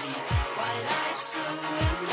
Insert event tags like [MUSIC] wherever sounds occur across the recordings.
crazy. Why life's so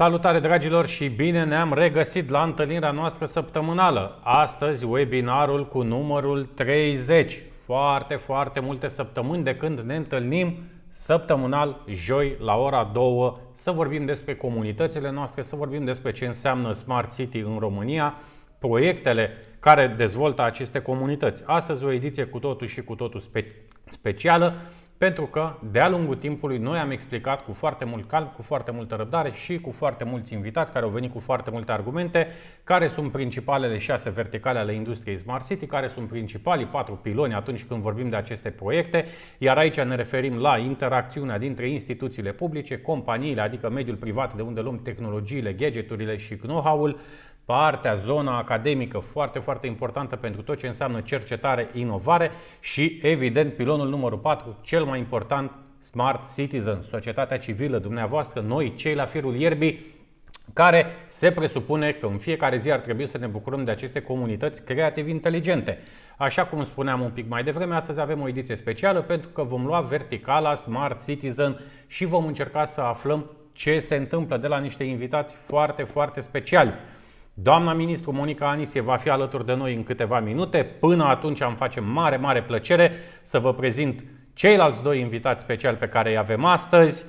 Salutare dragilor și bine ne-am regăsit la întâlnirea noastră săptămânală. Astăzi webinarul cu numărul 30. foarte, foarte multe săptămâni de când ne întâlnim săptămânal, joi, la ora 2, să vorbim despre comunitățile noastre, să vorbim despre ce înseamnă Smart City în România, proiectele care dezvoltă aceste comunități. Astăzi o ediție cu totul și cu totul spe- specială, pentru că de-a lungul timpului noi am explicat cu foarte mult calm, cu foarte multă răbdare și cu foarte mulți invitați care au venit cu foarte multe argumente, care sunt principalele șase verticale ale industriei Smart City, care sunt principalii patru piloni atunci când vorbim de aceste proiecte, iar aici ne referim la interacțiunea dintre instituțiile publice, companiile, adică mediul privat de unde luăm tehnologiile, gadgeturile și know-how-ul, partea, zona academică foarte, foarte importantă pentru tot ce înseamnă cercetare, inovare și, evident, pilonul numărul 4, cel mai important, Smart Citizen, societatea civilă, dumneavoastră, noi, cei la firul ierbii, care se presupune că în fiecare zi ar trebui să ne bucurăm de aceste comunități creative inteligente. Așa cum spuneam un pic mai devreme, astăzi avem o ediție specială pentru că vom lua verticala Smart Citizen și vom încerca să aflăm ce se întâmplă de la niște invitați foarte, foarte speciali. Doamna ministru Monica Anisie va fi alături de noi în câteva minute. Până atunci îmi face mare, mare plăcere să vă prezint ceilalți doi invitați speciali pe care îi avem astăzi.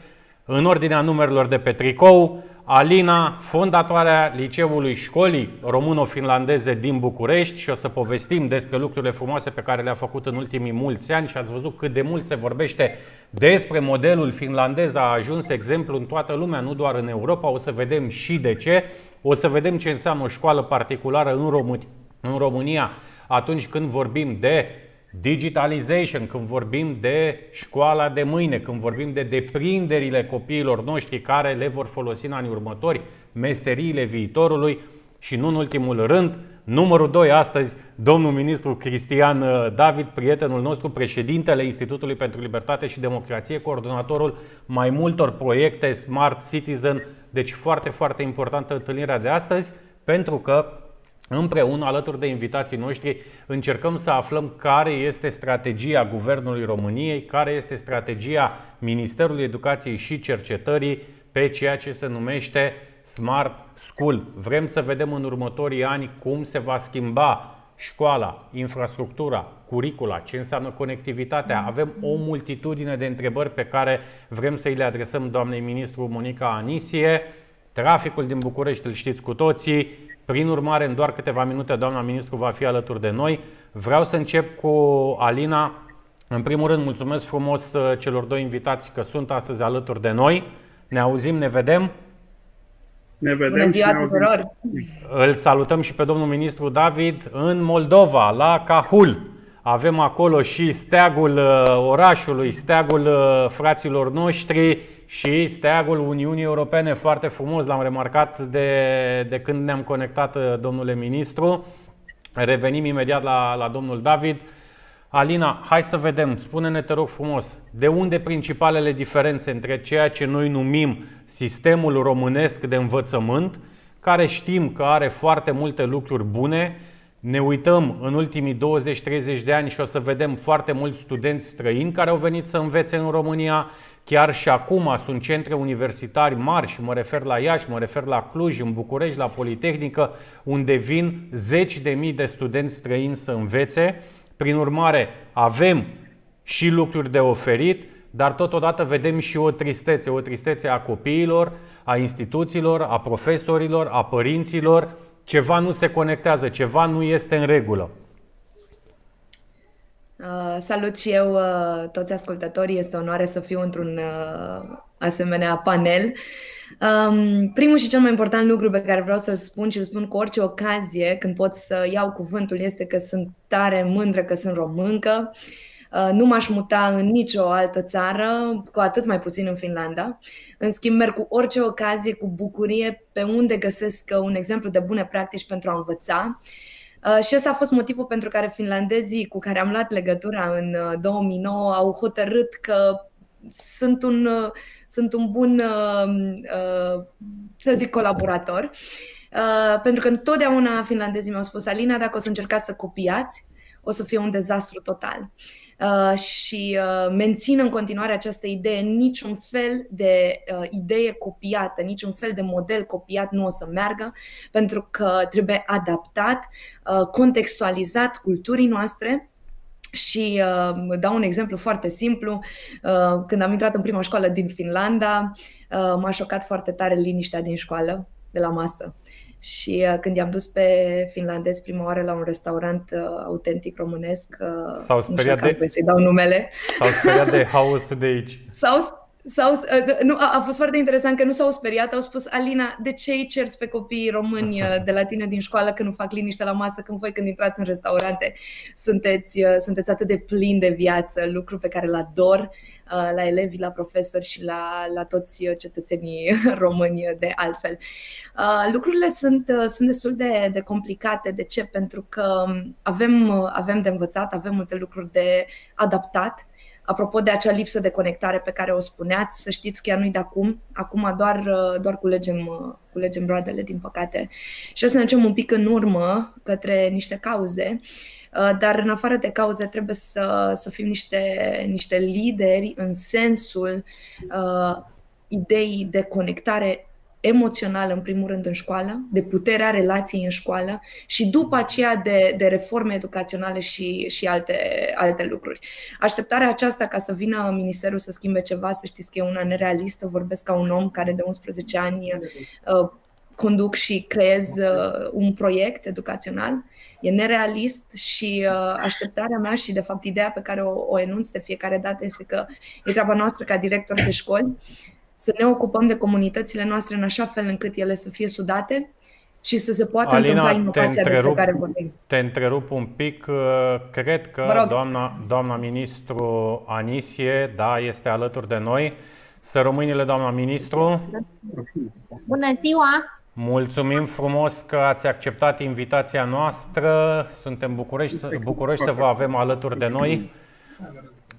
În ordinea numerelor de pe tricou, Alina, fondatoarea liceului școlii româno-finlandeze din București și o să povestim despre lucrurile frumoase pe care le-a făcut în ultimii mulți ani și ați văzut cât de mult se vorbește despre modelul finlandez, a ajuns exemplu în toată lumea, nu doar în Europa, o să vedem și de ce. O să vedem ce înseamnă o școală particulară în, România, în România atunci când vorbim de digitalization, când vorbim de școala de mâine, când vorbim de deprinderile copiilor noștri care le vor folosi în anii următori, meseriile viitorului și nu în ultimul rând, numărul 2 astăzi, domnul ministru Cristian uh, David, prietenul nostru, președintele Institutului pentru Libertate și Democrație, coordonatorul mai multor proiecte Smart Citizen, deci foarte, foarte importantă întâlnirea de astăzi, pentru că Împreună, alături de invitații noștri, încercăm să aflăm care este strategia Guvernului României, care este strategia Ministerului Educației și Cercetării pe ceea ce se numește Smart School. Vrem să vedem în următorii ani cum se va schimba școala, infrastructura, curicula, ce înseamnă conectivitatea. Avem o multitudine de întrebări pe care vrem să îi le adresăm doamnei ministru Monica Anisie. Traficul din București îl știți cu toții, prin urmare, în doar câteva minute, doamna ministru va fi alături de noi. Vreau să încep cu Alina. În primul rând, mulțumesc frumos uh, celor doi invitați că sunt astăzi alături de noi. Ne auzim, ne vedem. Ne vedem Bună ziua și ne auzim. tuturor! Îl salutăm și pe domnul ministru David în Moldova, la Cahul. Avem acolo și steagul uh, orașului, steagul uh, fraților noștri și steagul Uniunii Europene, foarte frumos, l-am remarcat de, de când ne-am conectat, uh, domnule ministru. Revenim imediat la, la domnul David. Alina, hai să vedem, spune-ne, te rog frumos, de unde principalele diferențe între ceea ce noi numim sistemul românesc de învățământ, care știm că are foarte multe lucruri bune, ne uităm în ultimii 20-30 de ani și o să vedem foarte mulți studenți străini care au venit să învețe în România. Chiar și acum sunt centre universitari mari și mă refer la Iași, mă refer la Cluj, în București, la Politehnică, unde vin zeci de mii de studenți străini să învețe. Prin urmare, avem și lucruri de oferit, dar totodată vedem și o tristețe, o tristețe a copiilor, a instituțiilor, a profesorilor, a părinților. Ceva nu se conectează, ceva nu este în regulă. Uh, salut și eu uh, toți ascultătorii, este o onoare să fiu într-un uh, asemenea panel. Um, primul și cel mai important lucru pe care vreau să-l spun și îl spun cu orice ocazie când pot să iau cuvântul este că sunt tare mândră că sunt româncă. Uh, nu m-aș muta în nicio altă țară, cu atât mai puțin în Finlanda. În schimb, merg cu orice ocazie, cu bucurie, pe unde găsesc uh, un exemplu de bune practici pentru a învăța. Uh, și ăsta a fost motivul pentru care finlandezii cu care am luat legătura în uh, 2009 au hotărât că sunt un, uh, sunt un bun, uh, uh, să zic, colaborator. Uh, pentru că întotdeauna finlandezii mi-au spus, Alina, dacă o să încercați să copiați, o să fie un dezastru total. Uh, și uh, mențin în continuare această idee, niciun fel de uh, idee copiată, niciun fel de model copiat nu o să meargă, pentru că trebuie adaptat, uh, contextualizat culturii noastre Și uh, dau un exemplu foarte simplu. Uh, când am intrat în prima școală din Finlanda, uh, m-a șocat foarte tare liniștea din școală, de la masă. Și uh, când i-am dus pe finlandez prima oară la un restaurant uh, autentic românesc, uh, S-au nu știu speriat dacă de- de... să-i dau numele, S-au speriat de [LAUGHS] haosul de aici. S-au, s-au, uh, nu, a, a fost foarte interesant că nu s-au speriat, au spus Alina, de ce îi cerți pe copiii români uh, [LAUGHS] de la tine din școală că nu fac liniște la masă când voi când intrați în restaurante sunteți, uh, sunteți atât de plini de viață, lucru pe care îl ador uh, la elevi, la profesori și la, la toți uh, cetățenii [LAUGHS] români de altfel. Uh, Lucrurile sunt, uh, sunt destul de, de complicate. De ce? Pentru că um, avem, uh, avem de învățat, avem multe lucruri de adaptat. Apropo de acea lipsă de conectare pe care o spuneați, să știți că ea nu-i de acum. Acum doar, uh, doar culegem, uh, culegem roadele, din păcate. Și o să ne ducem un pic în urmă către niște cauze. Uh, Dar în afară de cauze trebuie să, să fim niște, niște lideri în sensul uh, ideii de conectare emoțională, în primul rând, în școală, de puterea relației în școală și după aceea de, de reforme educaționale și, și alte, alte lucruri. Așteptarea aceasta ca să vină ministerul să schimbe ceva, să știți că e una nerealistă, vorbesc ca un om care de 11 ani uh, conduc și creez uh, un proiect educațional. E nerealist și uh, așteptarea mea și, de fapt, ideea pe care o, o enunț de fiecare dată este că e treaba noastră ca director de școli să ne ocupăm de comunitățile noastre în așa fel încât ele să fie sudate și să se poată Alina, întâmpla te inovația despre întrerup, care vorbim. te întrerup un pic. uh, Cred Vă că rog. doamna, doamna ministru Anisie, da, este alături de noi. Să rămâinile, doamna ministru. Bună ziua! Mulțumim frumos că ați acceptat invitația noastră. Suntem bucuroși, să- bucuroși să vă avem alături de noi.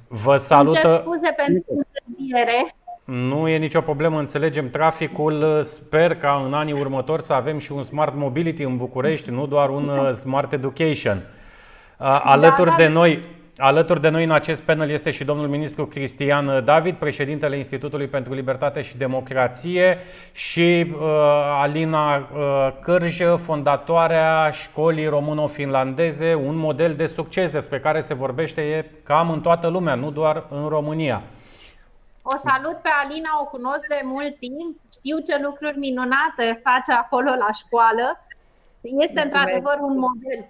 Vă Îmi cer salută. scuze pentru întârziere. Nu e nicio problemă, înțelegem traficul. Sper ca în anii următori să avem și un Smart Mobility în București, nu doar un uh, Smart Education. Uh, Alături da. de noi, alături de noi în acest panel este și domnul ministru Cristian David, președintele Institutului pentru Libertate și Democrație și uh, Alina uh, Cârj, fondatoarea școlii româno-finlandeze, un model de succes despre care se vorbește e cam în toată lumea, nu doar în România. O salut pe Alina, o cunosc de mult timp, știu ce lucruri minunate face acolo la școală. Este Mulțumesc. într-adevăr un model.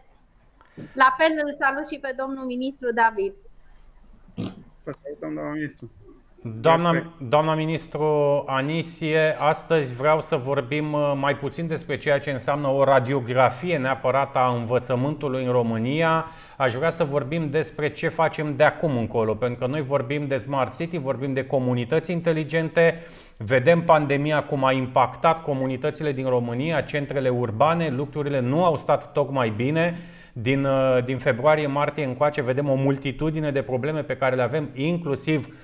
La fel îl salut și pe domnul ministru David. Vă salutăm, doamna ministru. Doamna, Respect. doamna ministru Anisie, astăzi vreau să vorbim uh, mai puțin despre ceea ce înseamnă o radiografie neapărat a învățământului în România. Aș vrea să vorbim despre ce facem de acum încolo, pentru că noi vorbim de Smart City, vorbim de comunități inteligente, vedem pandemia cum a impactat comunitățile din România, centrele urbane, lucrurile nu au stat tocmai bine. Din, uh, din februarie-martie încoace vedem o multitudine de probleme pe care le avem, inclusiv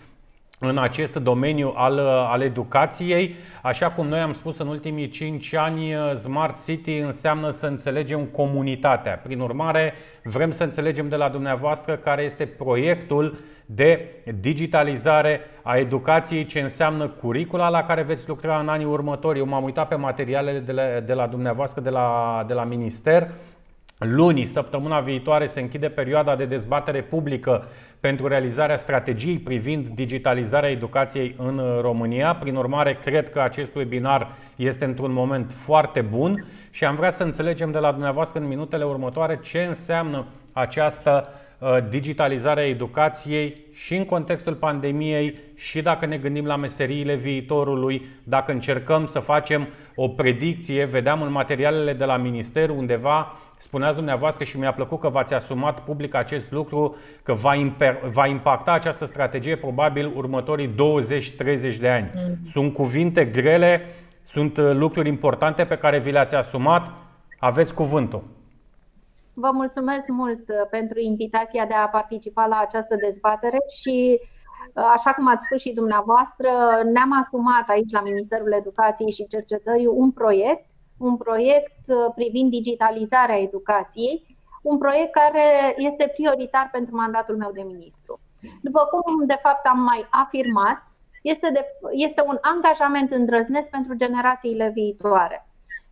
în acest domeniu al, al educației. Așa cum noi am spus în ultimii 5 ani, Smart City înseamnă să înțelegem comunitatea. Prin urmare, vrem să înțelegem de la dumneavoastră care este proiectul de digitalizare a educației, ce înseamnă curicula la care veți lucra în anii următori. Eu m-am uitat pe materialele de la, de la dumneavoastră, de la, de la minister. Luni, săptămâna viitoare, se închide perioada de dezbatere publică pentru realizarea strategiei privind digitalizarea educației în uh, România. Prin urmare, cred că acest webinar este într-un moment foarte bun și am vrea să înțelegem de la dumneavoastră în minutele următoare ce înseamnă această uh, digitalizare a educației și în contextul pandemiei și dacă ne gândim la meseriile viitorului, dacă încercăm să facem o predicție, vedeam în materialele de la minister undeva Spuneați dumneavoastră și mi-a plăcut că v-ați asumat public acest lucru, că va, imper, va impacta această strategie probabil următorii 20-30 de ani. Sunt cuvinte grele, sunt uh, lucruri importante pe care vi le-ați asumat. Aveți cuvântul. Vă mulțumesc mult uh, pentru invitația de a participa la această dezbatere și uh, Așa cum ați spus și dumneavoastră, ne-am asumat aici la Ministerul Educației și Cercetării un proiect un proiect uh, privind digitalizarea educației, un proiect care este prioritar pentru mandatul meu de ministru. După cum de fapt am mai afirmat, este, de, este un angajament îndrăznesc pentru generațiile viitoare.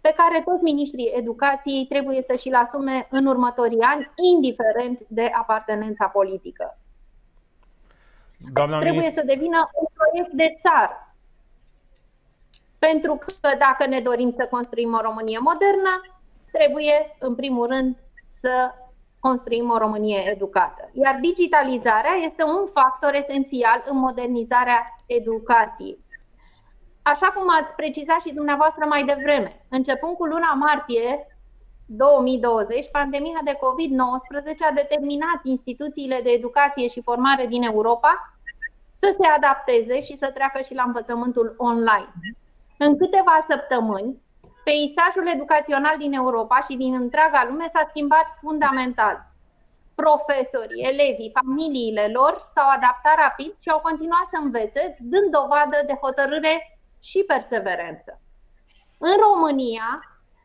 pe care toți ministrii educației trebuie să și-l asume în următorii ani, indiferent de apartenența politică. Doamna Trebuie ministru, să devină un proiect de țară. Pentru că dacă ne dorim să construim o Românie modernă, trebuie, în primul rând, să construim o Românie educată. Iar digitalizarea este un factor esențial în modernizarea educației. Așa cum ați precizat și dumneavoastră mai devreme, începând cu luna martie 2020, pandemia de COVID-19 a determinat instituțiile de educație și formare din Europa să se adapteze și să treacă și la învățământul online. În câteva săptămâni, peisajul educațional din Europa și din întreaga lume s-a schimbat fundamental. Profesorii, elevii, familiile lor s-au adaptat rapid și au continuat să învețe, dând dovadă de hotărâre și perseverență. În România,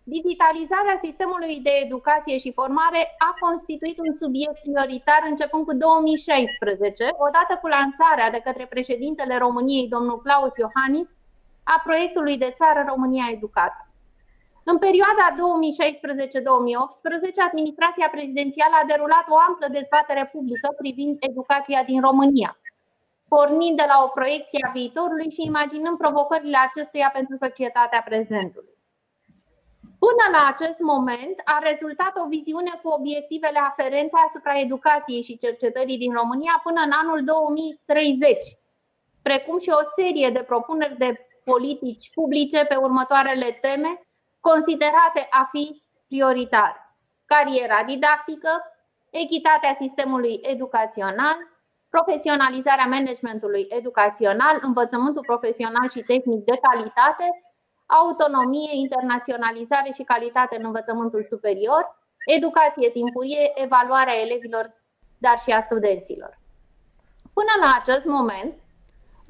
digitalizarea sistemului de educație și formare a constituit un subiect prioritar începând cu 2016, odată cu lansarea de către președintele României, domnul Claus Iohannis, a proiectului de țară România Educată. În perioada 2016-2018, administrația prezidențială a derulat o amplă dezbatere publică privind educația din România, pornind de la o proiecție a viitorului și imaginând provocările acestuia pentru societatea prezentului. Până la acest moment a rezultat o viziune cu obiectivele aferente asupra educației și cercetării din România până în anul 2030, precum și o serie de propuneri de politici publice pe următoarele teme considerate a fi prioritare. Cariera didactică, echitatea sistemului educațional, profesionalizarea managementului educațional, învățământul profesional și tehnic de calitate, autonomie, internaționalizare și calitate în învățământul superior, educație timpurie, evaluarea elevilor, dar și a studenților. Până la acest moment,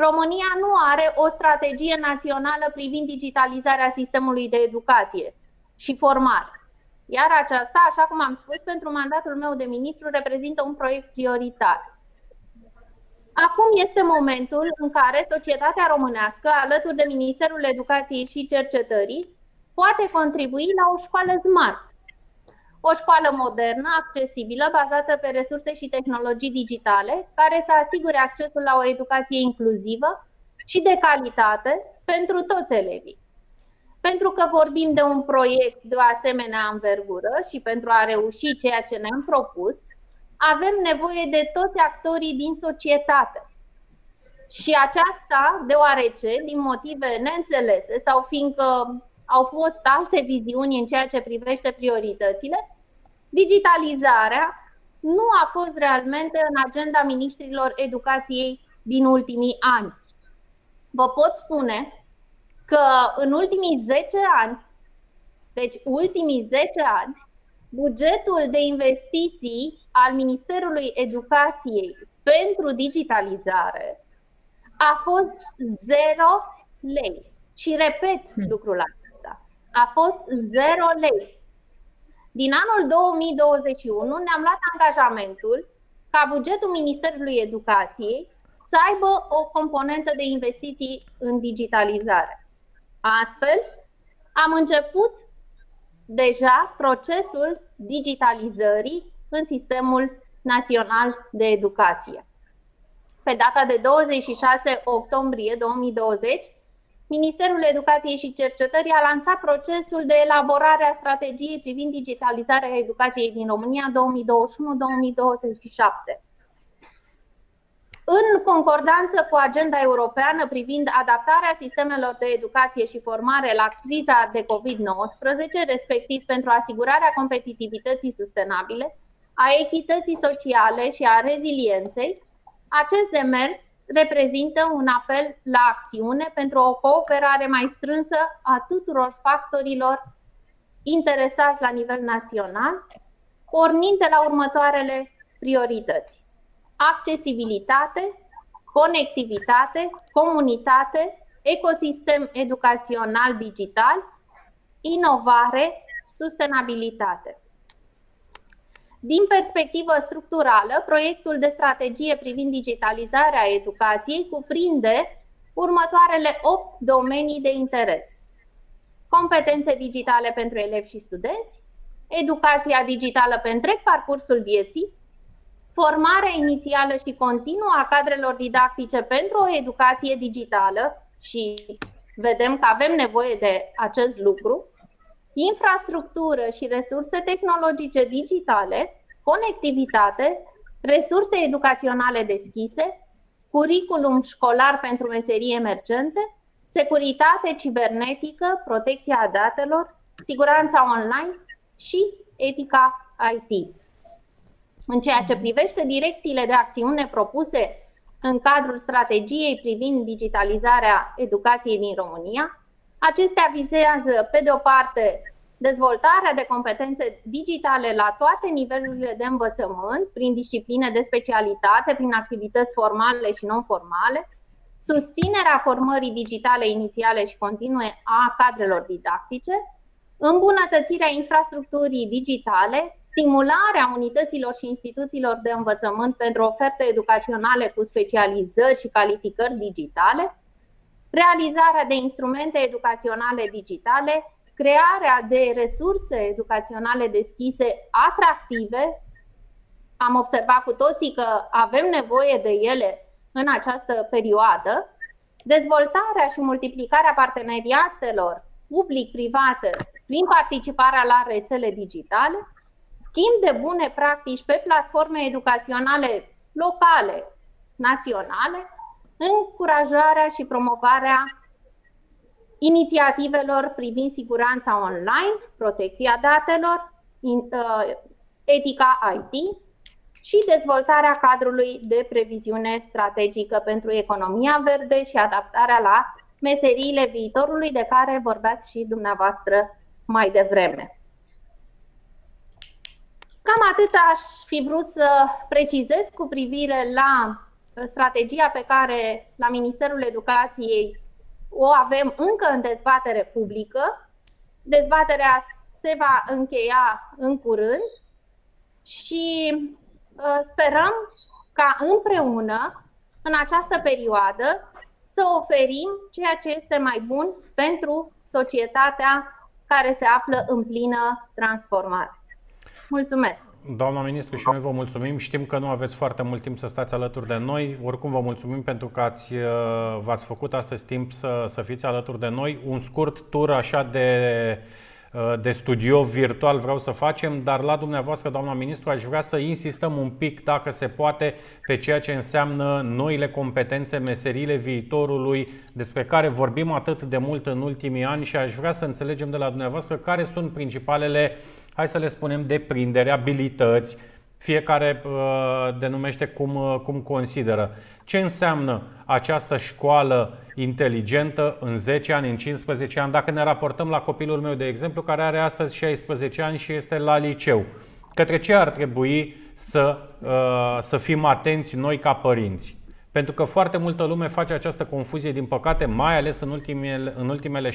România nu are o strategie națională privind digitalizarea sistemului de educație și formare. Iar aceasta, așa cum am spus, pentru mandatul meu de ministru reprezintă un proiect prioritar. Acum este momentul în care societatea românească, alături de Ministerul Educației și Cercetării, poate contribui la o școală smart. O școală modernă, accesibilă, bazată pe resurse și tehnologii digitale, care să asigure accesul la o educație inclusivă și de calitate pentru toți elevii. Pentru că vorbim de un proiect de o asemenea învergură și pentru a reuși ceea ce ne-am propus, avem nevoie de toți actorii din societate. Și aceasta deoarece, din motive neînțelese sau fiindcă au fost alte viziuni în ceea ce privește prioritățile, digitalizarea nu a fost realmente în agenda ministrilor educației din ultimii ani. Vă pot spune că în ultimii 10 ani, deci ultimii 10 ani, bugetul de investiții al Ministerului Educației pentru digitalizare a fost 0 lei. Și repet lucrul acesta. A fost 0 lei. Din anul 2021 ne-am luat angajamentul ca bugetul Ministerului Educației să aibă o componentă de investiții în digitalizare. Astfel, am început deja procesul digitalizării în sistemul național de educație. Pe data de 26 octombrie 2020, Ministerul Educației și Cercetării a lansat procesul de elaborare a strategiei privind digitalizarea educației din România 2021-2027. În concordanță cu agenda europeană privind adaptarea sistemelor de educație și formare la criza de COVID-19, respectiv pentru asigurarea competitivității sustenabile, a echității sociale și a rezilienței, acest demers reprezintă un apel la acțiune pentru o cooperare mai strânsă a tuturor factorilor interesați la nivel național, pornind de la următoarele priorități accesibilitate, conectivitate, comunitate, ecosistem educațional digital, inovare, sustenabilitate. Din perspectivă structurală, proiectul de strategie privind digitalizarea educației cuprinde următoarele 8 domenii de interes. competențe digitale pentru elevi și studenți, educația digitală pe întreg parcursul vieții, formarea inițială și continuă a cadrelor didactice pentru o educație digitală și vedem că avem nevoie de acest lucru, infrastructură și resurse tehnologice digitale, conectivitate, resurse educaționale deschise, curriculum școlar pentru meserii emergente, securitate cibernetică, protecția datelor, siguranța online și etica IT. În ceea ce privește direcțiile de acțiune propuse în cadrul strategiei privind digitalizarea educației din România, acestea vizează, pe de o parte, dezvoltarea de competențe digitale la toate nivelurile de învățământ, prin discipline de specialitate, prin activități formale și non-formale, susținerea formării digitale inițiale și continue a cadrelor didactice, îmbunătățirea infrastructurii digitale, stimularea unităților și instituțiilor de învățământ pentru oferte educaționale cu specializări și calificări digitale, realizarea de instrumente educaționale digitale, crearea de resurse educaționale deschise atractive. Am observat cu toții că avem nevoie de ele în această perioadă, dezvoltarea și multiplicarea parteneriatelor public-private prin participarea la rețele digitale, schimb de bune practici pe platforme educaționale locale, naționale, încurajarea și promovarea inițiativelor privind siguranța online, protecția datelor, uh, etica IT și dezvoltarea cadrului de previziune strategică pentru economia verde și adaptarea la meseriile viitorului de care vorbeați și dumneavoastră mai devreme. Cam atât aș fi vrut să precizez cu privire la strategia pe care la Ministerul Educației o avem încă în dezbatere publică. Dezbaterea se va încheia în curând și uh, sperăm ca împreună, în această perioadă, să oferim ceea ce este mai bun pentru societatea care se află în plină transformare. Mulțumesc! Doamna ministru, și noi vă mulțumim. Știm că nu aveți foarte mult timp să stați alături de noi. Oricum vă mulțumim pentru că ați, uh, v-ați făcut astăzi timp să, să fiți alături de noi. Un scurt tur așa de, uh, de studio virtual vreau să facem, dar la dumneavoastră, doamna ministru, aș vrea să insistăm un pic, dacă se poate, pe ceea ce înseamnă noile competențe, meserile viitorului, despre care vorbim atât de mult în ultimii ani și aș vrea să înțelegem de la dumneavoastră care sunt principalele uh, hai să le spunem, deprindere, abilități, fiecare uh, denumește cum, uh, cum consideră. Ce înseamnă această școală inteligentă în 10 ani, în 15 ani, dacă ne raportăm la copilul meu, de exemplu, care are astăzi 16 ani și este la liceu? Către ce ar trebui să, uh, să fim atenți noi ca părinți? Pentru că foarte multă lume face această confuzie, din păcate, mai ales în ultimele, în ultimele 6-7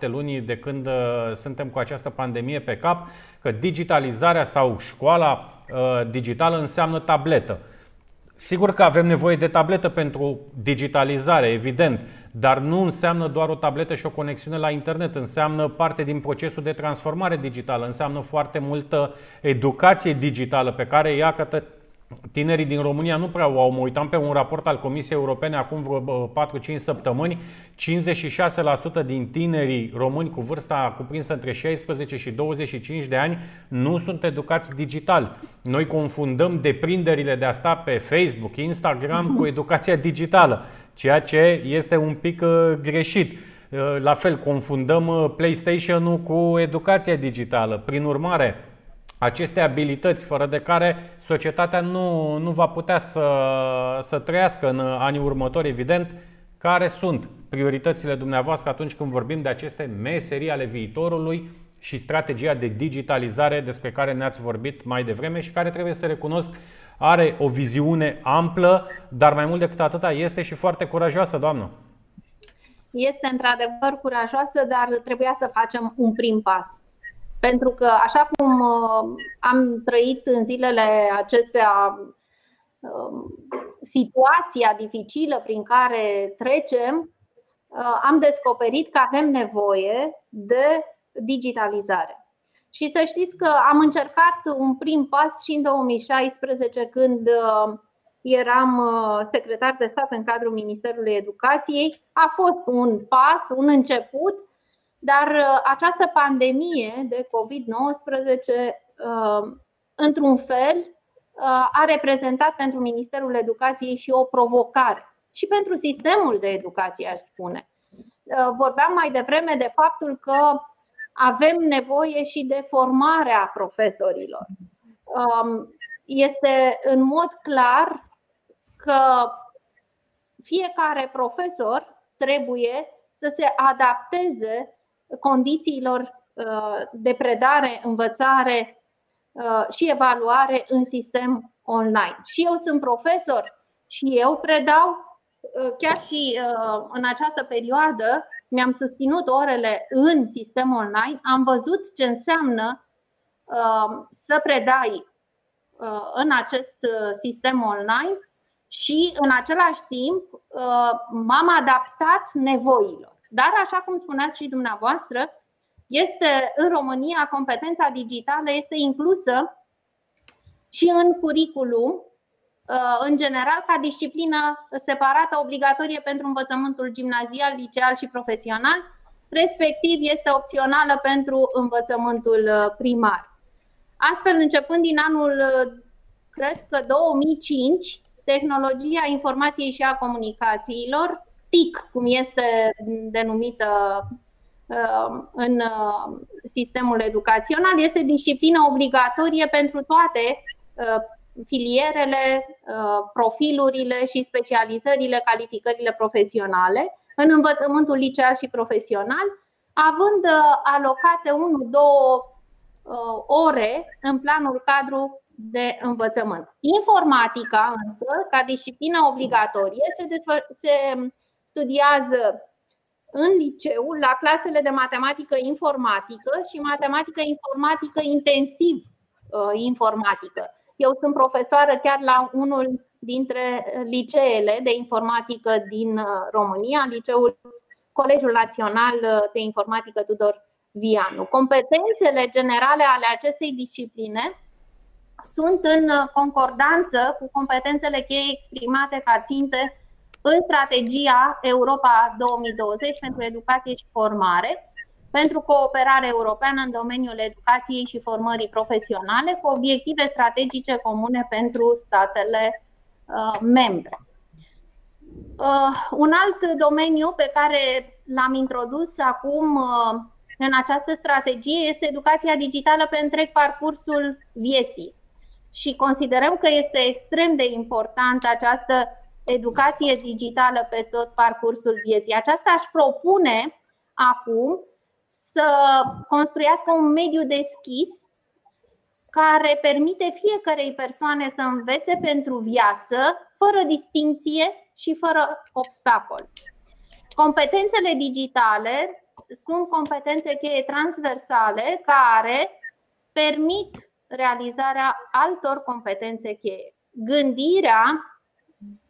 luni de când uh, suntem cu această pandemie pe cap, că digitalizarea sau școala uh, digitală înseamnă tabletă. Sigur că avem nevoie de tabletă pentru digitalizare, evident, dar nu înseamnă doar o tabletă și o conexiune la internet, înseamnă parte din procesul de transformare digitală, înseamnă foarte multă educație digitală pe care ea Tinerii din România nu prea au. Mă uitam pe un raport al Comisiei Europene acum vreo 4-5 săptămâni. 56% din tinerii români cu vârsta cuprinsă între 16 și 25 de ani nu sunt educați digital. Noi confundăm deprinderile de a sta pe Facebook, Instagram cu [LAUGHS] educația digitală, ceea ce este un pic uh, greșit. Uh, la fel, confundăm uh, PlayStation-ul cu educația digitală. Prin urmare, aceste abilități fără de care societatea nu, nu va putea să, să trăiască în anii următori, evident, care sunt prioritățile dumneavoastră atunci când vorbim de aceste meserii ale viitorului și strategia de digitalizare despre care ne-ați vorbit mai devreme și care trebuie să recunosc are o viziune amplă, dar mai mult decât atâta este și foarte curajoasă, doamnă. Este într-adevăr curajoasă, dar trebuia să facem un prim pas. Pentru că, așa cum uh, am trăit în zilele acestea um, situația dificilă prin care trecem, uh, am descoperit că avem nevoie de digitalizare. Și să știți că am încercat un prim pas și în 2016 când uh, eram uh, secretar de stat în cadrul Ministerului Educației. A fost un pas, un început, dar această pandemie de COVID-19, într-un fel, a reprezentat pentru Ministerul Educației și o provocare și pentru sistemul de educație, aș spune. Vorbeam mai devreme de faptul că avem nevoie și de formarea profesorilor. Um, este în mod clar că fiecare profesor trebuie să se adapteze condițiilor uh, de predare, învățare uh, și evaluare în sistem online. Și eu sunt profesor și eu predau uh, chiar și în această perioadă mi-am susținut orele în sistem online, am văzut ce înseamnă uh, să predai uh, în acest uh, sistem online și în același timp m-am adaptat nevoilor. Dar, așa cum spuneați și dumneavoastră, este în România competența digitală este inclusă și în curriculum Uh, în general ca disciplină separată obligatorie pentru învățământul gimnazial, liceal și profesional, respectiv este opțională pentru învățământul uh, primar. Astfel, începând din anul, uh, cred că 2005, tehnologia informației și a comunicațiilor, TIC, cum este denumită în sistemul educațional, este disciplină obligatorie pentru toate filierele, uh, profilurile și specializările, calificările profesionale în învățământul liceal și profesional, având uh, alocate 1-2 uh, ore în planul cadru de învățământ. Informatica însă, ca disciplină obligatorie, se, se studiază în liceu la clasele de matematică informatică și matematică informatică intensiv informatică. Eu sunt profesoară chiar la unul dintre liceele de informatică din uh, România, liceul Colegiul Național uh, de Informatică Tudor Vianu. Competențele generale ale acestei discipline sunt în uh, concordanță cu competențele cheie exprimate ca ținte în strategia Europa 2020 pentru educație și formare, pentru cooperare europeană în domeniul educației și formării profesionale cu obiective strategice comune pentru statele uh, membre. Uh, un alt domeniu pe care l-am introdus acum uh, în această strategie este educația digitală pe întreg parcursul vieții. Și considerăm că este extrem de importantă această educație digitală pe tot parcursul vieții. Aceasta aș propune acum să construiască un mediu deschis care permite fiecarei persoane să învețe pentru viață, fără distinție și fără obstacol. Competențele digitale sunt competențe cheie transversale care permit realizarea altor competențe cheie. Gândirea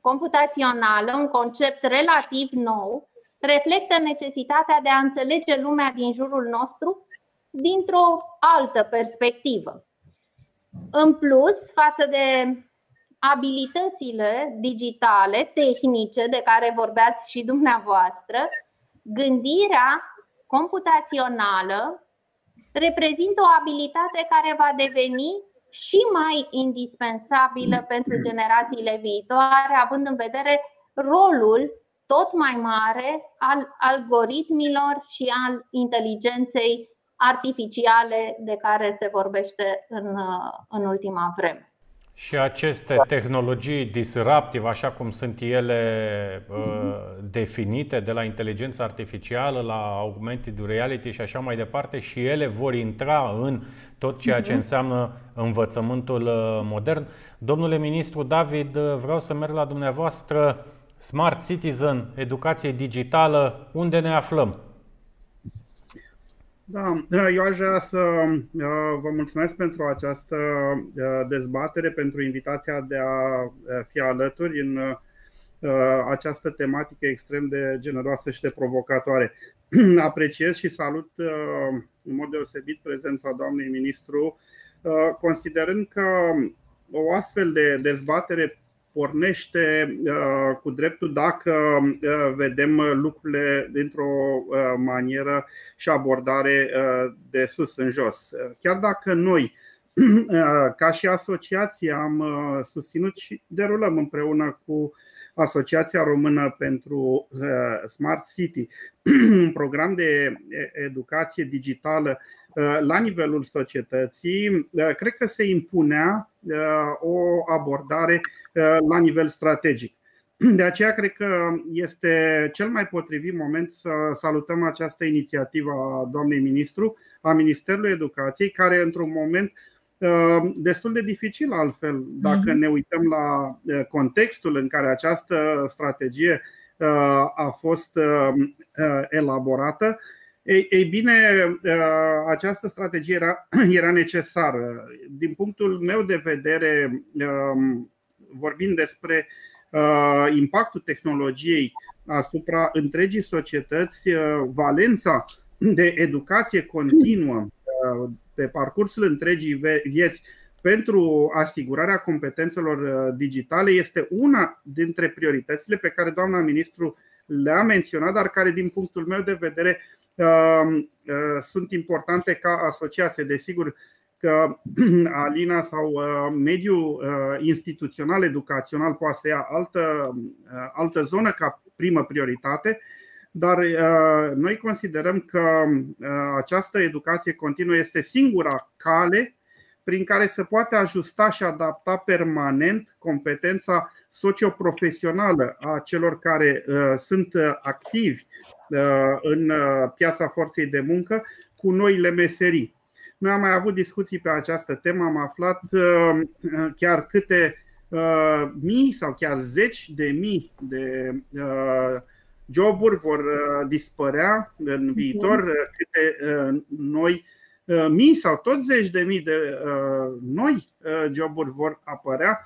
computațională, un concept relativ nou, reflectă necesitatea de a înțelege lumea din jurul nostru dintr-o altă perspectivă. În plus, față de abilitățile digitale, tehnice, de care vorbeați și dumneavoastră, gândirea computațională reprezintă o abilitate care va deveni și mai indispensabilă pentru generațiile viitoare, având în vedere rolul tot mai mare al algoritmilor și al inteligenței artificiale de care se vorbește în, în ultima vreme. Și aceste tehnologii disruptive, așa cum sunt ele uh, definite, de la inteligența artificială la augmented reality și așa mai departe, și ele vor intra în tot ceea ce mhm. înseamnă învățământul uh, modern. Domnule ministru David, uh, vreau să merg la dumneavoastră. Smart Citizen, educație digitală, unde ne aflăm? Da, eu aș vrea să uh, vă mulțumesc pentru această uh, dezbatere, pentru invitația de a uh, fi alături în această tematică extrem de generoasă și de provocatoare. [CLEARS THROAT] Apreciez și salut în mod deosebit prezența doamnei ministru, considerând că o astfel de dezbatere pornește uh, cu dreptul dacă uh, vedem lucrurile dintr-o uh, manieră și abordare de sus în jos. Chiar dacă noi, [CLEARS THROAT] ca și asociație, am susținut și derulăm împreună cu Asociația Română pentru Smart City, [CLEARS THROAT] un program de educație digitală Uh, la nivelul societății, uh, cred că se impunea uh, o abordare la nivel strategic. [CLEARS THROAT] De aceea cred că este cel mai potrivit moment să salutăm această inițiativă a doamnei ministru, a Ministerului Educației, care într-un moment destul de dificil altfel, dacă mhm. ne uităm la contextul în care această strategie a fost elaborată, ei, ei bine, uh, această strategie era, [CLEARS THROAT] era necesară. Din punctul meu de vedere, um, vorbind despre uh, impactul tehnologiei asupra întregii societăți, uh, valența de educație continuă pe parcursul întregii vieți pentru asigurarea competențelor digitale este una dintre prioritățile pe care doamna ministru le-a menționat, dar care, din punctul meu de vedere, Um, uh, sunt importante ca asociație. Desigur că [CLEARS THROAT] Alina sau uh, mediul uh, instituțional educațional poate să ia altă, altă zonă ca primă prioritate, dar noi considerăm că această educație continuă este singura cale prin care se poate ajusta și adapta permanent competența socioprofesională a celor care sunt activi Uh, în uh, piața forței de muncă cu noile meserii. Noi am mai avut discuții pe această temă, am aflat uh, chiar câte mii sau chiar zeci de mii de joburi vor dispărea în viitor, câte noi mii sau tot zeci de mii de noi joburi vor apărea.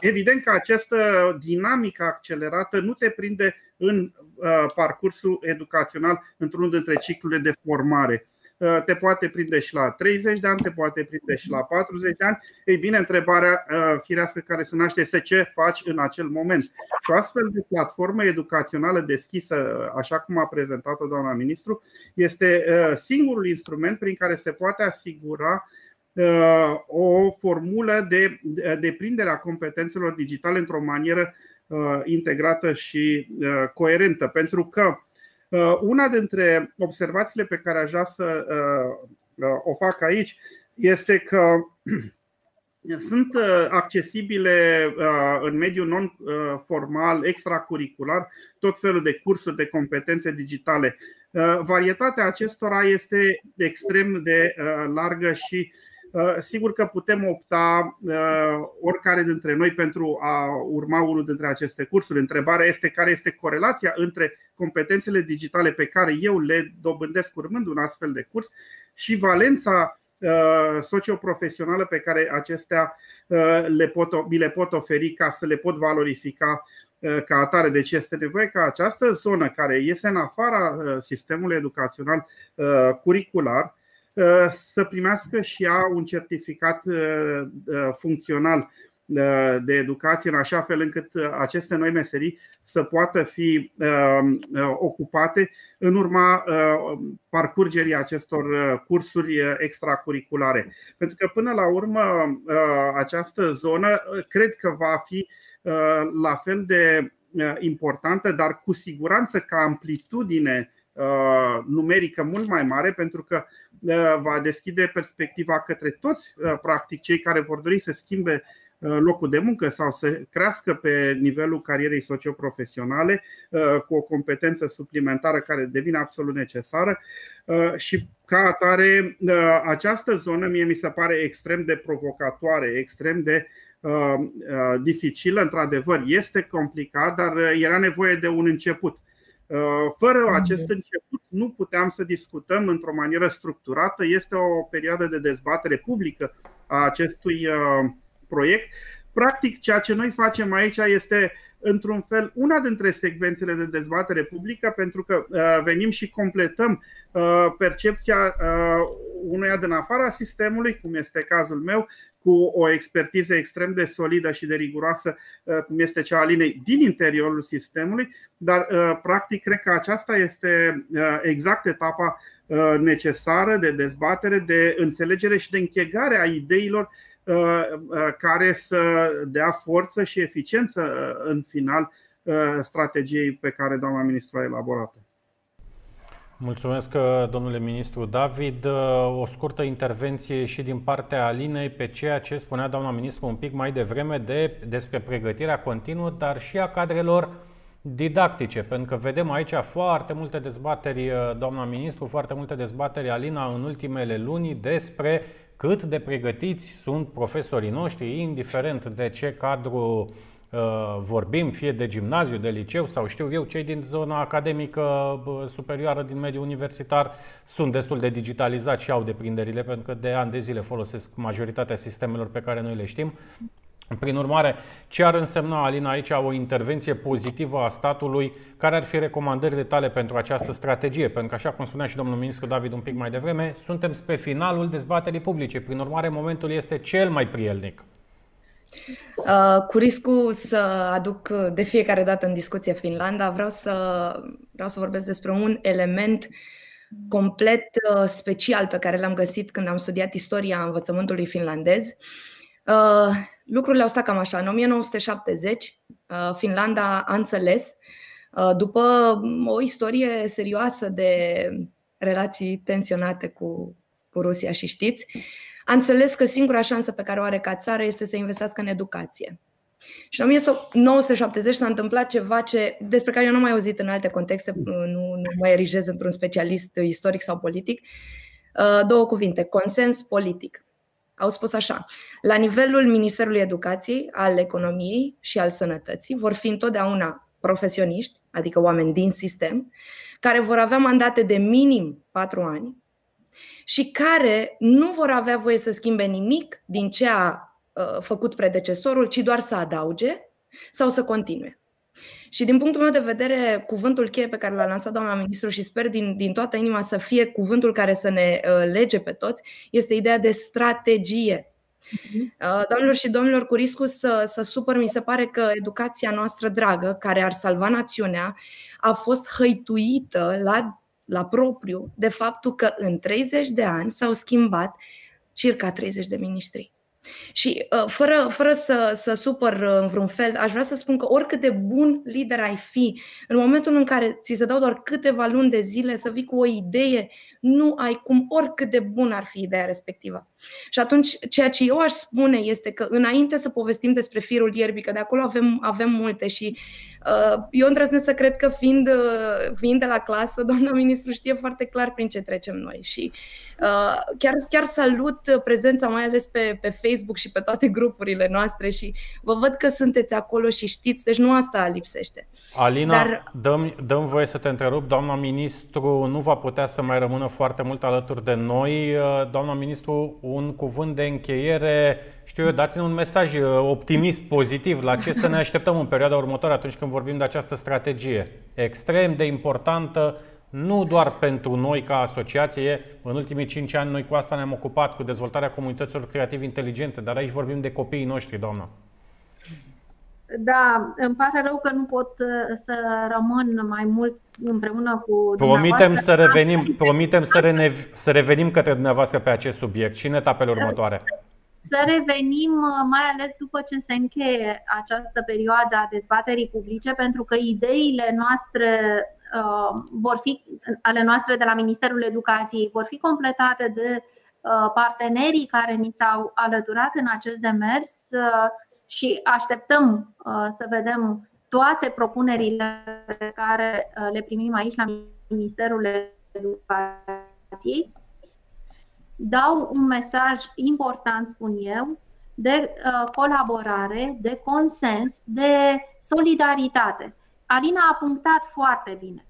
Evident că această dinamică accelerată nu te prinde în uh, parcursul educațional într-unul dintre ciclurile de formare. Uh, te poate prinde și la 30 de ani, te poate prinde și la 40 de ani. Ei bine, întrebarea uh, firească care se naște este ce faci în acel moment. Și o astfel de platformă educațională deschisă, așa cum a prezentat-o doamna ministru, este singurul instrument prin care se poate asigura o formulă de deprindere a competențelor digitale într-o manieră Uh, integrată și uh, coerentă. Pentru că uh, una dintre observațiile pe care aș vrea să o fac aici este că [CLEARS THROAT] sunt accesibile în mediul non-formal, extracurricular, tot felul de cursuri de competențe digitale. Varietatea acestora este extrem de largă și Uh, sigur că putem opta uh, oricare dintre noi pentru a urma unul dintre aceste cursuri. Întrebarea este care este corelația între competențele digitale pe care eu le dobândesc urmând un astfel de curs și valența uh, socioprofesională pe care acestea le pot, mi le pot oferi ca să le pot valorifica ca atare. Deci este nevoie ca această zonă care este în afara sistemului educațional curricular Uh, să primească și ea un certificat uh, uh, funcțional de educație, în așa fel încât aceste noi meserii să poată fi ocupate în urma parcurgerii acestor cursuri extracurriculare. Pentru că, până la urmă, această zonă cred că va fi la fel de importantă, dar cu siguranță ca amplitudine numerică mult mai mare, pentru că Uh, va deschide perspectiva către toți, uh, practic, cei care vor dori să schimbe uh, locul de muncă sau să crească pe nivelul carierei socioprofesionale cu o competență suplimentară care devine absolut necesară și ca atare această zonă mie mi se pare extrem de provocatoare, extrem de dificilă, într-adevăr este complicat, dar era nevoie de un început. Uh, fără acest început nu puteam să discutăm într-o manieră structurată. Este o perioadă de dezbatere publică a acestui uh, proiect. Practic, ceea ce noi facem aici este într-un fel, una dintre secvențele de dezbatere publică, pentru că uh, venim și completăm uh, percepția uh, unuia din afara sistemului, cum este cazul meu, cu o expertiză extrem de solidă și de riguroasă, uh, cum este cea a Linei, din interiorul sistemului, dar uh, practic cred că aceasta este uh, exact etapa necesară de dezbatere, de înțelegere și de închegare a ideilor care să dea forță și eficiență în final strategiei pe care doamna ministru a elaborat-o. Mulțumesc, uh, domnule ministru David. Uh, o scurtă intervenție și din partea Alinei pe ceea ce spunea doamna ministru un pic mai devreme de, despre pregătirea continuă, dar și a cadrelor didactice, pentru că vedem aici foarte multe dezbateri, uh, doamna ministru, foarte multe dezbateri, Alina, în ultimele luni despre cât de pregătiți sunt profesorii noștri, indiferent de ce cadru Uh, vorbim, fie de gimnaziu, de liceu sau știu eu, cei din zona academică superioară din mediul universitar sunt destul de digitalizați și au deprinderile pentru că de ani de zile folosesc majoritatea sistemelor pe care noi le știm. Prin urmare, ce ar însemna, Alina, aici o intervenție pozitivă a statului? Care ar fi recomandările tale pentru această strategie? Pentru că, așa cum spunea și domnul ministru David un pic mai devreme, suntem spre finalul dezbaterii publice. Prin urmare, momentul este cel mai prielnic. Uh, cu riscul să aduc de fiecare dată în discuție Finlanda, vreau să, vreau să vorbesc despre un element complet uh, special pe care l-am găsit când am studiat istoria învățământului finlandez. Uh, lucrurile au stat cam așa. În 1970, Finlanda a înțeles, după o istorie serioasă de relații tensionate cu, cu Rusia și știți, a înțeles că singura șansă pe care o are ca țară este să investească în educație. Și în 1970 s-a întâmplat ceva ce, despre care eu nu am mai auzit în alte contexte, nu, nu mă erigez într-un specialist istoric sau politic. Uh, două cuvinte, consens politic. Au spus așa, la nivelul Ministerului Educației, al Economiei și al Sănătății vor fi întotdeauna profesioniști, adică oameni din sistem, care vor avea mandate de minim patru ani, și care nu vor avea voie să schimbe nimic din ce a uh, făcut predecesorul, ci doar să adauge sau să continue. Și din punctul meu de vedere, cuvântul cheie pe care l-a lansat doamna ministru și sper din, din toată inima să fie cuvântul care să ne uh, lege pe toți, este ideea de strategie. Uh-huh. Doamnelor și domnilor, cu riscul să, să supăr, mi se pare că educația noastră dragă, care ar salva națiunea, a fost hăituită la la propriu de faptul că în 30 de ani s-au schimbat circa 30 de miniștri. Și uh, fără, fără să, să supăr uh, în vreun fel, aș vrea să spun că oricât de bun lider ai fi, în momentul în care ți se dau doar câteva luni de zile să vii cu o idee, nu ai cum, oricât de bun ar fi ideea respectivă. Și atunci, ceea ce eu aș spune este că înainte să povestim despre firul ierbii, că de acolo avem, avem multe și uh, eu îndrăznesc să cred că fiind, uh, fiind de la clasă, [LAUGHS] doamna ministru știe foarte clar prin ce trecem noi și uh, chiar, chiar salut prezența mai ales pe, pe Facebook și pe toate grupurile noastre și vă văd că sunteți acolo și știți, deci nu asta lipsește. Alina, Dar... dăm, dăm voie să te întrerup, doamna ministru nu va putea să mai rămână foarte mult alături de noi. Uh, doamna ministru, un cuvânt de încheiere, știu eu, dați-ne un mesaj uh, optimist, pozitiv, la ce să ne așteptăm în perioada următoare atunci când vorbim de această strategie extrem de importantă, nu doar pentru noi ca asociație, în ultimii 5 ani noi cu asta ne-am ocupat, cu dezvoltarea comunităților creative inteligente, dar aici vorbim de copiii noștri, doamna. Da, îmi pare rău că nu pot uh, să rămân mai mult împreună cu Promitem să revenim, promitem să, rene, să revenim către dumneavoastră pe acest subiect și în etapele următoare. Să revenim uh, mai ales după ce se încheie această perioadă a dezbaterii publice, pentru că ideile noastre uh, vor fi, ale noastre de la Ministerul Educației vor fi completate de uh, partenerii care ni s-au alăturat în acest demers uh, și așteptăm uh, să vedem toate propunerile pe care uh, le primim aici la Ministerul Educației. Dau un mesaj important, spun eu, de uh, colaborare, de consens, de solidaritate. Alina a punctat foarte bine.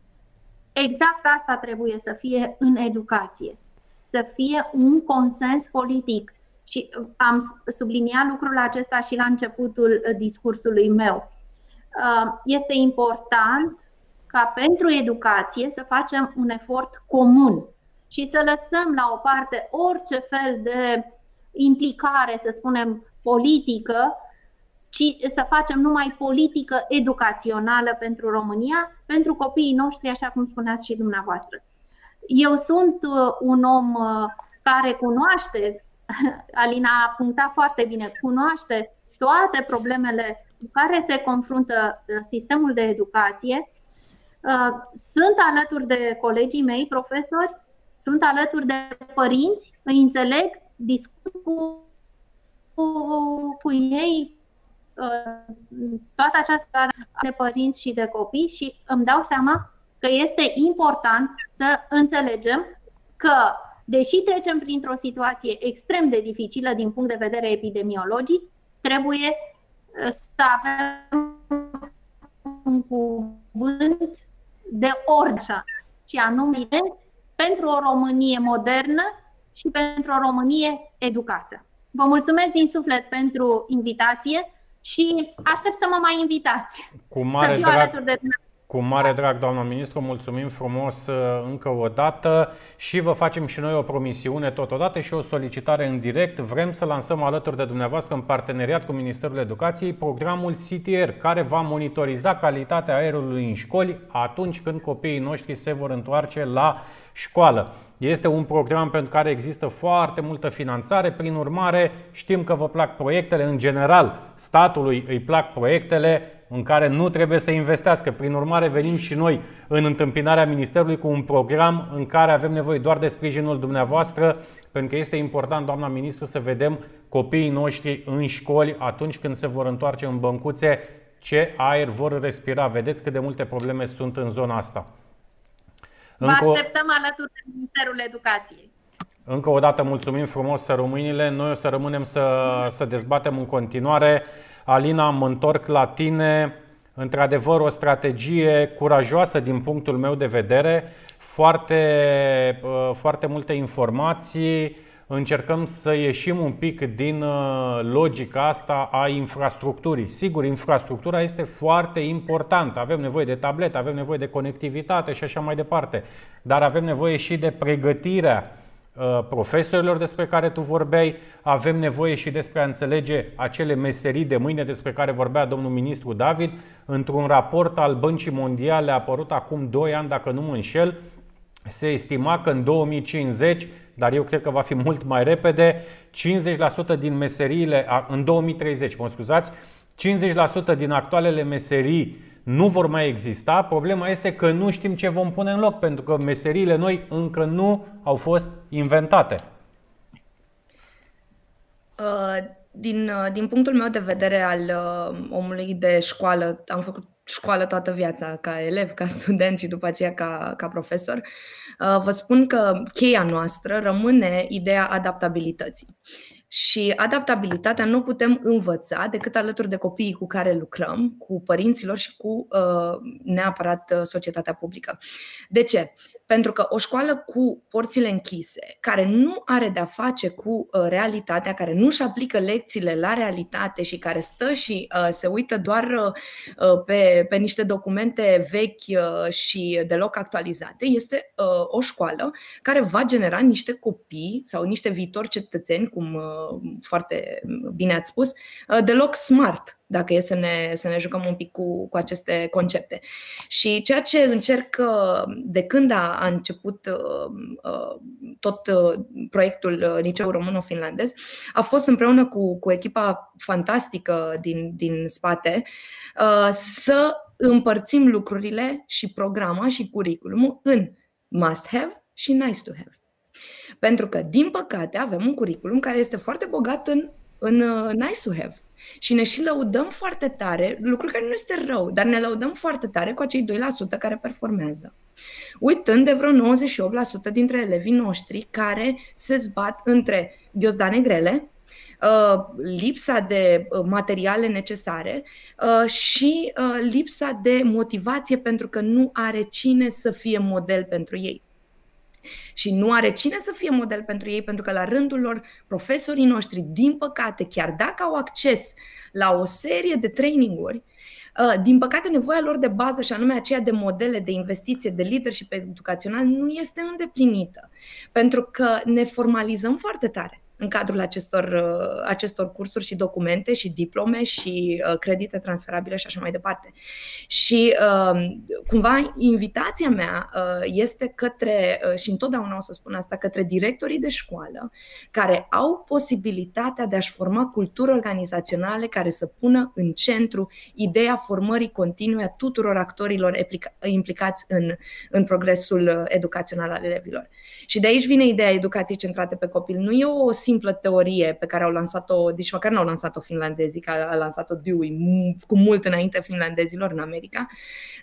Exact asta trebuie să fie în educație. Să fie un consens politic și uh, am subliniat lucrul acesta și la începutul uh, discursului meu. uh, este important ca pentru educație să facem un efort comun și să lăsăm la o parte orice fel de implicare, să spunem, politică, ci să facem numai politică educațională pentru România, pentru copiii noștri, așa cum spuneați și dumneavoastră. Eu sunt uh, un om uh, care cunoaște, [LAUGHS] Alina a punctat foarte bine, cunoaște toate problemele cu care se confruntă uh, sistemul de educație. Sunt alături de colegii mei, profesori, sunt alături de părinți, îi înțeleg, discut cu, cu, cu ei toată această de părinți și de copii și îmi dau seama că este important să înțelegem că, deși trecem printr-o situație extrem de dificilă din punct de vedere epidemiologic, trebuie uh, să avem un cuvânt de orice, și anume pentru o Românie modernă și pentru o Românie educată. Vă mulțumesc din suflet pentru invitație și aștept să mă mai invitați. Cu mare să drag. alături de dumneavoastră. Cu mare drag, doamna ministru, mulțumim frumos uh, încă o dată și vă facem și noi o promisiune totodată și o solicitare în direct. Vrem să lansăm alături de dumneavoastră în parteneriat cu Ministerul Educației programul CTR, care va monitoriza calitatea aerului în școli atunci când copiii noștri se vor întoarce la școală. Este un program pentru care există foarte multă finanțare, prin urmare știm că vă plac proiectele, în general statului îi plac proiectele, în care nu trebuie să investească. Prin urmare, venim și noi în întâmpinarea Ministerului cu un program în care avem nevoie doar de sprijinul dumneavoastră, pentru că este important, doamna ministru, să vedem copiii noștri în școli atunci când se vor întoarce în băncuțe, ce aer vor respira. Vedeți cât de multe probleme sunt în zona asta. Vă Încă așteptăm alături de Ministerul Educației. Încă o dată mulțumim frumos să românile. Noi o să rămânem să, să dezbatem în continuare. Alina, mă întorc la tine. Într-adevăr, o strategie curajoasă din punctul meu de vedere, foarte, uh, foarte multe informații. Încercăm să ieșim un pic din uh, logica asta a infrastructurii. Sigur, infrastructura este foarte importantă. Avem nevoie de tablete, avem nevoie de conectivitate și așa mai departe. Dar avem nevoie și de pregătirea Uh, profesorilor despre care tu vorbeai, avem nevoie și despre a înțelege acele meserii de mâine despre care vorbea domnul ministru David. Într-un raport al Băncii Mondiale apărut acum 2 ani, dacă nu mă înșel, se estima că în 2050, dar eu cred că va fi mult mai repede, 50% din meseriile, în 2030, mă scuzați, 50% din actualele meserii nu vor mai exista. Problema este că nu știm ce vom pune în loc, pentru că meseriile noi încă nu au fost inventate. Uh, din, uh, din punctul meu de vedere al uh, omului de școală, am făcut școală toată viața, ca elev, ca [LAUGHS] student și după aceea ca, ca profesor, vă spun că cheia noastră rămâne ideea adaptabilității. Și adaptabilitatea nu putem învăța decât alături de copiii cu care lucrăm, cu părinților și cu uh, neapărat uh, societatea publică. De ce? Pentru că o școală cu porțile închise, care nu are de-a face cu uh, realitatea, care nu își aplică lecțiile la realitate și care stă și uh, se uită doar uh, pe, pe niște documente vechi și deloc actualizate, este o școală care va genera niște copii sau niște viitori cetățeni, cum foarte bine ați spus, deloc smart dacă e să ne, să ne jucăm un pic cu, cu aceste concepte. Și ceea ce încerc uh, de când a, a început uh, uh, tot uh, proiectul uh, Liceul Româno-Finlandez a fost împreună cu, cu echipa fantastică din, din spate uh, să împărțim lucrurile și programa și curriculumul în must have și nice to have. Pentru că, din păcate, avem un curriculum care este foarte bogat în, în uh, nice to have. Și ne și lăudăm foarte tare, lucru care nu este rău, dar ne lăudăm foarte tare cu acei 2% care performează. Uitând de vreo 98% dintre elevii noștri care se zbat între ghiozdane grele, uh, lipsa de uh, materiale necesare uh, și lipsa de motivație pentru că nu are cine să fie model pentru ei și nu are cine să fie model pentru ei, pentru că la rândul lor profesorii noștri, din păcate, chiar dacă au acces la o serie de traininguri, Din păcate, nevoia lor de bază, și anume aceea de modele de investiție, de leadership educațional, nu este îndeplinită. Pentru că ne formalizăm foarte tare în cadrul acestor, uh, acestor cursuri și documente și diplome și uh, credite transferabile și așa mai departe. Și um, cumva invitația mea uh, este către, și întotdeauna o să spun asta, către directorii de școală care au posibilitatea de a-și forma culturi organizaționale care să pună în centru ideea formării continue a tuturor actorilor implicați în, în progresul educațional al elevilor. Și de aici vine ideea educației centrate pe copil. Nu e o simplă teorie pe care au lansat-o, deci măcar nu au lansat-o finlandezii, că a lansat-o Dewey cu mult înainte finlandezilor în America,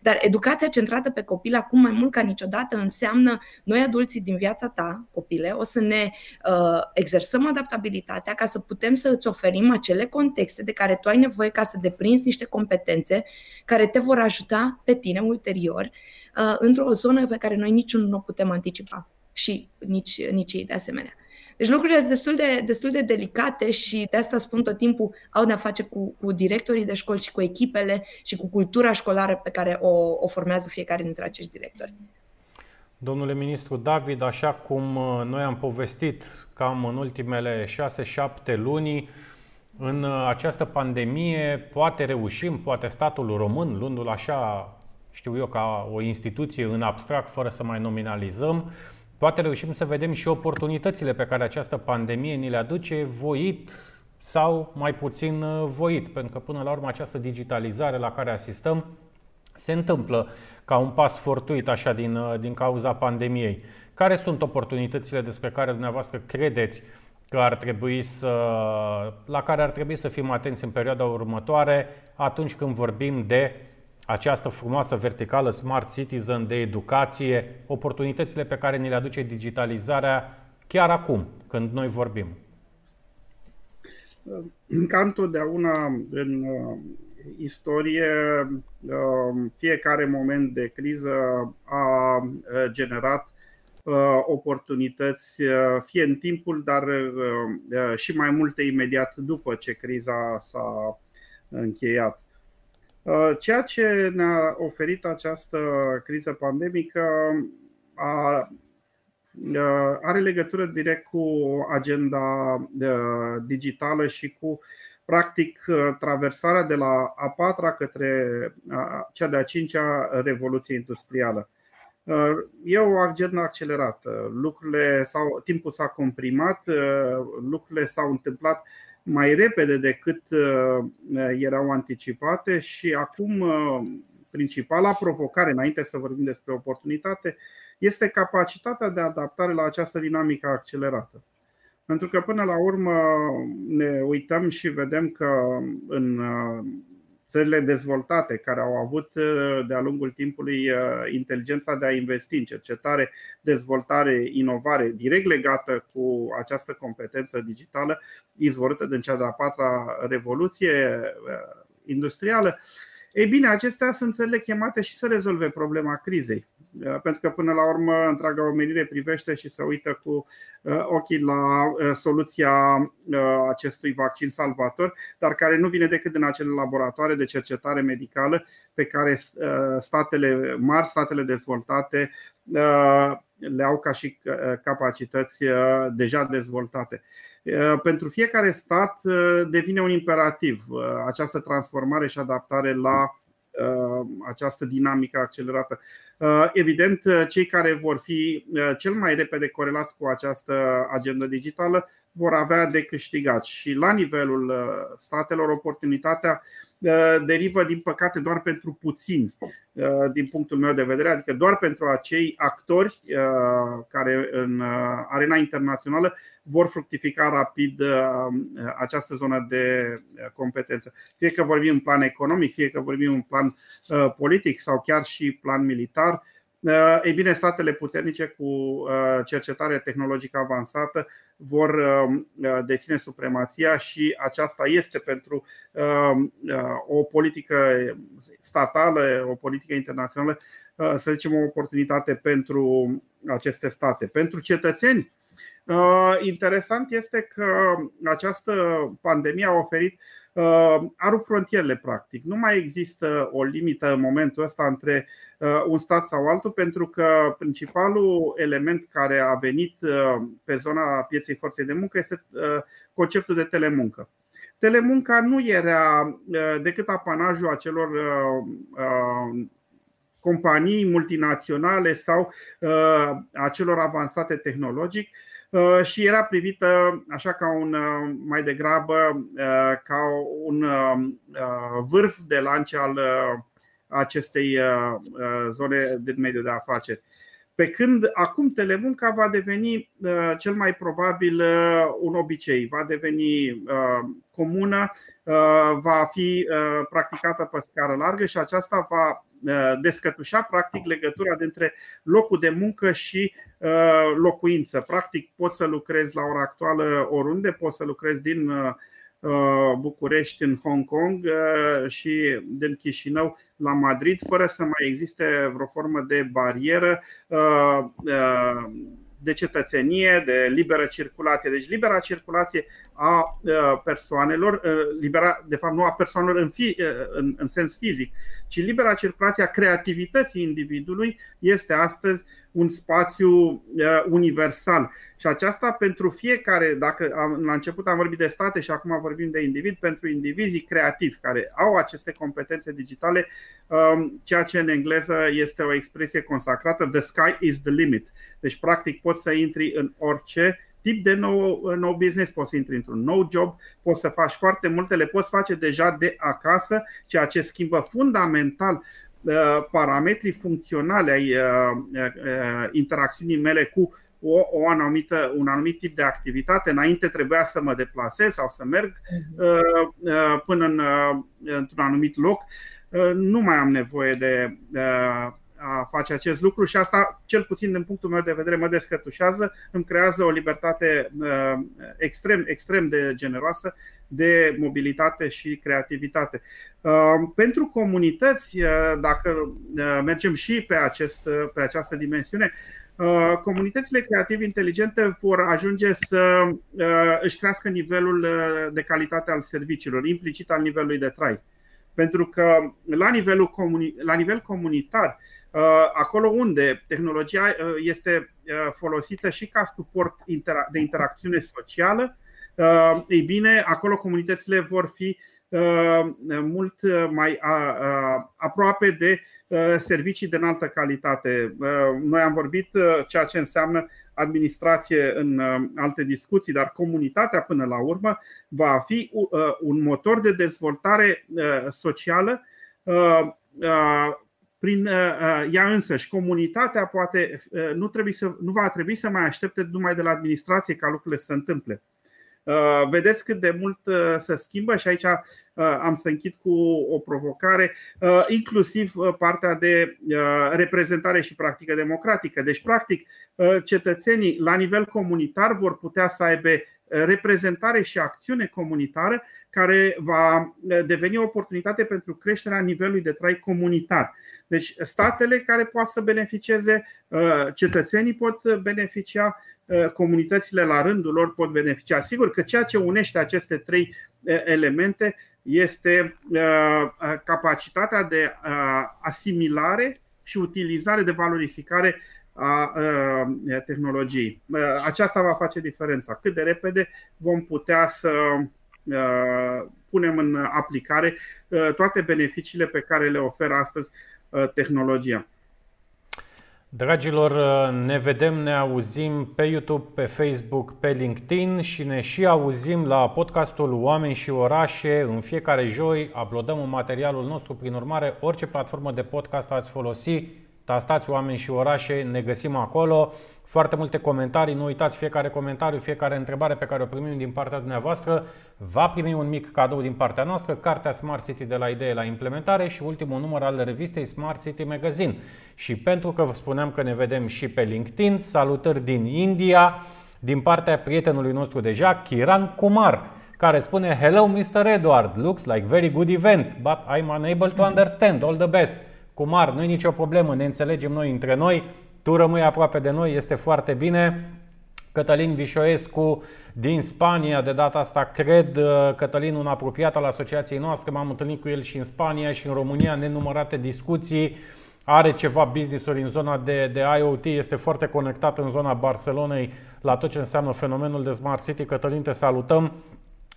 dar educația centrată pe copil acum mai mult ca niciodată înseamnă noi adulții din viața ta, copile, o să ne uh, exersăm adaptabilitatea ca să putem să îți oferim acele contexte de care tu ai nevoie ca să deprinzi niște competențe care te vor ajuta pe tine ulterior uh, într-o zonă pe care noi niciunul nu o putem anticipa și nici, nici ei de asemenea. Deci lucrurile sunt destul de, destul de delicate și de asta spun tot timpul, au de-a face cu, cu directorii de școli și cu echipele și cu cultura școlară pe care o, o formează fiecare dintre acești directori. Domnule ministru David, așa cum uh, noi am povestit cam în ultimele 6-7 luni, în uh, această pandemie poate reușim, poate statul român, luându-l așa, știu eu, ca o instituție în abstract, fără să mai nominalizăm, poate reușim să vedem și oportunitățile pe care această pandemie ni le aduce, voit sau mai puțin uh, voit, pentru că până la urmă această digitalizare la care asistăm se întâmplă ca un pas fortuit așa din, uh, din cauza pandemiei. Care sunt oportunitățile despre care dumneavoastră credeți că ar trebui să, la care ar trebui să fim atenți în perioada următoare atunci când vorbim de această frumoasă verticală Smart Citizen de educație, oportunitățile pe care ni le aduce digitalizarea chiar acum, când noi vorbim? Ca întotdeauna în uh, istorie, uh, fiecare moment de criză a uh, generat oportunități, fie în timpul, dar și mai multe imediat după ce criza s-a încheiat. Uh, ceea ce ne-a oferit această criză pandemică a, uh, are legătură direct cu agenda uh, digitală și cu practic traversarea de la a patra către cea de-a cincea revoluție industrială. E o agendă accelerată. Lucrurile sau timpul s-a comprimat, lucrurile s-au întâmplat mai repede decât uh, erau anticipate și acum uh, principala provocare, înainte să vorbim despre oportunitate, este capacitatea de adaptare la această dinamică accelerată. Pentru că până la urmă ne uităm și vedem că în uh, țările dezvoltate care au avut uh, de-a lungul timpului uh, inteligența de a investi în cercetare, dezvoltare, inovare, direct legată cu această competență digitală izvorâtă din cea de-a patra revoluție uh, industrială, ei bine, acestea sunt țările chemate și să rezolve problema crizei. Uh, pentru că până la urmă întreaga omenire privește și se uită cu uh, ochii la uh, soluția acestui vaccin salvator, dar care nu vine decât din acele laboratoare de cercetare medicală pe care statele mari, statele dezvoltate le au ca și capacități deja dezvoltate. Pentru fiecare stat devine un imperativ această transformare și adaptare la această dinamică accelerată. Uh, evident, uh, cei care vor fi uh, cel mai repede corelați cu această agendă digitală vor avea de câștigat și la nivelul statelor oportunitatea derivă din păcate doar pentru puțini din punctul meu de vedere, adică doar pentru acei actori care în arena internațională vor fructifica rapid această zonă de competență. Fie că vorbim în plan economic, fie că vorbim în plan politic sau chiar și plan militar militar. Uh, ei bine, statele puternice cu uh, cercetare tehnologică avansată vor uh, deține supremația și aceasta este pentru o politică statală, o politică internațională, să zicem, o oportunitate pentru aceste state. Pentru cetățeni, Uh, interesant este că această pandemie a oferit uh, a rupt frontierele practic. Nu mai există o limită în momentul ăsta între uh, un stat sau altul pentru că principalul element care a venit pe zona pieței forței de muncă este conceptul de telemuncă. Telemunca nu era decât apanajul acelor companii multinaționale sau a celor avansate tehnologic Uh, și era privită așa ca un uh, mai degrabă uh, ca un vârf de lance al acestei zone de mediu de afaceri. Pe când acum telemunca va deveni cel mai probabil un obicei, va deveni comună, va fi practicată pe scară largă și aceasta va descătușa practic legătura dintre locul de muncă și locuință. Practic poți să lucrezi la ora actuală oriunde, poți să lucrezi din București în Hong Kong și din Chișinău la Madrid, fără să mai existe vreo formă de barieră de cetățenie, de liberă circulație. Deci libera circulație a persoanelor, libera, de fapt nu a persoanelor în, fi, în, în sens fizic, ci libera circulație a creativității individului este astăzi un spațiu universal. Și aceasta pentru fiecare, dacă am, la început am vorbit de state și acum vorbim de individ, pentru indivizii creativi care au aceste competențe digitale, ceea ce în engleză este o expresie consacrată, the sky is the limit. Deci, practic, poți să intri în orice tip de nou, nou business, poți să intri într-un nou job, poți să faci foarte multe, le poți face deja de acasă, ceea ce schimbă fundamental uh, parametrii funcționale ai uh, uh, interacțiunii mele cu o, o anumită, un anumit tip de activitate. Înainte trebuia să mă deplasez sau să merg mhm. până în, într-un anumit loc. Nu mai am nevoie de a face acest lucru și asta, cel puțin din punctul meu de vedere, mă descătușează, îmi creează o libertate uh, extrem, extrem de generoasă de mobilitate și creativitate. Uh, pentru comunități, uh, dacă mergem și pe, acest, pe această dimensiune, comunitățile creative inteligente vor ajunge să își crească nivelul de calitate al serviciilor, implicit al nivelului de trai. Pentru că la, nivelul comuni- la nivel comunitar, Uh, acolo unde tehnologia uh, este uh, folosită și ca suport de interacțiune socială, ei bine, acolo comunitățile vor fi mult mai aproape de servicii de înaltă calitate. Noi am vorbit ceea ce înseamnă administrație în alte discuții, dar comunitatea până la urmă va fi un motor de dezvoltare socială prin uh, uh, ea însăși. Comunitatea poate uh, nu, trebuie să, nu va trebui să mai aștepte numai de la administrație ca lucrurile să se întâmple. Vedeți cât de mult se schimbă și aici am să închid cu o provocare, inclusiv partea de reprezentare și practică democratică. Deci, practic, cetățenii la nivel comunitar vor putea să aibă reprezentare și acțiune comunitară care va deveni o oportunitate pentru creșterea nivelului de trai comunitar. Deci statele care pot să beneficieze, uh, cetățenii pot beneficia, uh, comunitățile la rândul lor pot beneficia. Sigur că ceea ce unește aceste trei uh, elemente este capacitatea de asimilare și utilizare de valorificare a tehnologiei. Aceasta va face diferența. Cât de repede vom putea să punem în aplicare toate beneficiile pe care le oferă astăzi Uh, tehnologia. Dragilor, uh, ne vedem, ne auzim pe YouTube, pe Facebook, pe LinkedIn și ne și auzim la podcastul Oameni și Orașe. În fiecare joi uploadăm un materialul nostru, prin urmare, orice platformă de podcast ați folosi, tastați Oameni și Orașe, ne găsim acolo foarte multe comentarii. Nu uitați, fiecare comentariu, fiecare întrebare pe care o primim din partea dumneavoastră va primi un mic cadou din partea noastră, cartea Smart City de la idee la implementare și ultimul număr al revistei Smart City Magazine. Și pentru că vă spuneam că ne vedem și pe LinkedIn, salutări din India, din partea prietenului nostru deja, Kiran Kumar, care spune Hello Mr. Edward, looks like very good event, but I'm unable to understand, all the best. Kumar, nu e nicio problemă, ne înțelegem noi între noi, tu rămâi aproape de noi, este foarte bine. Cătălin Vișoescu din Spania, de data asta cred, uh, Cătălin, un apropiat al asociației noastre, m-am întâlnit cu el și în Spania și în România, nenumărate discuții, are ceva business-uri în zona de, de IoT, este foarte conectat în zona Barcelonei la tot ce înseamnă fenomenul de Smart City. Cătălin, te salutăm!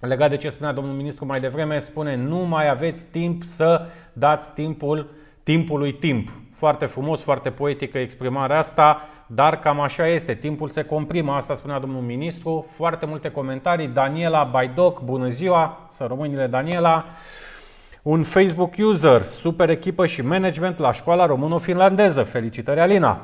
Legat de ce spunea domnul ministru mai devreme, spune nu mai aveți timp să dați timpul timpului timp. Foarte frumos, foarte poetică exprimarea asta, dar cam așa este. Timpul se comprimă, asta spunea domnul ministru. Foarte multe comentarii. Daniela Baidoc, bună ziua, să românile Daniela. Un Facebook user, super echipă și management la școala româno-finlandeză. Felicitări, Alina!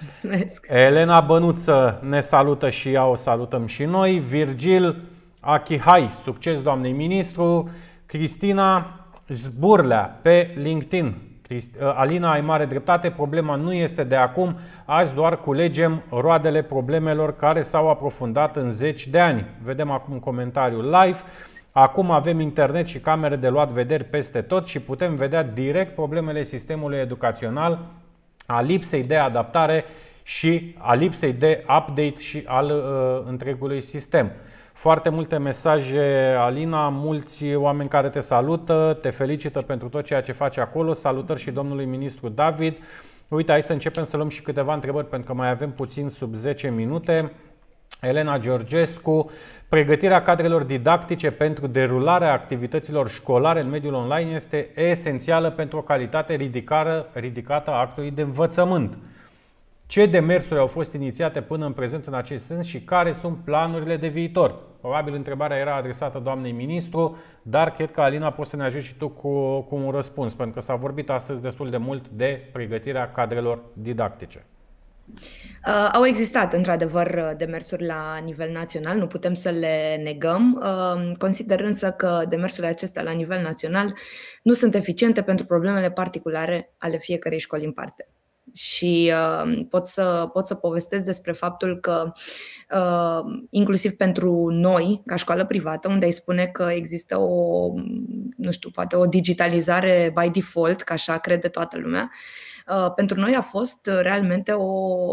Mulțumesc! Elena Bănuță ne salută și ea, o salutăm și noi. Virgil Achihai, succes doamnei ministru. Cristina Zburlea pe LinkedIn. Alina, ai mare dreptate, problema nu este de acum, azi doar culegem roadele problemelor care s-au aprofundat în zeci de ani. Vedem acum comentariul live. Acum avem internet și camere de luat vederi peste tot și putem vedea direct problemele sistemului educațional, a lipsei de adaptare și a lipsei de update și al uh, întregului sistem. Foarte multe mesaje, Alina, mulți oameni care te salută, te felicită pentru tot ceea ce faci acolo. Salutări și domnului ministru David. Uite, hai să începem să luăm și câteva întrebări pentru că mai avem puțin sub 10 minute. Elena Georgescu, pregătirea cadrelor didactice pentru derularea activităților școlare în mediul online este esențială pentru o calitate ridicată a actului de învățământ. Ce demersuri au fost inițiate până în prezent în acest sens și care sunt planurile de viitor? Probabil întrebarea era adresată doamnei ministru, dar cred că Alina poți să ne ajut și tu cu, cu un răspuns, pentru că s-a vorbit astăzi destul de mult de pregătirea cadrelor didactice. Uh, au existat, într-adevăr, demersuri la nivel național, nu putem să le negăm. Uh, consider însă că demersurile acestea la nivel național nu sunt eficiente pentru problemele particulare ale fiecărei școli în parte și uh, pot, să, pot să povestesc despre faptul că uh, inclusiv pentru noi, ca școală privată, unde îi spune că există o, nu știu, poate o digitalizare by default, ca așa crede toată lumea, uh, pentru noi a fost realmente o,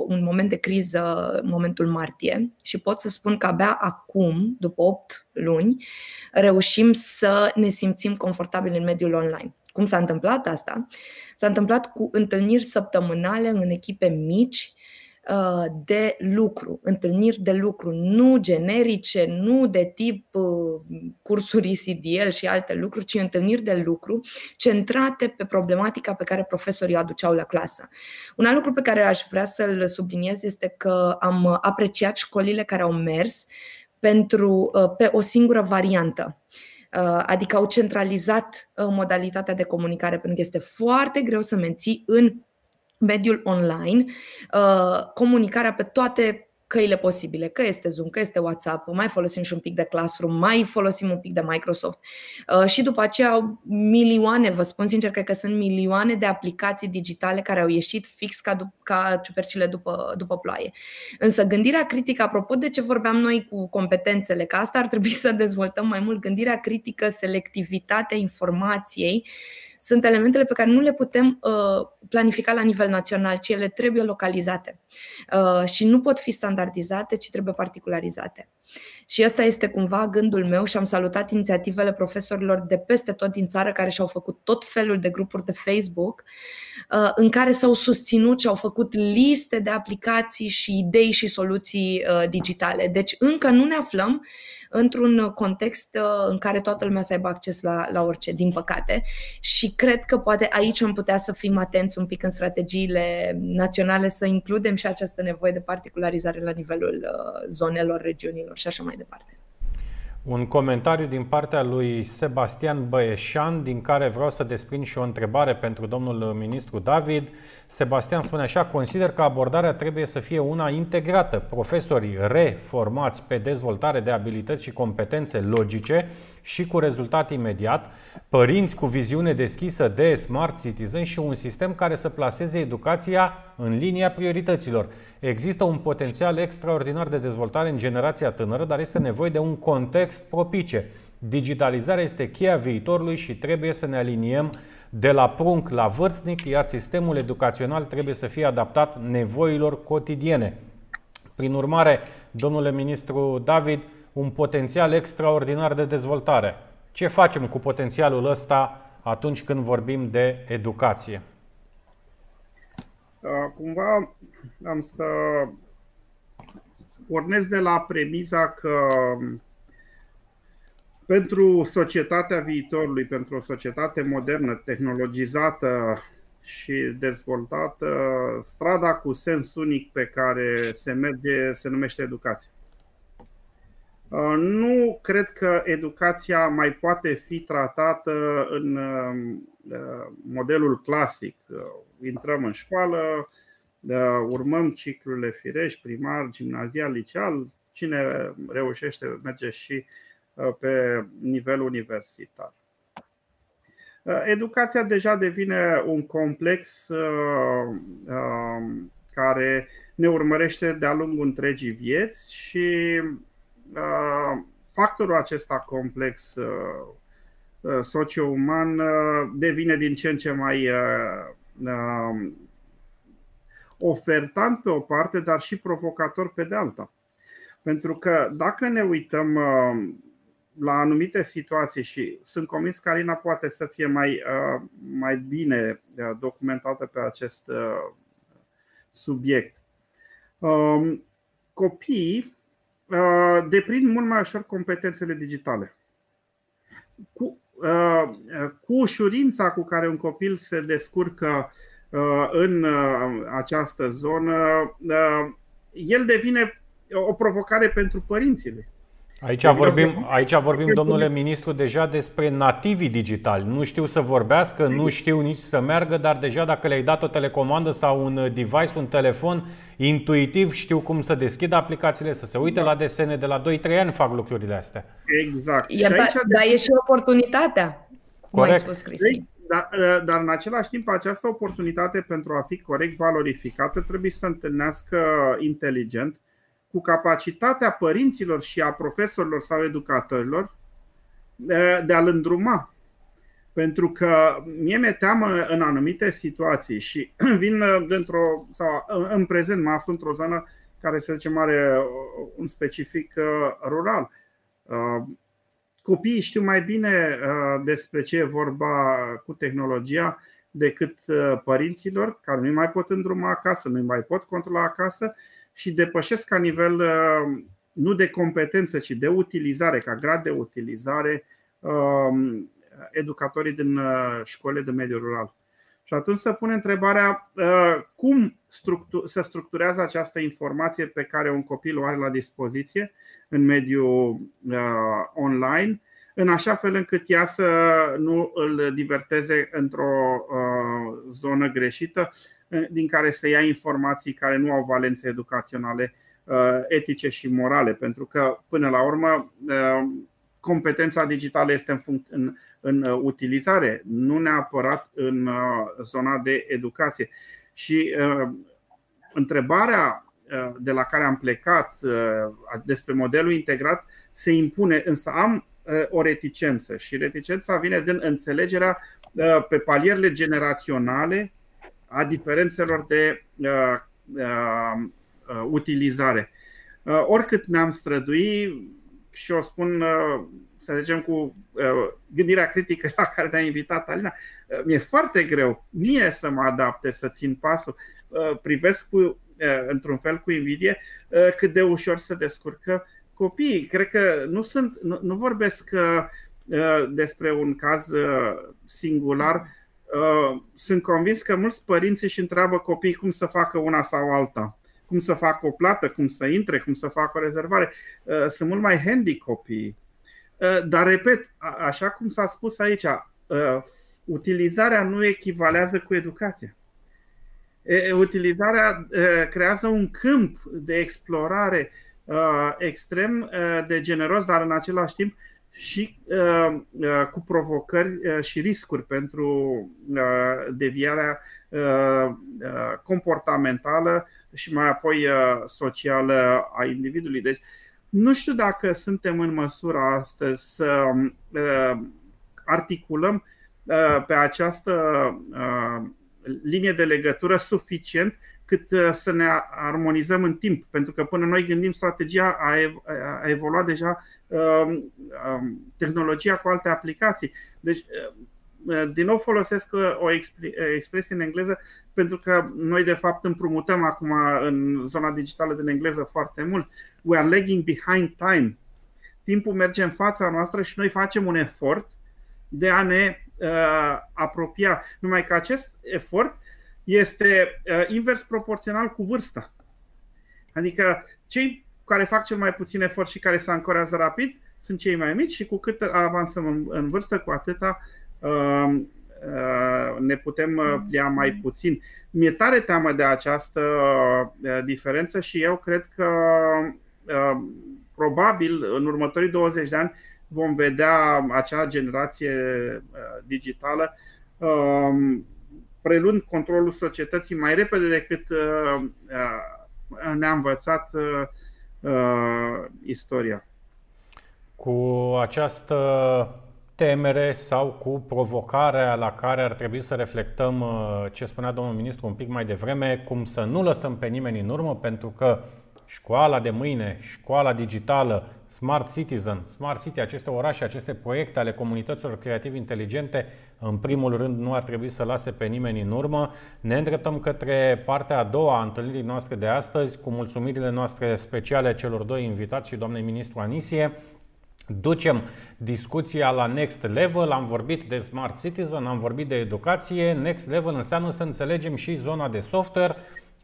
un moment de criză, momentul martie și pot să spun că abia acum, după 8 luni, reușim să ne simțim confortabili în mediul online. Cum s-a întâmplat asta? S-a întâmplat cu întâlniri săptămânale în echipe mici uh, de lucru, întâlniri de lucru, nu generice, nu de tip uh, cursuri CDL și alte lucruri, ci întâlniri de lucru centrate pe problematica pe care profesorii o aduceau la clasă. Un alt lucru pe care aș vrea să-l subliniez este că am apreciat școlile care au mers pentru, uh, pe o singură variantă. Uh, adică au centralizat uh, modalitatea de comunicare, pentru că este foarte greu să menții în mediul online uh, comunicarea pe toate căile posibile, că este Zoom, că este WhatsApp, mai folosim și un pic de Classroom, mai folosim un pic de Microsoft uh, și după aceea au milioane, vă spun sincer, cred că sunt milioane de aplicații digitale care au ieșit fix ca, dup- ca ciupercile după, după ploaie. Însă gândirea critică, apropo de ce vorbeam noi cu competențele, că asta ar trebui să dezvoltăm mai mult, gândirea critică, selectivitatea informației, sunt elementele pe care nu le putem uh, planifica la nivel național, ci ele trebuie localizate uh, și nu pot fi standardizate, ci trebuie particularizate. Și ăsta este cumva gândul meu și am salutat inițiativele profesorilor de peste tot din țară care și-au făcut tot felul de grupuri de Facebook uh, în care s-au susținut și au făcut liste de aplicații și idei și soluții uh, digitale. Deci încă nu ne aflăm într-un context uh, în care toată lumea să aibă acces la, la orice, din păcate. Și cred că poate aici am putea să fim atenți un pic în strategiile naționale, să includem și această nevoie de particularizare la nivelul uh, zonelor, regiunilor și așa mai departe. Un comentariu din partea lui Sebastian Băieșan, din care vreau să desprind și o întrebare pentru domnul ministru David. Sebastian spune așa, consider că abordarea trebuie să fie una integrată. Profesorii reformați pe dezvoltare de abilități și competențe logice și cu rezultat imediat, părinți cu viziune deschisă de smart citizen și un sistem care să placeze educația în linia priorităților. Există un potențial extraordinar de dezvoltare în generația tânără, dar este nevoie de un context propice. Digitalizarea este cheia viitorului și trebuie să ne aliniem de la prunc la vârstnic, iar sistemul educațional trebuie să fie adaptat nevoilor cotidiene. Prin urmare, domnule ministru David, un potențial extraordinar de dezvoltare. Ce facem cu potențialul ăsta atunci când vorbim de educație? Uh, Cumva am să pornesc de la premiza că pentru societatea viitorului, pentru o societate modernă, tehnologizată și dezvoltată, strada cu sens unic pe care se merge se numește educație. Uh, Nu cred că educația mai poate fi tratată în uh, modelul clasic. Uh, Intrăm în școală, urmăm ciclurile firești, primar, gimnazial, liceal, cine reușește merge și pe nivel universitar. Educația deja devine un complex care ne urmărește de-a lungul întregii vieți și factorul acesta complex socio-uman devine din ce în ce mai ofertant pe o parte, dar și provocator pe de alta. Pentru că dacă ne uităm la anumite situații și sunt convins că Alina poate să fie mai, mai bine documentată pe acest subiect. Copiii deprind mult mai ușor competențele digitale. Cu, cu ușurința cu care un copil se descurcă în această zonă, el devine o provocare pentru părinții Aici vorbim, aici vorbim, domnule ministru, deja despre nativii digitali. Nu știu să vorbească, nu știu nici să meargă, dar deja dacă le-ai dat o telecomandă sau un device, un telefon, intuitiv știu cum să deschid aplicațiile, să se uite da. la desene. De la 2-3 ani fac lucrurile astea. Exact. Iar da, dar e și oportunitatea, Corect. mai spus Cristi. Dar, dar în același timp, această oportunitate pentru a fi corect valorificată trebuie să întâlnească inteligent cu capacitatea părinților și a profesorilor sau educatorilor de a-l îndruma. Pentru că mie mi-e teamă în anumite situații și [CLEARS THROAT] vin dintr-o, sau în prezent mă aflu într-o zonă care, să zicem, are un specific rural. Copiii știu mai bine despre ce e vorba cu tehnologia decât părinților care nu mai pot îndruma acasă, nu mai pot controla acasă și depășesc ca nivel nu de competență, ci de utilizare, ca grad de utilizare, educatorii din școlile de mediu rural. Și atunci se pune întrebarea cum se structurează această informație pe care un copil o are la dispoziție în mediul online, în așa fel încât ea să nu îl diverteze într-o zonă greșită din care să ia informații care nu au valențe educaționale, uh, etice și morale, pentru că, până la urmă, uh, competența digitală este în, func- în, în uh, utilizare, nu neapărat în zona de educație. Și întrebarea de la care am plecat despre modelul integrat se impune, însă am o reticență și reticența vine din înțelegerea pe palierele generaționale a diferențelor de uh, uh, uh, utilizare. Uh, oricât ne-am strădui, și o spun, uh, să zicem, cu uh, gândirea critică la care ne-a invitat Alina, uh, mi-e foarte greu mie să mă adapte, să țin pasul. Uh, privesc cu, uh, într-un fel cu invidie uh, cât de ușor se descurcă copiii. Cred că nu, sunt, nu, nu vorbesc uh, despre un caz singular Uh, sunt convins că mulți părinți își întreabă copiii cum să facă una sau alta, cum să facă o plată, cum să intre, cum să facă o rezervare. Uh, sunt mult mai handy copiii. Uh, dar, repet, așa cum s-a spus aici, utilizarea nu echivalează cu educația. Utilizarea creează un câmp de explorare extrem de generos, dar în același timp și uh, uh, cu provocări uh, și riscuri pentru uh, deviarea uh, uh, comportamentală și mai apoi uh, socială a individului. Deci, nu știu dacă suntem în măsură astăzi să uh, articulăm uh, pe această uh, linie de legătură suficient cât uh, să ne armonizăm în timp. Pentru că până noi gândim strategia, a, ev- a evoluat deja uh, uh, tehnologia cu alte aplicații. Deci, uh, din nou folosesc uh, o expresie în engleză pentru că noi de fapt împrumutăm acum în zona digitală din engleză foarte mult. We are lagging behind time. Timpul merge în fața noastră și noi facem un efort de a ne uh, apropia. Numai că acest efort este uh, invers proporțional cu vârsta. Adică cei care fac cel mai puțin efort și care se ancorează rapid sunt cei mai mici și cu cât avansăm în, în vârstă, cu atâta uh, uh, ne putem uh, plia mai puțin. Mi-e tare teamă de această uh, diferență și eu cred că uh, probabil în următorii 20 de ani vom vedea acea generație uh, digitală um, preluând controlul societății mai repede decât uh, uh, ne-a învățat istoria. Cu această temere sau cu provocarea la care ar trebui să reflectăm ce spunea domnul ministru un pic mai devreme, cum să nu lăsăm pe nimeni în urmă, pentru că școala de mâine, școala digitală, Smart Citizen, Smart City, aceste orașe, aceste proiecte ale comunităților creative inteligente, în primul rând nu ar trebui să lase pe nimeni în urmă. Ne îndreptăm către partea a doua a întâlnirii noastre de astăzi, cu mulțumirile noastre speciale celor doi invitați și doamnei ministru Anisie. Ducem discuția la next level, am vorbit de Smart Citizen, am vorbit de educație. Next level înseamnă să înțelegem și zona de software,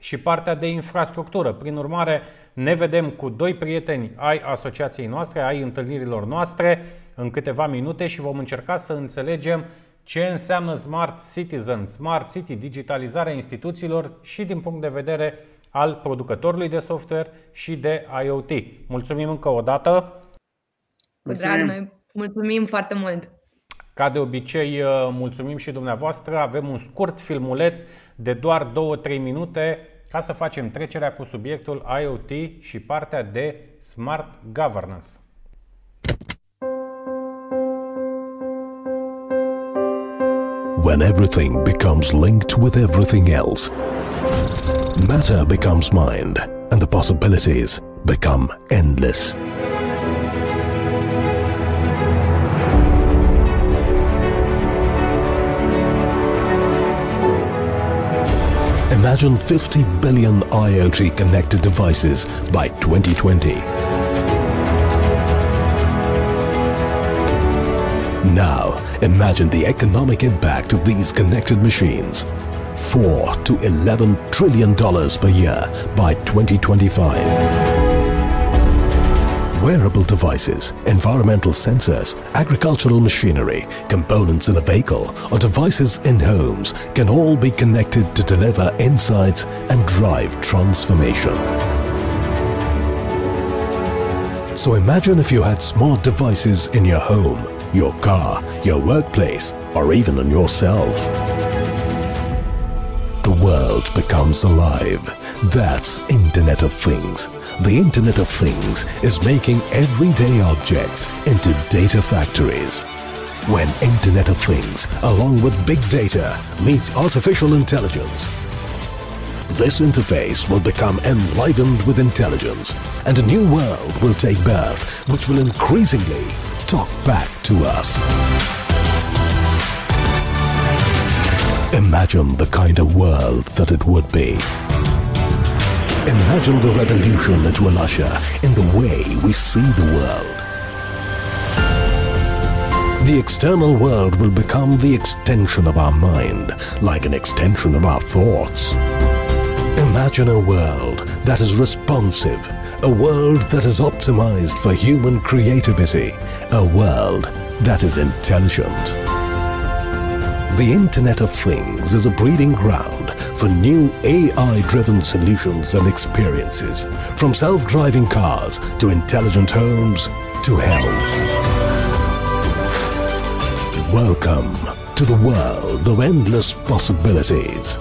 și partea de infrastructură. Prin urmare, ne vedem cu doi prieteni ai asociației noastre, ai întâlnirilor noastre în câteva minute și vom încerca să înțelegem ce înseamnă Smart Citizen, Smart City, digitalizarea instituțiilor și din punct de vedere al producătorului de software și de IoT. Mulțumim încă o dată! Cu drag, noi mulțumim foarte mult! Ca de obicei, mulțumim și dumneavoastră. Avem un scurt filmuleț de doar 2-3 minute ca să facem trecerea cu subiectul IoT și partea de Smart Governance. When everything becomes linked with everything else, matter becomes mind, and the possibilities become endless. Imagine 50 billion IoT connected devices by 2020. Now, imagine the economic impact of these connected machines. 4 to 11 trillion dollars per year by 2025 wearable devices, environmental sensors, agricultural machinery, components in a vehicle, or devices in homes can all be connected to deliver insights and drive transformation. So imagine if you had smart devices in your home, your car, your workplace, or even on yourself the world becomes alive. That's Internet of Things. The Internet of Things is making everyday objects into data factories. When Internet of Things, along with big data, meets artificial intelligence, this interface will become enlivened with intelligence, and a new world will take birth, which will increasingly talk back to us. Imagine the kind of world that it would be. Imagine the revolution it will usher in the way we see the world. The external world will become the extension of our mind, like an extension of our thoughts. Imagine a world that is responsive, a world that is optimized for human creativity, a world that is intelligent. The Internet of Things is a breeding ground for new AI-driven solutions and experiences, from self-driving cars to intelligent homes to health. Welcome to the world of endless possibilities.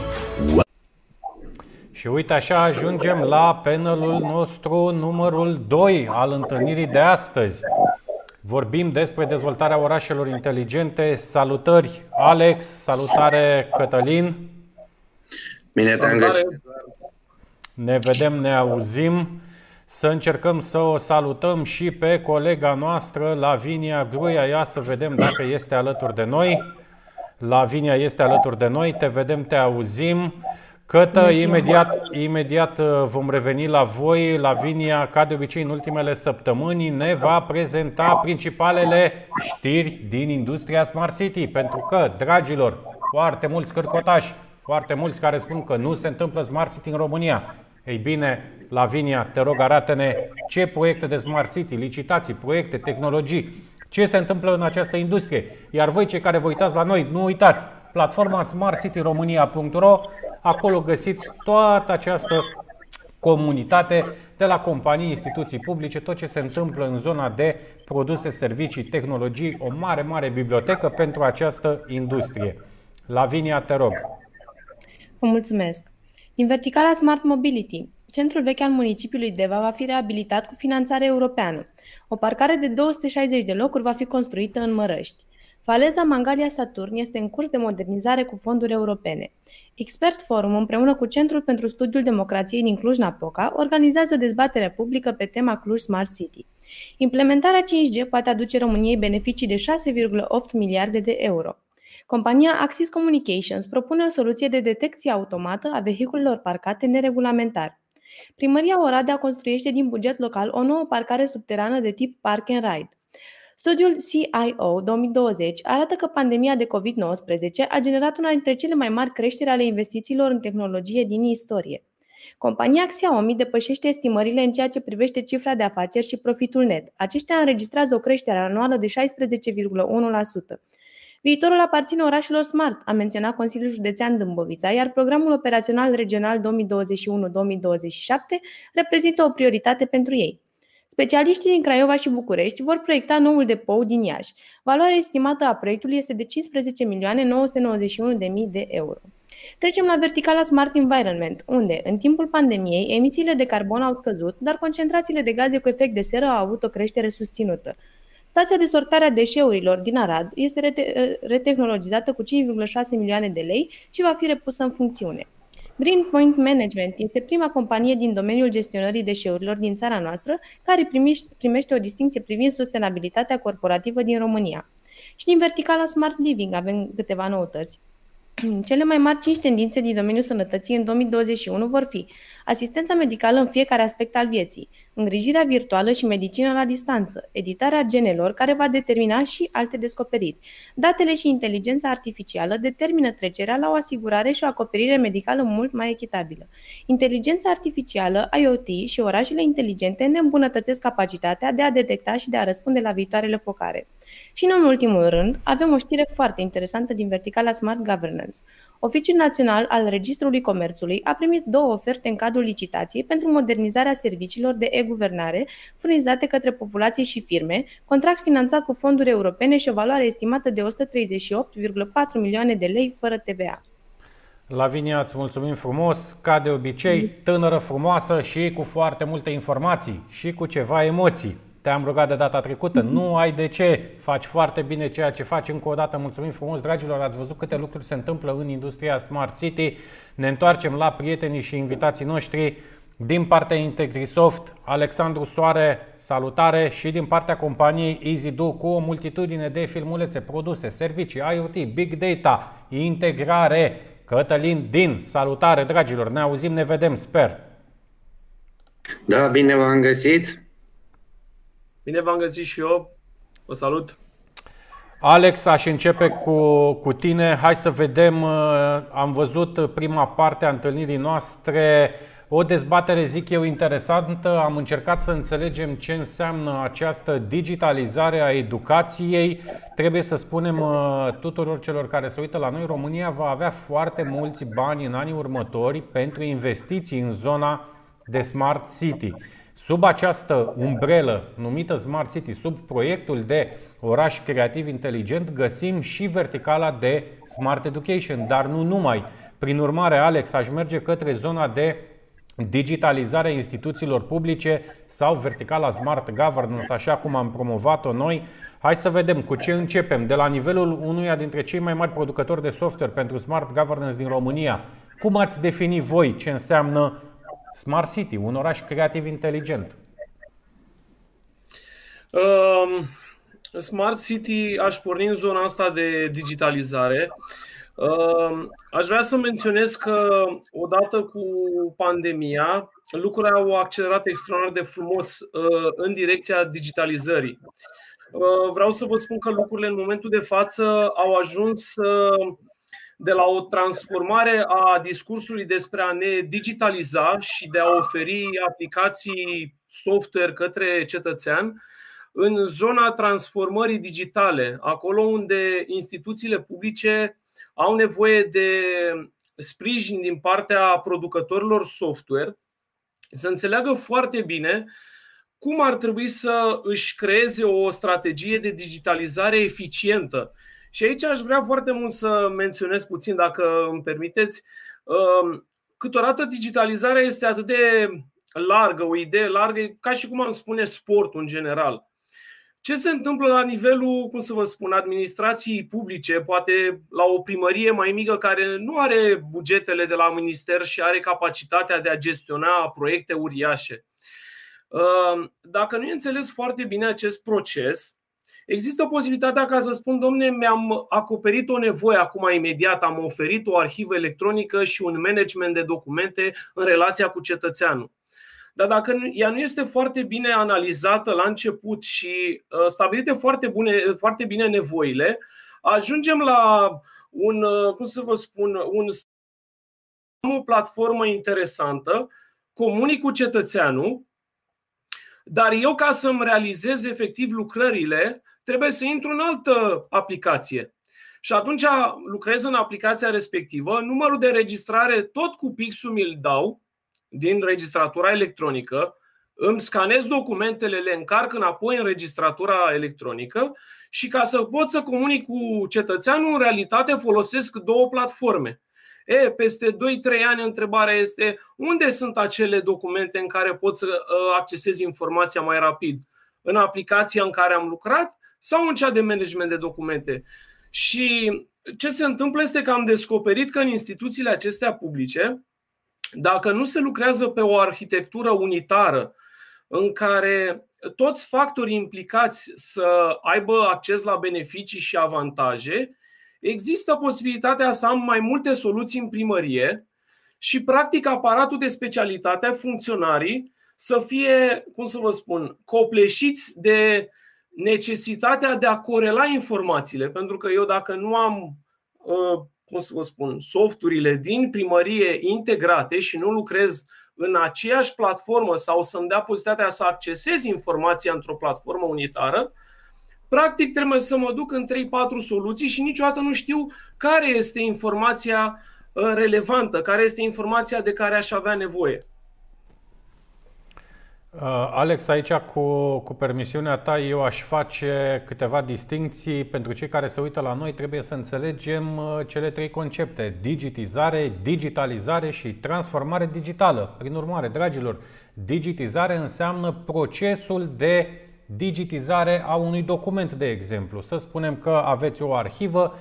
Și uite așa ajungem la panelul nostru numărul 2 al întâlnirii de astăzi. Vorbim despre dezvoltarea orașelor inteligente. Salutări, Alex! Salutare, Cătălin! Bine te-am Salutare. găsit. Ne vedem, ne auzim. Să încercăm să o salutăm și pe colega noastră, Lavinia Gruia. Ia să vedem dacă este alături de noi. Lavinia este alături de noi, te vedem, te auzim. Cătă, imediat, imediat uh, vom reveni la voi. Lavinia, ca de obicei în ultimele săptămâni, ne va prezenta principalele știri din industria Smart City. Pentru că, dragilor, foarte mulți cărcotași, foarte mulți care spun că nu se întâmplă Smart City în România. Ei bine, Lavinia, te rog, arată-ne ce proiecte de Smart City, licitații, proiecte, tehnologii, ce se întâmplă în această industrie. Iar voi, cei care vă uitați la noi, nu uitați, platforma smartcityromania.ro, acolo găsiți toată această comunitate de la companii, instituții publice, tot ce se întâmplă în zona de produse, servicii, tehnologii, o mare, mare bibliotecă pentru această industrie. Lavinia, te rog. Vă mulțumesc. Din verticala Smart Mobility, centrul vechi al municipiului Deva va fi reabilitat cu finanțare europeană. O parcare de 260 de locuri va fi construită în Mărăști. Faleza Mangalia Saturn este în curs de modernizare cu fonduri europene. Expert Forum, împreună cu Centrul pentru Studiul Democrației din Cluj-Napoca, organizează dezbatere publică pe tema Cluj Smart City. Implementarea 5G poate aduce României beneficii de 6,8 miliarde de euro. Compania Axis Communications propune o soluție de detecție automată a vehiculelor parcate neregulamentar. Primăria Oradea construiește din buget local o nouă parcare subterană de tip Park and Ride. Studiul CIO 2020 arată că pandemia de COVID-19 a generat una dintre cele mai mari creșteri ale investițiilor în tehnologie din istorie. Compania Xiaomi depășește estimările în ceea ce privește cifra de afaceri și profitul net. Aceștia înregistrează o creștere anuală de 16,1%. Viitorul aparține orașelor smart, a menționat Consiliul Județean Dâmbovița, iar programul operațional regional 2021-2027 reprezintă o prioritate pentru ei. Specialiștii din Craiova și București vor proiecta noul depou din Iași. Valoarea estimată a proiectului este de 15 milioane 991 de mii de euro. Trecem la verticala Smart Environment, unde, în timpul pandemiei, emisiile de carbon au scăzut, dar concentrațiile de gaze cu efect de seră au avut o creștere susținută. Stația de sortare a deșeurilor din Arad este rete- retehnologizată cu 5,6 milioane de lei și va fi repusă în funcțiune. Green Point Management este prima companie din domeniul gestionării deșeurilor din țara noastră care primiș- primește o distinție privind sustenabilitatea corporativă din România. Și din verticala Smart Living avem câteva noutăți. [CLEARS THROAT] Cele mai mari cinci tendințe din domeniul sănătății în 2021 vor fi asistența medicală în fiecare aspect al vieții, îngrijirea virtuală și medicina la distanță, editarea genelor care va determina și alte descoperiri. Datele și inteligența artificială determină trecerea la o asigurare și o acoperire medicală mult mai echitabilă. Inteligența artificială, IoT și orașele inteligente ne îmbunătățesc capacitatea de a detecta și de a răspunde la viitoarele focare. Și nu în ultimul rând, avem o știre foarte interesantă din verticala Smart Governance. Oficiul Național al Registrului Comerțului a primit două oferte în cadrul licitației pentru modernizarea serviciilor de e-guvernare furnizate către populație și firme, contract finanțat cu fonduri europene și o valoare estimată de 138,4 milioane de lei fără TVA. Lavinia, îți mulțumim frumos, ca de obicei, tânără, frumoasă și cu foarte multe informații și cu ceva emoții. Te-am rugat de data trecută, nu ai de ce, faci foarte bine ceea ce faci. Încă o dată mulțumim frumos, dragilor, ați văzut câte lucruri se întâmplă în industria Smart City. Ne întoarcem la prietenii și invitații noștri. Din partea Integrisoft, Alexandru Soare, salutare și din partea companiei EasyDo cu o multitudine de filmulețe, produse, servicii, IoT, Big Data, integrare. Cătălin Din, salutare dragilor, ne auzim, ne vedem, sper. Da, bine v-am găsit. Bine v-am găsit și eu. Vă salut. Alex, aș începe cu, cu tine. Hai să vedem, uh, am văzut prima parte a întâlnirii noastre, o dezbatere, zic eu, interesantă. Am încercat să înțelegem ce înseamnă această digitalizare a educației. Trebuie să spunem uh, tuturor celor care se uită la noi, România va avea foarte mulți bani în anii următori pentru investiții în zona de Smart City. Sub această umbrelă numită Smart City, sub proiectul de oraș creativ inteligent, găsim și verticala de Smart Education, dar nu numai. Prin urmare, Alex, aș merge către zona de digitalizare a instituțiilor publice sau verticala Smart Governance, așa cum am promovat-o noi. Hai să vedem cu ce începem. De la nivelul unuia dintre cei mai mari producători de software pentru Smart Governance din România, Cum ați defini voi ce înseamnă Smart City, un oraș creativ inteligent? Um, Smart City aș porni în zona asta de digitalizare. Um, aș vrea să menționez că odată cu pandemia, lucrurile au accelerat extraordinar de frumos uh, în direcția digitalizării. Uh, vreau să vă spun că lucrurile în momentul de față au ajuns uh, de la o transformare a discursului despre a ne digitaliza și de a oferi aplicații software către cetățean în zona transformării digitale, acolo unde instituțiile publice au nevoie de sprijin din partea producătorilor software, să înțeleagă foarte bine cum ar trebui să își creeze o strategie de digitalizare eficientă. Și aici aș vrea foarte mult să menționez puțin, dacă îmi permiteți. Um, câteodată digitalizarea este atât de largă, o idee largă, ca și cum am spune sportul în general. Ce se întâmplă la nivelul, cum să vă spun, administrației publice, poate la o primărie mai mică care nu are bugetele de la minister și are capacitatea de a gestiona proiecte uriașe? Ehm, dacă nu e înțeles foarte bine acest proces, există posibilitatea ca să spun, domne, mi-am acoperit o nevoie acum imediat, am oferit o arhivă electronică și un management de documente în relația cu cetățeanul. Dar dacă ea nu este foarte bine analizată la început și uh, stabilite foarte, bune, foarte bine nevoile, ajungem la un, uh, cum să vă spun, un, o platformă interesantă, comunic cu cetățeanul, dar eu ca să-mi realizez efectiv lucrările, trebuie să intru în altă aplicație. Și atunci lucrez în aplicația respectivă, numărul de registrare tot cu pixul mi-l dau, din registratura electronică, îmi scanez documentele, le încarc înapoi în registratura electronică și ca să pot să comunic cu cetățeanul, în realitate folosesc două platforme. E, peste 2-3 ani întrebarea este unde sunt acele documente în care pot să uh, accesez informația mai rapid? În aplicația în care am lucrat sau în cea de management de documente? Și ce se întâmplă este că am descoperit că în instituțiile acestea publice, dacă nu se lucrează pe o arhitectură unitară în care toți factorii implicați să aibă acces la beneficii și avantaje, există posibilitatea să am mai multe soluții în primărie și, practic, aparatul de specialitate, funcționarii, să fie, cum să vă spun, copleșiți de necesitatea de a corela informațiile. Pentru că eu, dacă nu am uh, cum să vă spun, softurile din primărie integrate și nu lucrez în aceeași platformă sau să-mi dea posibilitatea să accesez informația într-o platformă unitară, practic trebuie să mă duc în 3-4 soluții și niciodată nu știu care este informația uh, relevantă, care este informația de care aș avea nevoie. Uh, Alex, aici cu, cu permisiunea ta eu aș face câteva distinții. Pentru cei care se uită la noi trebuie să înțelegem uh, cele trei concepte. Digitizare, digitalizare și transformare digitală. Prin urmare, dragilor, digitizare înseamnă procesul de digitizare a unui document, de exemplu. Să spunem că aveți o arhivă,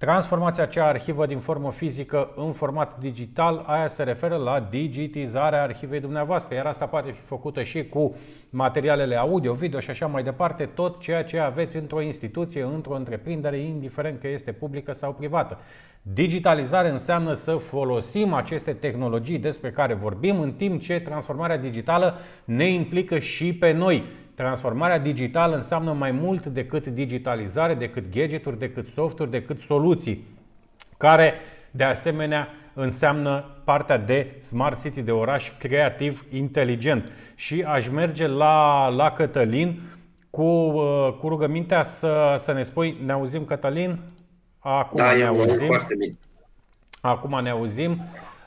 Transformația acea arhivă din formă fizică în format digital, aia se referă la digitizarea arhivei dumneavoastră, iar asta poate fi făcută și cu materialele audio, video și așa mai departe, tot ceea ce aveți într-o instituție, într-o întreprindere, indiferent că este publică sau privată. Digitalizare înseamnă să folosim aceste tehnologii despre care vorbim, în timp ce transformarea digitală ne implică și pe noi. Transformarea digitală înseamnă mai mult decât digitalizare, decât gadgeturi, decât softuri, decât soluții, care de asemenea înseamnă partea de smart city, de oraș creativ, inteligent. Și aș merge la, la Cătălin cu, uh, cu rugămintea să, să ne spui, ne auzim Cătălin? Acum da, ne auzim. foarte bine. Acum ne auzim.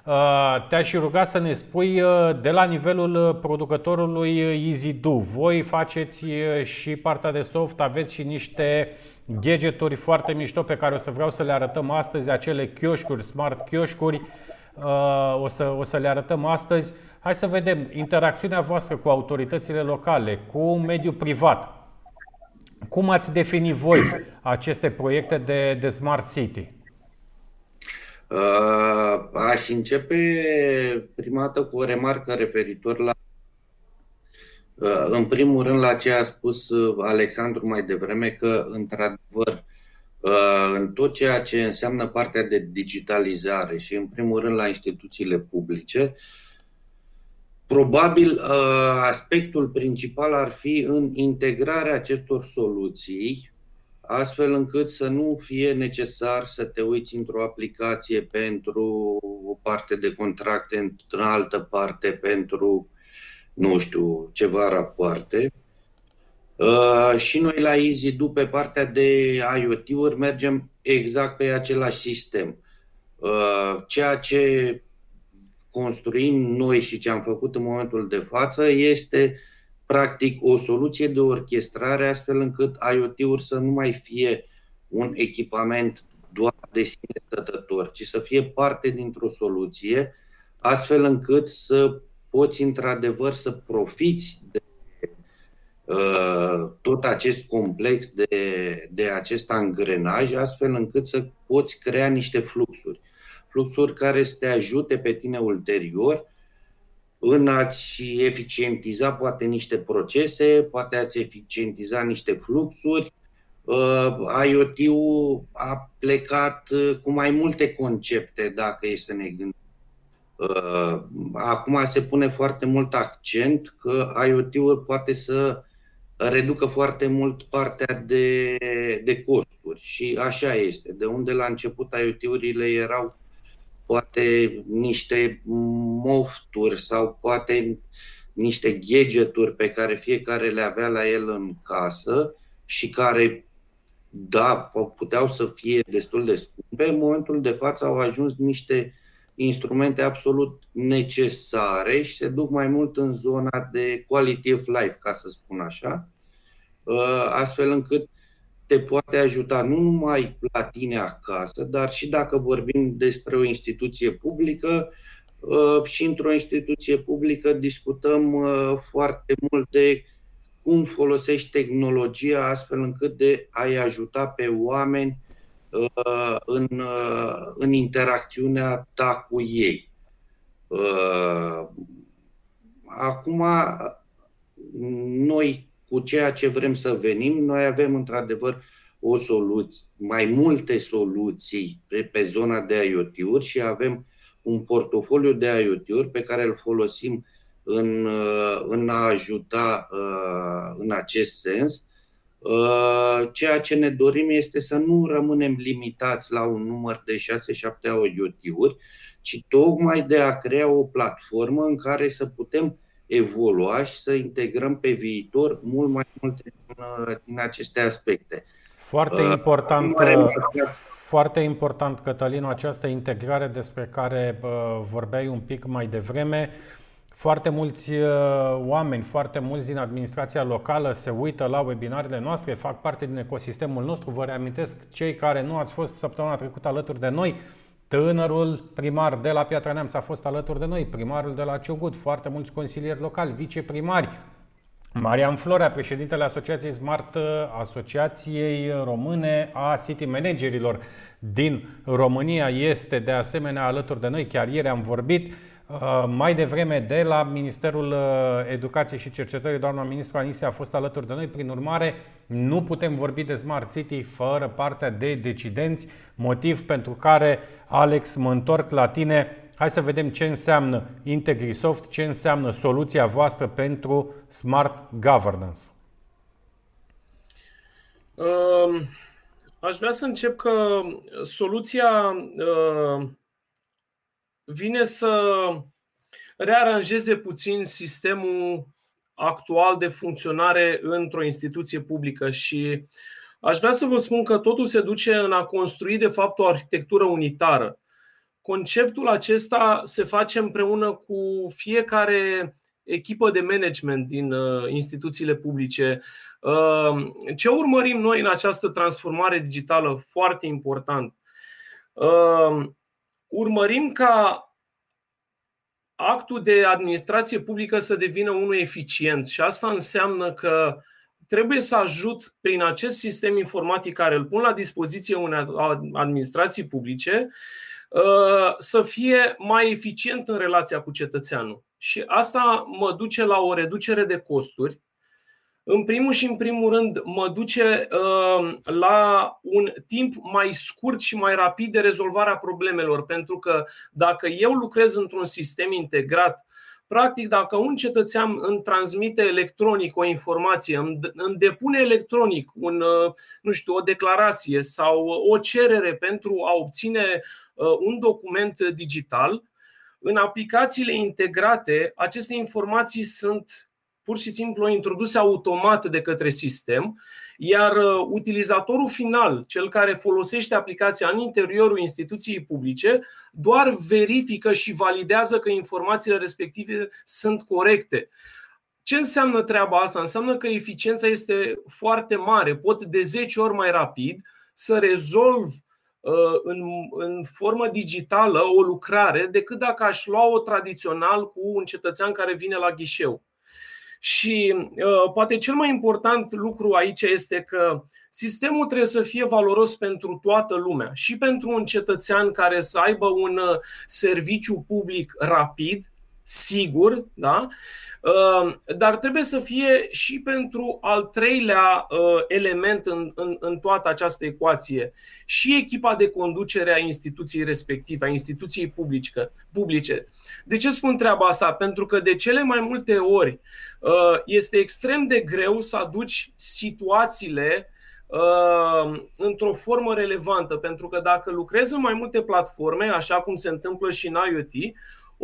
Uh, te-aș ruga să ne spui uh, de la nivelul uh, producătorului EasyDo. Voi faceți și partea de soft, aveți și niște gadgeturi foarte mișto pe care o să vreau să le arătăm astăzi, acele chioșcuri, smart chioșcuri, o să, o să le arătăm astăzi. Hai să vedem interacțiunea voastră cu autoritățile locale, cu mediul privat. Cum ați definit voi aceste proiecte de, de Smart City? Uh, aș începe prima dată cu o remarcă referitor la uh, în primul rând la ce a spus Alexandru mai devreme că într-adevăr în tot ceea ce înseamnă partea de digitalizare și în primul rând la instituțiile publice, probabil aspectul principal ar fi în integrarea acestor soluții astfel încât să nu fie necesar să te uiți într-o aplicație pentru o parte de contracte, în altă parte pentru, nu știu, ceva rapoarte. Uh, și noi la EasyDo, pe partea de IoT-uri, mergem exact pe același sistem. Uh, ceea ce construim noi și ce am făcut în momentul de față este uh, practic o soluție de orchestrare astfel încât IoT-uri să nu mai fie un echipament doar de sine stătător, ci să fie parte dintr-o soluție, astfel încât să poți într-adevăr să profiți de uh, tot acest complex, de, de acest angrenaj, astfel încât să poți crea niște fluxuri. Fluxuri care să te ajute pe tine ulterior în a-ți eficientiza poate niște procese, poate a-ți eficientiza niște fluxuri. Uh, IoT-ul a plecat uh, cu mai multe concepte, dacă e să ne gândim. Uh, acum se pune foarte mult accent că IoT-ul poate să reducă foarte mult partea de, de costuri și așa este. De unde la început IoT-urile erau poate niște mofturi sau poate niște gadgeturi pe care fiecare le avea la el în casă și care, da, puteau să fie destul de scumpe, în momentul de față au ajuns niște instrumente absolut necesare și se duc mai mult în zona de quality of life, ca să spun așa, ă, astfel încât te poate ajuta nu numai la tine acasă, dar și dacă vorbim despre o instituție publică, uh, și într-o instituție publică discutăm uh, foarte mult de cum folosești tehnologia astfel încât de a-i ajuta pe oameni uh, în, în interacțiunea ta cu ei. Acum, noi cu ceea ce vrem să venim. Noi avem într-adevăr o soluție, mai multe soluții pe, pe zona de IoT-uri și avem un portofoliu de IoT-uri pe care îl folosim în, în a ajuta uh, în acest sens. Uh, ceea ce ne dorim este să nu rămânem limitați la un număr de 6-7 IoT-uri, ci tocmai de a crea o platformă în care să putem evolua și să integrăm pe viitor mult mai multe din, din aceste aspecte. Foarte uh, important, uh, foarte important, Cătălin, această integrare despre care uh, vorbeai un pic mai devreme. Foarte mulți oameni, foarte mulți din administrația locală se uită la webinarele noastre, fac parte din ecosistemul nostru. Vă reamintesc, cei care nu ați fost săptămâna trecută alături de noi, Tânărul primar de la Piatra Neamț a fost alături de noi, primarul de la Ciugut, foarte mulți consilieri locali, viceprimari, Marian Florea, președintele Asociației Smart, Asociației Române a City Managerilor din România, este de asemenea alături de noi. Chiar ieri am vorbit uh, mai devreme de la Ministerul uh, Educației și Cercetării, doamna ministru Anise a fost alături de noi. Prin urmare, nu putem vorbi de Smart City fără partea de decidenți, motiv pentru care, Alex, mă întorc la tine. Hai să vedem ce înseamnă IntegriSoft, ce înseamnă soluția voastră pentru Smart Governance. Uh, aș vrea să încep că soluția uh, vine să rearanjeze puțin sistemul actual de funcționare într-o instituție publică și aș vrea să vă spun că totul se duce în a construi de fapt o arhitectură unitară. Conceptul acesta se face împreună cu fiecare echipă de management din uh, instituțiile publice. Uh, ce urmărim noi în această transformare digitală foarte important? Uh, urmărim ca actul de administrație publică să devină unul eficient și asta înseamnă că trebuie să ajut prin acest sistem informatic care îl pun la dispoziție unei administrații publice uh, să fie mai eficient în relația cu cetățeanul. Și asta mă duce la o reducere de costuri. În primul și în primul rând, mă duce uh, la un timp mai scurt și mai rapid de rezolvare a problemelor. Pentru că dacă eu lucrez într-un sistem integrat Practic, dacă un cetățean îmi transmite electronic o informație, îmi depune electronic un, uh, nu știu, o declarație sau o cerere pentru a obține uh, un document digital, în aplicațiile integrate, aceste informații sunt pur și simplu introduse automat de către sistem iar uh, utilizatorul final, cel care folosește aplicația în interiorul instituției publice, doar verifică și validează că informațiile respective sunt corecte. Ce înseamnă treaba asta? Înseamnă că eficiența este foarte mare. Pot de 10 ori mai rapid să rezolv uh, în, în formă digitală o lucrare decât dacă aș lua-o tradițional cu un cetățean care vine la ghișeu. Și uh, poate cel mai important lucru aici este că sistemul trebuie să fie valoros pentru toată lumea și pentru un cetățean care să aibă un uh, serviciu public rapid, sigur, da? Ehm, dar trebuie să fie și pentru al treilea uh, element în, în, în toată această ecuație și echipa de conducere a instituției respective, a instituției publice. publice. De ce spun treaba asta? Pentru că de cele mai multe ori uh, este extrem de greu să aduci situațiile uh, într-o formă relevantă, pentru că dacă lucrezi în mai multe platforme, așa cum se întâmplă și în IoT,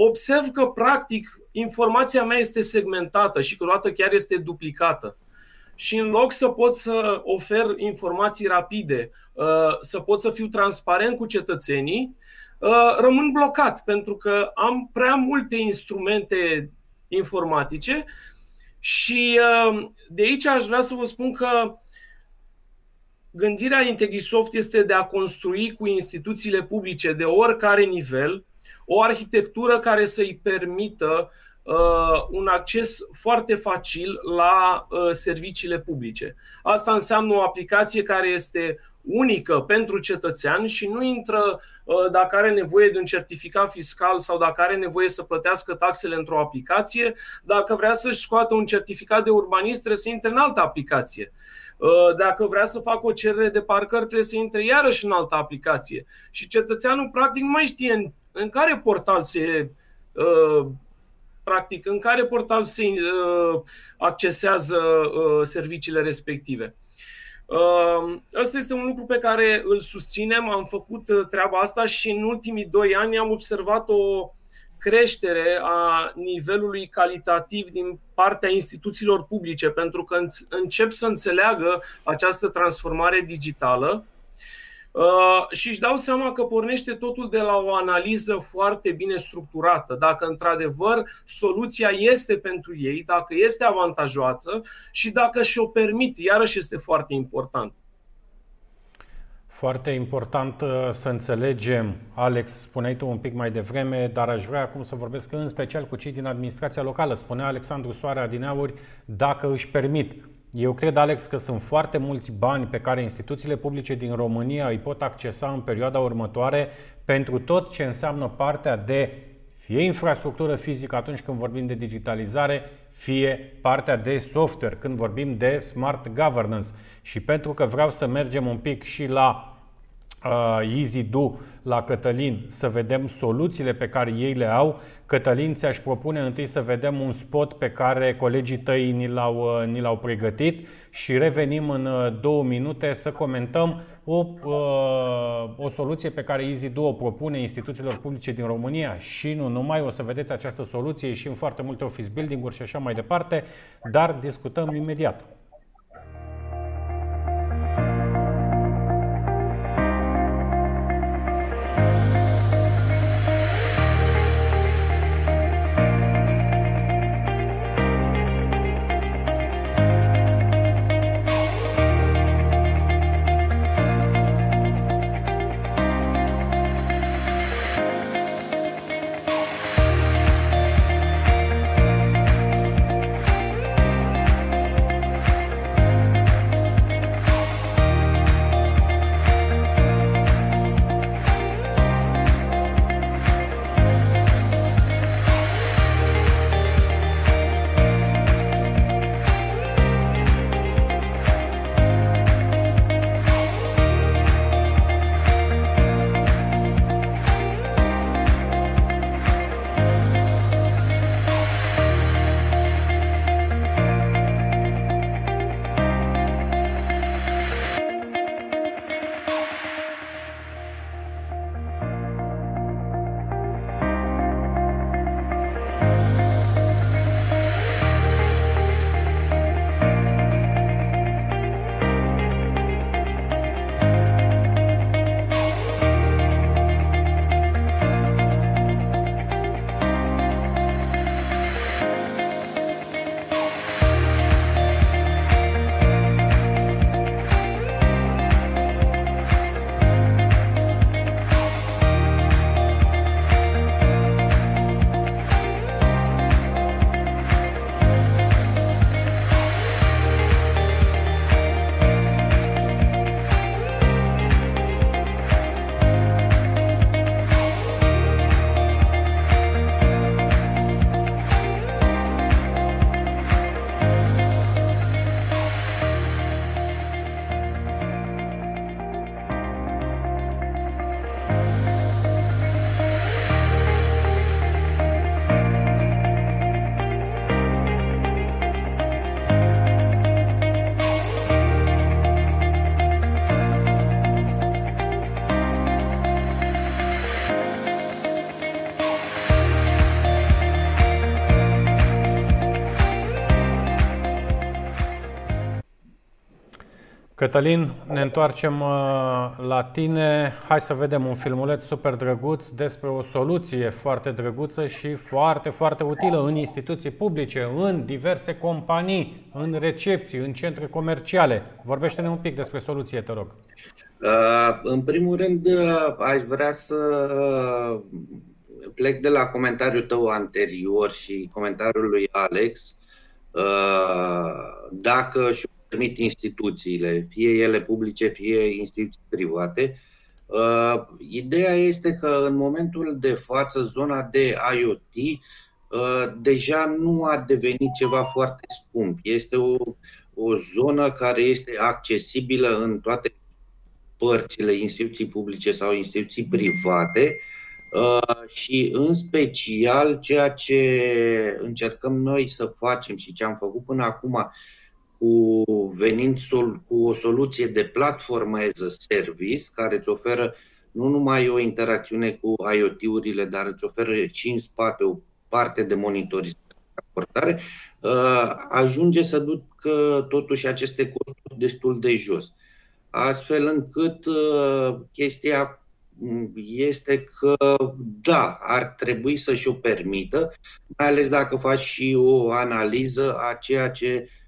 observ că, practic, informația mea este segmentată și câteodată chiar este duplicată. Și în loc să pot să ofer informații rapide, uh, să pot să fiu transparent cu cetățenii, uh, rămân blocat pentru că am prea multe instrumente informatice și uh, de aici aș vrea să vă spun că gândirea Integrisoft este de a construi cu instituțiile publice de oricare nivel o arhitectură care să-i permită uh, un acces foarte facil la uh, serviciile publice. Asta înseamnă o aplicație care este unică pentru cetățean și nu intră uh, dacă are nevoie de un certificat fiscal sau dacă are nevoie să plătească taxele într-o aplicație, dacă vrea să-și scoată un certificat de urbanist, trebuie să intre în altă aplicație. Uh, dacă vrea să facă o cerere de parcări, trebuie să intre iarăși în altă aplicație. Și cetățeanul practic nu mai știe în care portal se uh, practic în care portal se uh, accesează uh, serviciile respective. Ăsta este un lucru pe care îl susținem, am făcut treaba asta și în ultimii doi ani am observat o creștere a nivelului calitativ din partea instituțiilor publice, pentru că încep să înțeleagă această transformare digitală Uh, și își dau seama că pornește totul de la o analiză foarte bine structurată. Dacă într-adevăr soluția este pentru ei, dacă este avantajoasă și dacă și-o permit, iarăși este foarte important. Foarte important uh, să înțelegem, Alex, spuneai tu un pic mai devreme, dar aș vrea acum să vorbesc în special cu cei din administrația locală. Spunea Alexandru Soarea din Auri, dacă își permit eu cred, Alex, că sunt foarte mulți bani pe care instituțiile publice din România îi pot accesa în perioada următoare pentru tot ce înseamnă partea de fie infrastructură fizică atunci când vorbim de digitalizare, fie partea de software când vorbim de smart governance. Și pentru că vreau să mergem un pic și la uh, Easy Do la Cătălin să vedem soluțiile pe care ei le au. Cătălin ți-aș propune întâi să vedem un spot pe care colegii tăi ni l-au, uh, ni l-au pregătit și revenim în uh, două minute să comentăm o, uh, o soluție pe care EasyDo o propune instituțiilor publice din România și nu numai, o să vedeți această soluție și în foarte multe office building-uri și așa mai departe, dar discutăm imediat. Cătălin, ne întoarcem uh, la tine. Hai să vedem un filmuleț super drăguț despre o soluție foarte drăguță și foarte, foarte utilă în instituții publice, în diverse companii, în recepții, în centre comerciale. Vorbește-ne un pic despre soluție, te rog. Uh, în primul rând, uh, aș vrea să plec de la comentariul tău anterior și comentariul lui Alex. Dacă și permit instituțiile, fie ele publice, fie instituții private. Uh, ideea este că în momentul de față zona de IoT uh, deja nu a devenit ceva foarte scump. Este o, o zonă care este accesibilă în toate părțile, instituții publice sau instituții private uh, și în special ceea ce încercăm noi să facem și ce am făcut până acum cu venind sol, cu o soluție de platformă as a service care îți oferă nu numai o interacțiune cu IoT-urile, dar îți oferă și în spate o parte de monitorizare raportare, uh, ajunge să ducă totuși aceste costuri destul de jos. Astfel încât uh, chestia este că, da, ar trebui să și-o permită, mai ales dacă faci și o analiză a ceea ce Uh,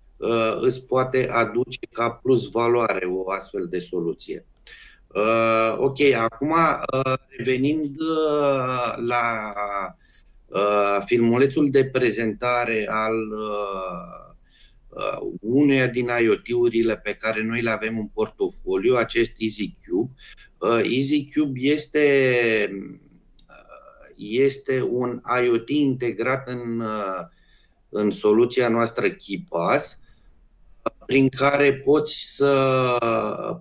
îți poate aduce ca plus valoare o astfel de soluție. Uh, ok, acum uh, revenind la filmulețul de prezentare al unuia din IoT-urile pe care noi le avem în portofoliu, acest EasyCube. EasyCube este, este un IoT integrat în, în soluția noastră KeePass, prin care poți să,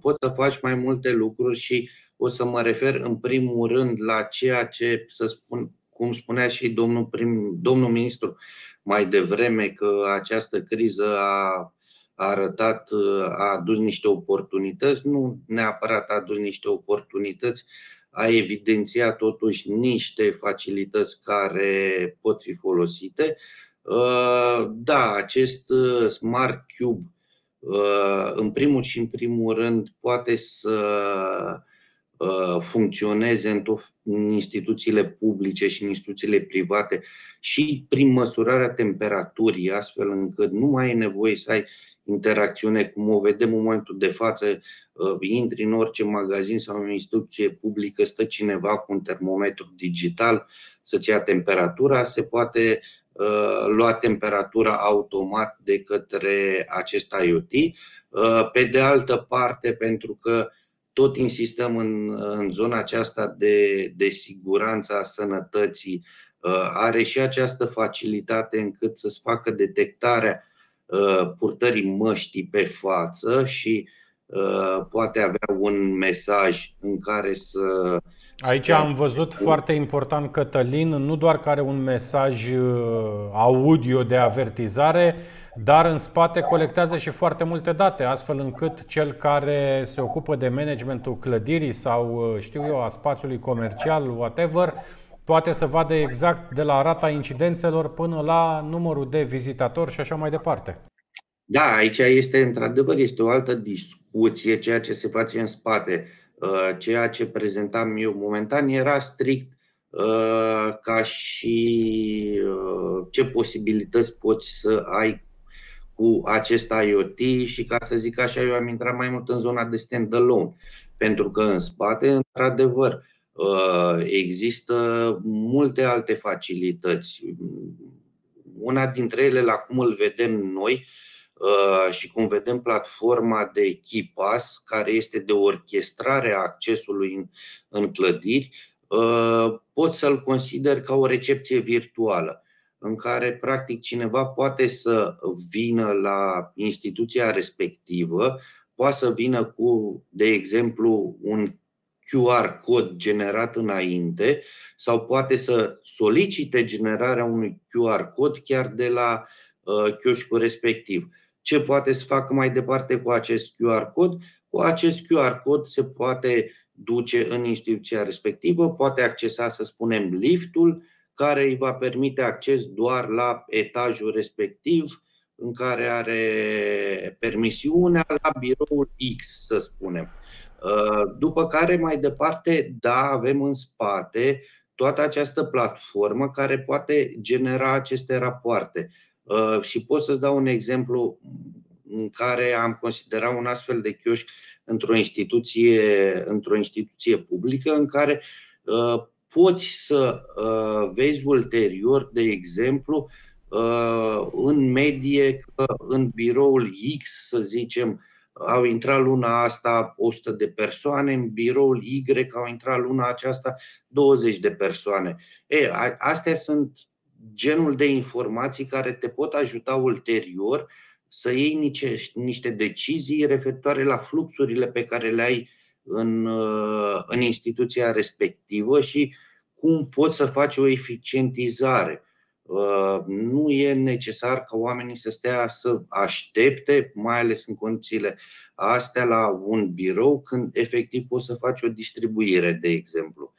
poți să faci mai multe lucruri și o să mă refer în primul rând la ceea ce, să spun, cum spunea și domnul, prim, domnul ministru mai devreme, că această criză a, a arătat, a adus niște oportunități, nu neapărat a adus niște oportunități, a evidențiat totuși niște facilități care pot fi folosite. Da, acest Smart Cube Uh, în primul și în primul rând, poate să uh, funcționeze în, tot, în instituțiile publice și în instituțiile private și prin măsurarea temperaturii, astfel încât nu mai e nevoie să ai interacțiune, cum o vedem în momentul de față, uh, intri în orice magazin sau în o instituție publică, stă cineva cu un termometru digital să-ți ia temperatura, se poate Uh, lua temperatura automat de către acest IoT. Uh, pe de altă parte, pentru că tot insistăm în, în zona aceasta de, de siguranță a sănătății, uh, are și această facilitate încât să-ți facă detectarea purtării măștii pe față și poate avea un mesaj în care să Aici am văzut foarte important Cătălin, nu doar că are un mesaj uh, audio de avertizare, dar în spate colectează și foarte multe date, astfel încât cel care se ocupă de managementul clădirii sau, uh, știu eu, a spațiului comercial, whatever, poate să vadă exact de la rata incidențelor până la numărul de vizitatori și așa mai departe. Da, aici este într-adevăr este o altă discuție, ceea ce se face în spate Uh, ceea ce prezentam eu momentan era strict uh, ca și uh, ce posibilități poți să ai cu acest IoT și ca să zic așa, eu am intrat mai mult în zona de standalone, pentru că în spate, într-adevăr, există multe alte facilități. Una dintre ele, la cum îl vedem noi, Uh, și cum vedem platforma de KeyPass, care este de orchestrare a accesului în, în clădiri, uh, pot să-l consider ca o recepție virtuală în care practic cineva poate să vină la instituția respectivă, poate să vină cu, de exemplu, un QR cod generat înainte sau poate să solicite generarea unui QR cod chiar de la uh, chioșcul respectiv. Ce poate să facă mai departe cu acest QR cod? Cu acest QR cod se poate duce în instituția respectivă, poate accesa, să spunem, liftul, care îi va permite acces doar la etajul respectiv, în care are permisiunea la biroul X, să spunem. După care, mai departe, da, avem în spate toată această platformă care poate genera aceste rapoarte. Și pot să-ți dau un exemplu în care am considerat un astfel de chioșc într-o instituție, într-o instituție publică în care uh, poți să uh, vezi ulterior, de exemplu, uh, în medie că în biroul X, să zicem, au intrat luna asta 100 de persoane, în biroul Y au intrat luna aceasta 20 de persoane. E, astea sunt genul de informații care te pot ajuta ulterior să iei niște, niște decizii referitoare la fluxurile pe care le ai în, uh, în instituția respectivă și cum poți să faci o eficientizare. Uh, nu e necesar ca oamenii să stea să aștepte, mai ales în condițiile astea, la un birou, când efectiv poți să faci o distribuire, de exemplu.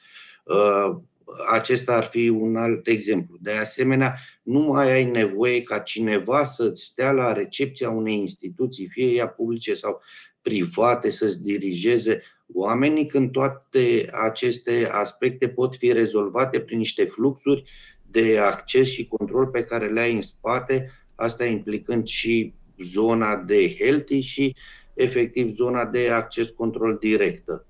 Uh, acesta ar fi un alt exemplu. De asemenea, nu mai ai nevoie ca cineva să-ți stea la recepția unei instituții, fie ea publice sau private, să-ți dirigeze oamenii, când toate aceste aspecte pot fi rezolvate prin niște fluxuri de acces și control pe care le ai în spate, asta implicând și zona de healthy și efectiv zona de acces control directă.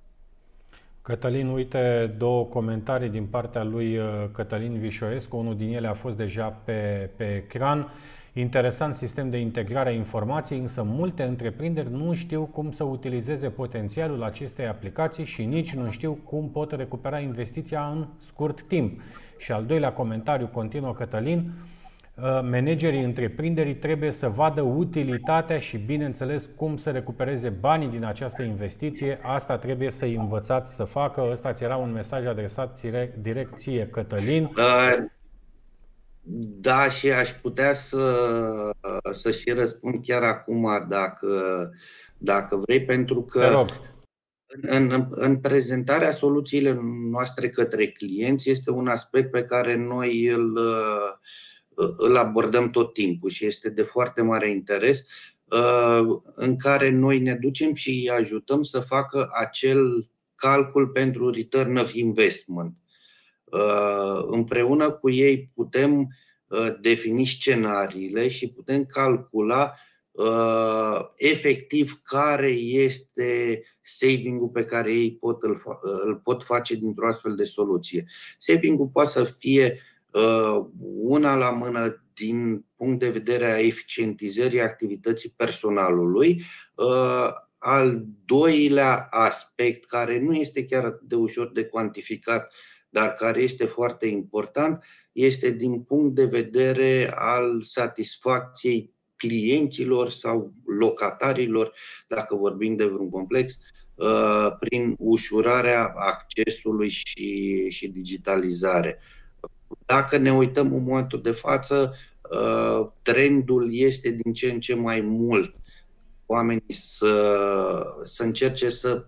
Cătălin, uite două comentarii din partea lui uh, Cătălin Vișoescu. Unul din ele a fost deja pe, pe ecran. Interesant sistem de integrare a informației, însă multe întreprinderi nu știu cum să utilizeze potențialul acestei aplicații și nici nu știu cum pot recupera investiția în scurt timp. Și al doilea comentariu continuă Cătălin. Uh, managerii întreprinderii trebuie să vadă utilitatea și, bineînțeles, cum să recupereze banii din această investiție. Asta trebuie să-i învățați să facă. Ăsta ți era un mesaj adresat direcție Cătălin. Uh, da, și aș putea să, să și răspund chiar acum dacă, dacă vrei, pentru că în, în, în prezentarea soluțiilor noastre către clienți este un aspect pe care noi îl uh, îl abordăm tot timpul și este de foarte mare interes, uh, în care noi ne ducem și îi ajutăm să facă acel calcul pentru return of investment. Uh, împreună cu ei putem uh, defini scenariile și putem calcula efectiv care este saving-ul pe care ei pot, îl, îl pot face dintr-o astfel de soluție. Saving-ul poate să fie Uh, una la mână din punct de vedere a eficientizării activității personalului, uh, al doilea aspect, care nu este chiar de ușor de cuantificat, dar care este foarte important, este din punct de vedere al satisfacției clienților sau locatarilor, dacă vorbim de vreun complex, uh, prin ușurarea accesului și, și digitalizare. Dacă ne uităm în momentul de față, uh, trendul este din ce în ce mai mult oamenii să, să încerce să,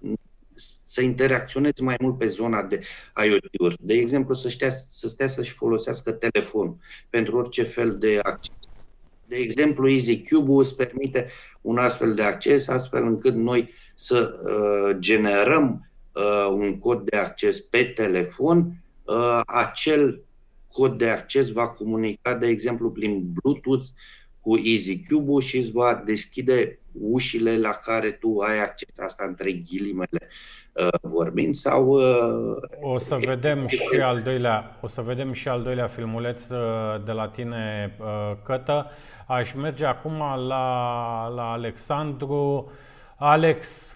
să interacționeze mai mult pe zona de IoT-uri. De exemplu, să stea, să stea să-și folosească telefonul pentru orice fel de acces. De exemplu, EasyCube îți permite un astfel de acces, astfel încât noi să uh, generăm uh, un cod de acces pe telefon, uh, acel cod de acces va comunica, de exemplu, prin Bluetooth cu EasyCube-ul și îți va deschide ușile la care tu ai acces, asta între ghilimele uh, vorbind sau uh, o să vedem și al doilea o să vedem și al doilea filmuleț uh, de la tine Cătă. Aș merge acum la, la Alexandru. Alex,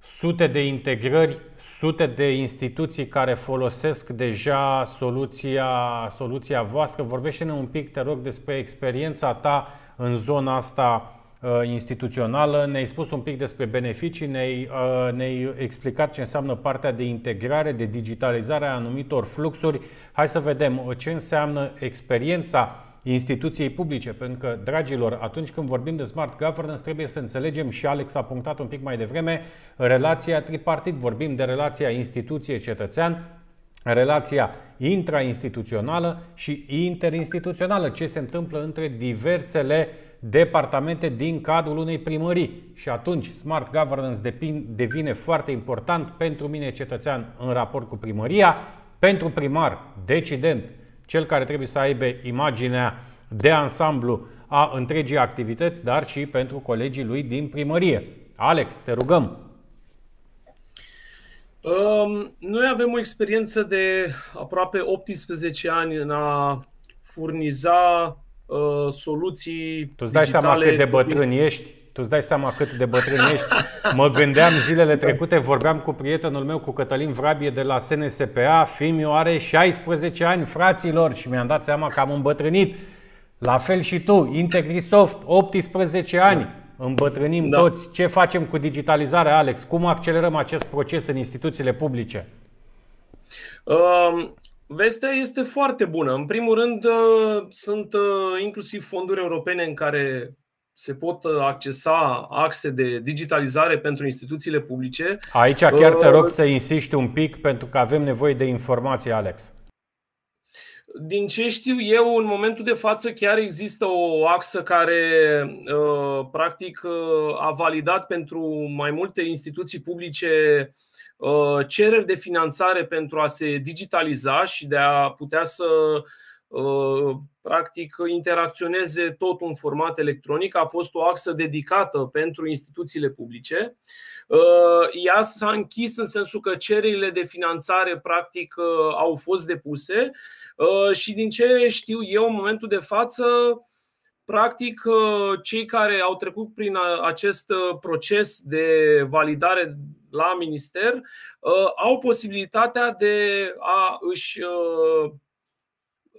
sute de integrări sute de instituții care folosesc deja soluția, soluția voastră. Vorbește-ne un pic, te rog, despre experiența ta în zona asta uh, instituțională. Ne-ai spus un pic despre beneficii, ne-ai, uh, ne-ai explicat ce înseamnă partea de integrare, de digitalizare a anumitor fluxuri. Hai să vedem uh, ce înseamnă experiența instituției publice, pentru că, dragilor, atunci când vorbim de smart governance, trebuie să înțelegem, și Alex a punctat un pic mai devreme, relația tripartit. Vorbim de relația instituție-cetățean, relația intrainstituțională și interinstituțională, ce se întâmplă între diversele departamente din cadrul unei primării. Și atunci Smart Governance depin- devine foarte important pentru mine cetățean în raport cu primăria, pentru primar, decident, cel care trebuie să aibă imaginea de ansamblu a întregii activități, dar și pentru colegii lui din primărie. Alex, te rugăm. Um, Noi avem o experiență de aproape 18 ani în a furniza uh, soluții Tu îți dai seama digitale cât de bătrân ești? Tu îți dai seama cât de bătrân ești? Mă gândeam zilele trecute, vorbeam cu prietenul meu, cu Cătălin Vrabie de la SNSPA, Fimiu are 16 ani, fraților, și mi-am dat seama că am îmbătrânit. La fel și tu, Integrisoft, 18 ani, îmbătrânim Da. toți. Ce facem cu digitalizarea, Alex? Cum accelerăm acest proces în instituțiile publice? Um, Vestea este foarte bună. În primul rând, uh, sunt uh, inclusiv fonduri europene în care se pot uh, accesa axe de digitalizare pentru instituțiile publice. Aici chiar te rog Uh, să insiști un pic pentru că avem nevoie de informații, Alex. Din ce știu eu, în momentul de față chiar există o axă care uh, practic uh, a validat pentru mai multe instituții publice uh, cereri de finanțare pentru a se digitaliza și de a putea să uh, practic interacționeze tot în format electronic. A fost o axă dedicată pentru instituțiile publice. Uh, Ea s-a închis în sensul că cererile de finanțare practic uh, au fost depuse Uh, și din ce știu eu în momentul de față, practic uh, cei care au trecut prin a- acest uh, proces de validare la minister uh, au posibilitatea de a își uh,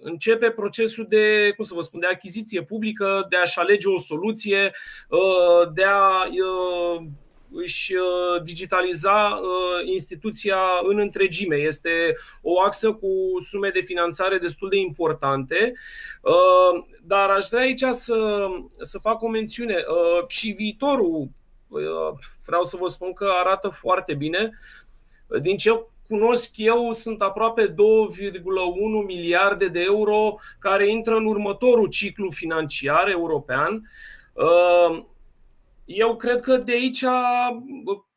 începe procesul de, cum să vă spun, de achiziție publică, de a-și alege o soluție, uh, de a uh, își uh, digitaliza uh, instituția în întregime. Este o axă cu sume de finanțare destul de importante, Uh, dar aș vrea aici să, să fac o mențiune. Uh, Și viitorul, uh, vreau să vă spun că arată foarte bine. Din ce cunosc eu, sunt aproape 2,1 miliarde de euro care intră în următorul ciclu financiar european. Uh, Eu cred că de aici,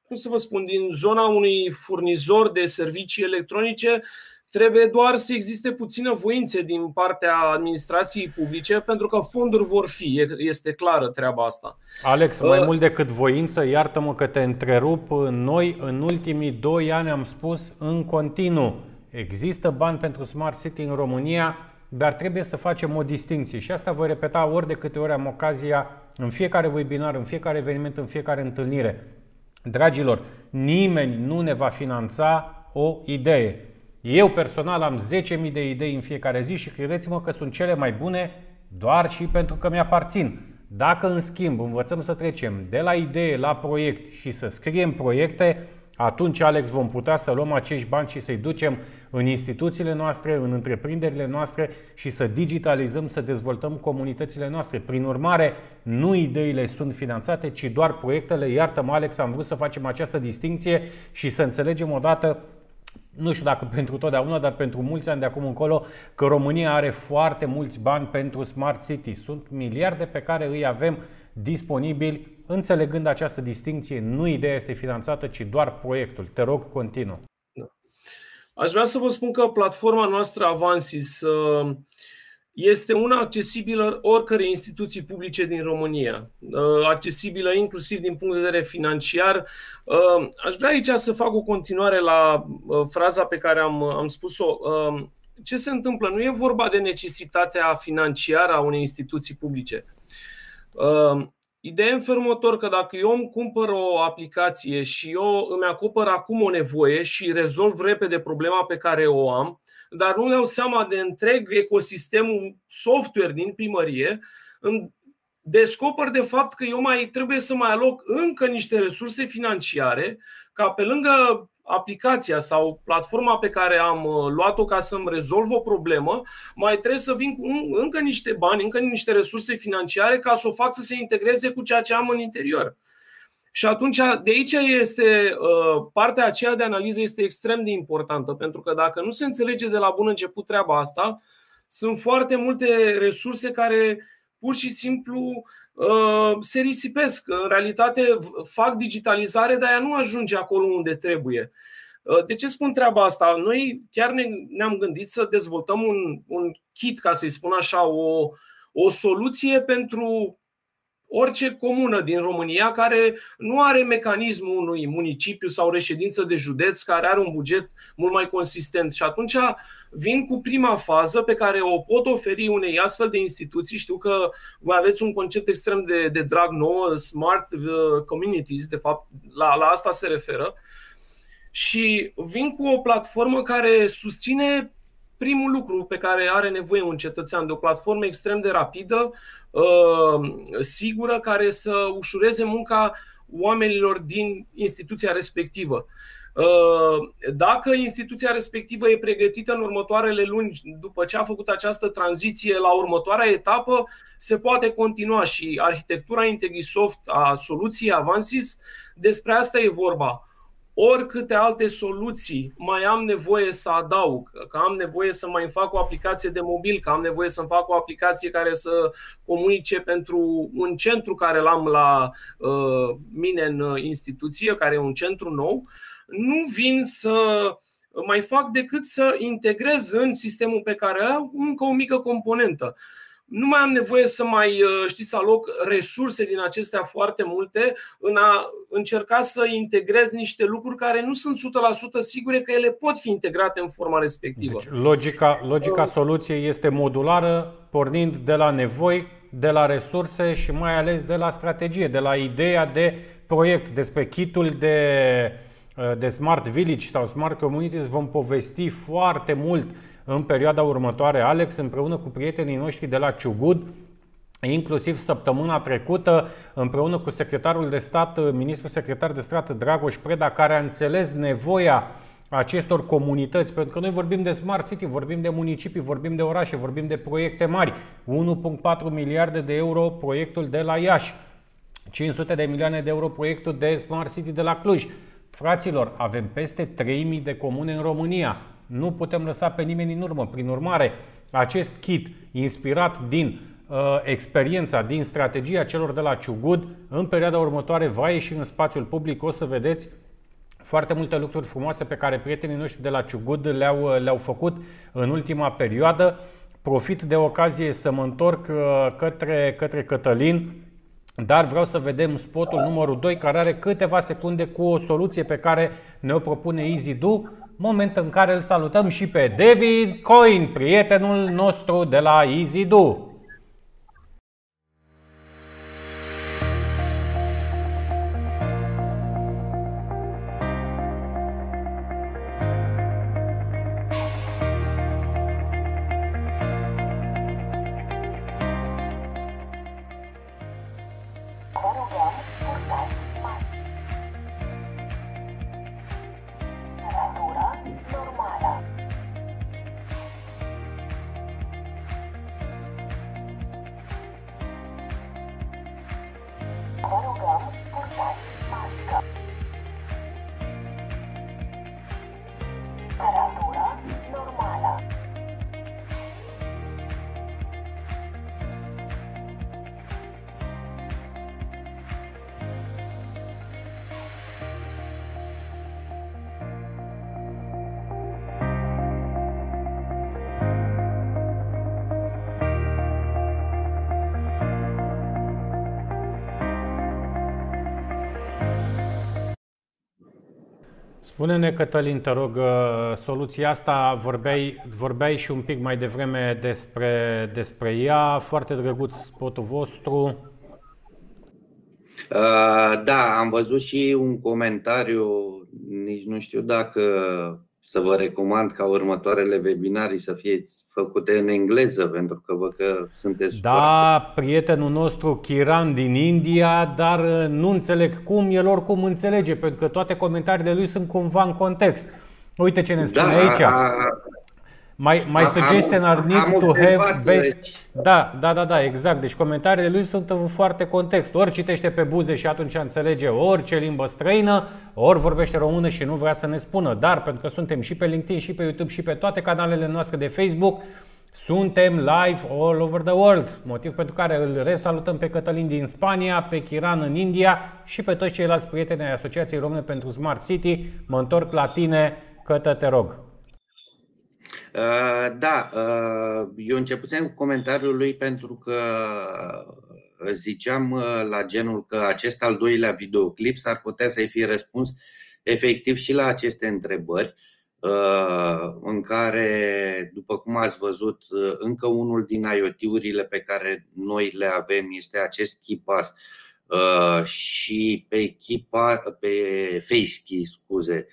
cum să vă spun, din zona unui furnizor de servicii electronice, trebuie doar să existe puțină voință din partea administrației publice, pentru că fonduri vor fi, e- este clară treaba asta. Alex, mai Uh, mult decât voință, iartă-mă că te întrerup, noi în ultimii doi ani am spus în continuu, există bani pentru Smart City în România, dar trebuie să facem o distinție și asta voi repeta ori de câte ori am ocazia în fiecare webinar, în fiecare eveniment, în fiecare întâlnire. Dragilor, nimeni nu ne va finanța o idee. Eu personal am 10.000 de idei în fiecare zi și credeți-mă că sunt cele mai bune doar și pentru că mi-aparțin. Dacă în schimb învățăm să trecem de la idee la proiect și să scriem proiecte, atunci, Alex, vom putea să luăm acești bani și să-i ducem în instituțiile noastre, în întreprinderile noastre și să digitalizăm, să dezvoltăm comunitățile noastre. Prin urmare, nu ideile sunt finanțate, ci doar proiectele. Iartă-mă, Alex, am vrut să facem această distinție și să înțelegem odată nu știu dacă pentru totdeauna, dar pentru mulți ani de acum încolo, că România are foarte mulți bani pentru Smart City. Sunt miliarde pe care îi avem disponibili, înțelegând această distinție, nu ideea este finanțată, ci doar proiectul. Te rog, continuă. Aș vrea să vă spun că platforma noastră Avansis uh, este una accesibilă oricărei instituții publice din România, uh, accesibilă inclusiv din punct de vedere financiar. Uh, Aș vrea aici să fac o continuare la uh, fraza pe care am, am spus-o. Uh, Ce se întâmplă? Nu e vorba de necesitatea financiară a unei instituții publice. Uh, Ideea e în felul următor că dacă eu îmi cumpăr o aplicație și eu îmi acopăr acum o nevoie și rezolv repede problema pe care o am, dar nu dau seama de întreg ecosistemul software din primărie, îmi descoper de fapt că eu mai trebuie să mai aloc încă niște resurse financiare ca pe lângă aplicația sau platforma pe care am uh, luat-o ca să-mi rezolv o problemă, mai trebuie să vin cu în- încă niște bani, încă niște resurse financiare ca să o fac să se integreze cu ceea ce am în interior. Și atunci, de aici este uh, partea aceea de analiză este extrem de importantă, pentru că dacă nu se înțelege de la bun început treaba asta, sunt foarte multe resurse care pur și simplu uh, se risipesc. În realitate v- fac digitalizare, dar ea nu ajunge acolo unde trebuie. Uh, De ce spun treaba asta? Noi chiar ne, ne-am gândit să dezvoltăm un, un kit, ca să-i spun așa, o, o soluție pentru orice comună din România care nu are mecanismul unui municipiu sau reședință de județ care are un buget mult mai consistent. Și atunci vin cu prima fază pe care o pot oferi unei astfel de instituții. Știu că voi aveți un concept extrem de, de drag nou, Smart uh, Communities, de fapt, la, la asta se referă. Și vin cu o platformă care susține primul lucru pe care are nevoie un cetățean, de o platformă extrem de rapidă, uh, sigură, care să ușureze munca oamenilor din instituția respectivă. Uh, Dacă instituția respectivă e pregătită în următoarele luni, după ce a făcut această tranziție la următoarea etapă, se poate continua și arhitectura Integrisoft a soluției Avansis, despre asta e vorba oricâte alte soluții mai am nevoie să adaug, că am nevoie să mai fac o aplicație de mobil, că am nevoie să-mi fac o aplicație care să comunice pentru un centru care l-am la uh, mine în instituție, care e un centru nou, nu vin să mai fac decât să integrez în sistemul pe care am încă o mică componentă nu mai am nevoie să mai, uh, știți, să aloc resurse din acestea foarte multe în a încerca să integrez niște lucruri care nu sunt 100% sigure că ele pot fi integrate în forma respectivă. Deci, logica, logica soluției este modulară, pornind de la nevoi, de la resurse și mai ales de la strategie, de la ideea de proiect. Despre kitul de, de Smart Village sau Smart Communities vom povesti foarte mult în perioada următoare, Alex, împreună cu prietenii noștri de la Ciugud, inclusiv săptămâna trecută, împreună cu secretarul de stat, ministrul secretar de stat Dragoș Preda, care a înțeles nevoia acestor comunități, pentru că noi vorbim de Smart City, vorbim de municipii, vorbim de orașe, vorbim de proiecte mari. 1,4 miliarde de euro proiectul de la Iași, 500 de milioane de euro proiectul de Smart City de la Cluj. Fraților, avem peste 3000 de comune în România. Nu putem lăsa pe nimeni în urmă. Prin urmare, acest kit inspirat din uh, experiența, din strategia celor de la Ciugud, în perioada următoare va ieși în spațiul public. O să vedeți foarte multe lucruri frumoase pe care prietenii noștri de la Ciugud le-au, le-au făcut în ultima perioadă. Profit de ocazie să mă întorc uh, către, către Cătălin, dar vreau să vedem spotul numărul 2 care are câteva secunde cu o soluție pe care ne-o propune EasyDo, moment în care îl salutăm și pe David Coin, prietenul nostru de la EasyDo. Spune-ne, Cătălin, te rog, uh, soluția asta, vorbeai, vorbeai și un pic mai devreme despre, despre ea, foarte drăguț spotul vostru. Uh, Da, am văzut și un comentariu, nici nu știu dacă să vă recomand ca următoarele webinarii să fie făcute în engleză, pentru că văd că sunteți foarte... Da, prietenul nostru Kiran din India, dar uh, nu înțeleg cum, el oricum înțelege, pentru că toate comentariile lui sunt cumva în context. Uite ce ne spune Da, aici. a- My, my Am- suggestion are am need to have observat, best... deci- Da, da, da, da, exact. Deci comentariile lui sunt în foarte context. Ori citește pe buze și atunci înțelege orice limbă străină, ori vorbește română și nu vrea să ne spună. Dar pentru că suntem și pe LinkedIn, și pe YouTube, și pe toate canalele noastre de Facebook, Suntem live all over the world, motiv pentru care îl resalutăm pe Cătălin din Spania, pe Chiran în India și pe toți ceilalți prieteni ai Asociației Române pentru Smart City. Mă întorc la tine, Cătă, te rog. Uh, Da, uh, eu începusem cu comentariul lui pentru că ziceam uh, la genul că acest al doilea videoclip s-ar putea să-i fie răspuns efectiv și la aceste întrebări uh, în care, după cum ați văzut, uh, încă unul din IoT-urile pe care noi le avem este acest KeePass și pe, Keepa, pe FaceKey, scuze,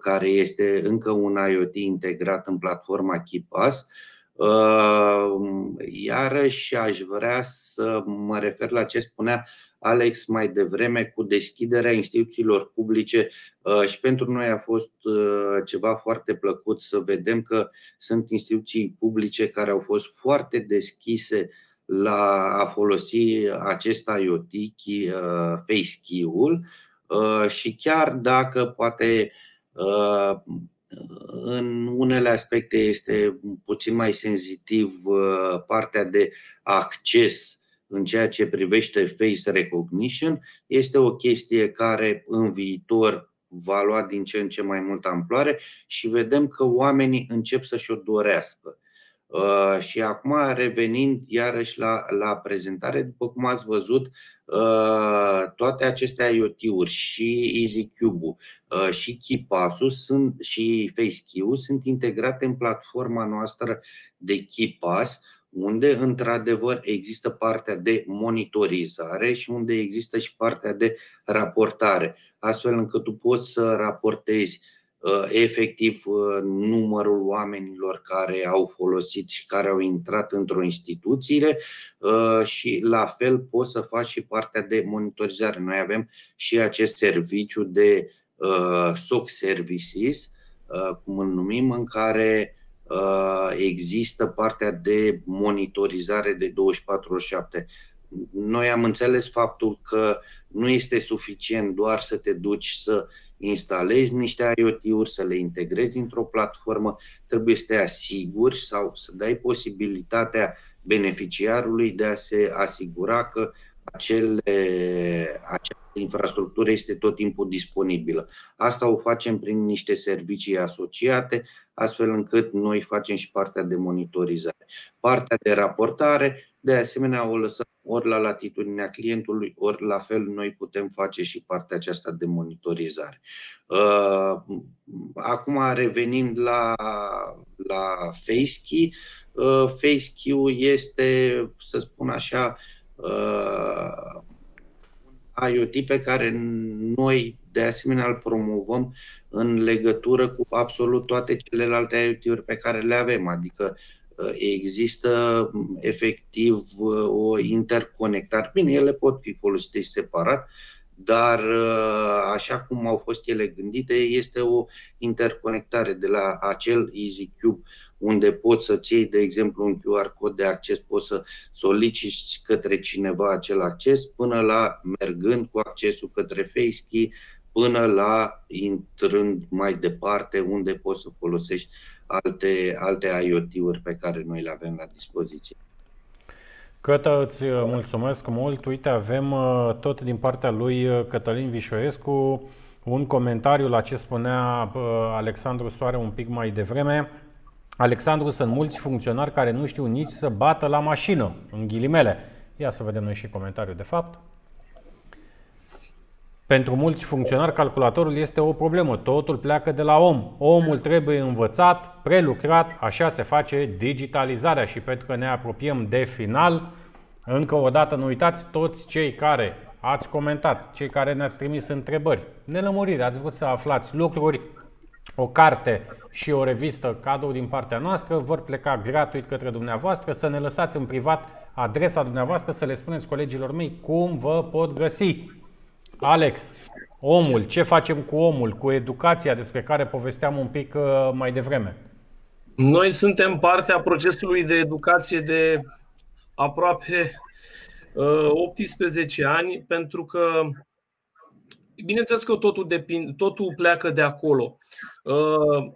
care este încă un IoT integrat în platforma KeePass. Iarăși aș vrea să mă refer la ce spunea Alex mai devreme cu deschiderea instituțiilor publice și pentru noi a fost ceva foarte plăcut să vedem că sunt instituții publice care au fost foarte deschise la a folosi acest IoT, Face Key-ul și chiar dacă poate în unele aspecte este puțin mai sensitiv partea de acces în ceea ce privește face recognition. Este o chestie care în viitor va lua din ce în ce mai multă amploare și vedem că oamenii încep să și-o dorească. Uh, și acum, revenind iarăși la, la prezentare, după cum ați văzut, uh, toate aceste IoT-uri și EasyCube-ul uh, și KeePass-ul sunt, și FaceKey-ul sunt integrate în platforma noastră de KeePass, unde într-adevăr există partea de monitorizare și unde există și partea de raportare, astfel încât tu poți să raportezi Uh, efectiv uh, numărul oamenilor care au folosit și care au intrat într-o instituție uh, și la fel poți să faci și partea de monitorizare. Noi avem și acest serviciu de SOC Services, cum îl numim, în care există partea de monitorizare de 24/7. Noi am înțeles faptul că nu este suficient doar să te duci să instalezi niște IoT-uri, să le integrezi într-o platformă, trebuie să te asiguri sau să dai posibilitatea beneficiarului de a se asigura că acele, această infrastructură este tot timpul disponibilă. Asta o facem prin niște servicii asociate, astfel încât noi facem și partea de monitorizare. Partea de raportare, de asemenea, o lăsăm ori la latitudinea clientului, ori la fel noi putem face și partea aceasta de monitorizare. Uh, acum, revenind la, la FaceKey, uh, FaceKey este, să spun așa, uh, IoT pe care noi de asemenea îl promovăm în legătură cu absolut toate celelalte IoT-uri pe care le avem, adică există efectiv o interconectare. Bine, ele pot fi folosite separat, dar așa cum au fost ele gândite, este o interconectare de la acel EasyCube unde poți să-ți iei, de exemplu, un QR cod de acces, poți să soliciți către cineva acel acces, până la mergând cu accesul către FaceKey, până la intrând mai departe unde poți să folosești alte, alte IoT-uri pe care noi le avem la dispoziție. Cătă, îți mulțumesc mult. Uite, avem uh, tot din partea lui uh, Cătălin Vișoescu un comentariu la ce spunea uh, Alexandru Soare un pic mai devreme. Alexandru, sunt mulți funcționari care nu știu nici să bată la mașină, în ghilimele. Ia să vedem noi și comentariul de fapt. Pentru mulți funcționari, calculatorul este o problemă. Totul pleacă de la om. Omul trebuie învățat, prelucrat, așa se face digitalizarea și pentru că ne apropiem de final, încă o dată nu uitați toți cei care ați comentat, cei care ne-ați trimis întrebări, nelămuriri, ați vrut să aflați lucruri, o carte și o revistă cadou din partea noastră vor pleca gratuit către dumneavoastră, să ne lăsați în privat adresa dumneavoastră, să le spuneți colegilor mei cum vă pot găsi. Alex, omul, ce facem cu omul, cu educația despre care povesteam un pic uh, mai devreme? Noi suntem partea procesului de educație de aproape 18 uh, ani, pentru că, bineînțeles că totul, depind, totul pleacă de acolo. Uh,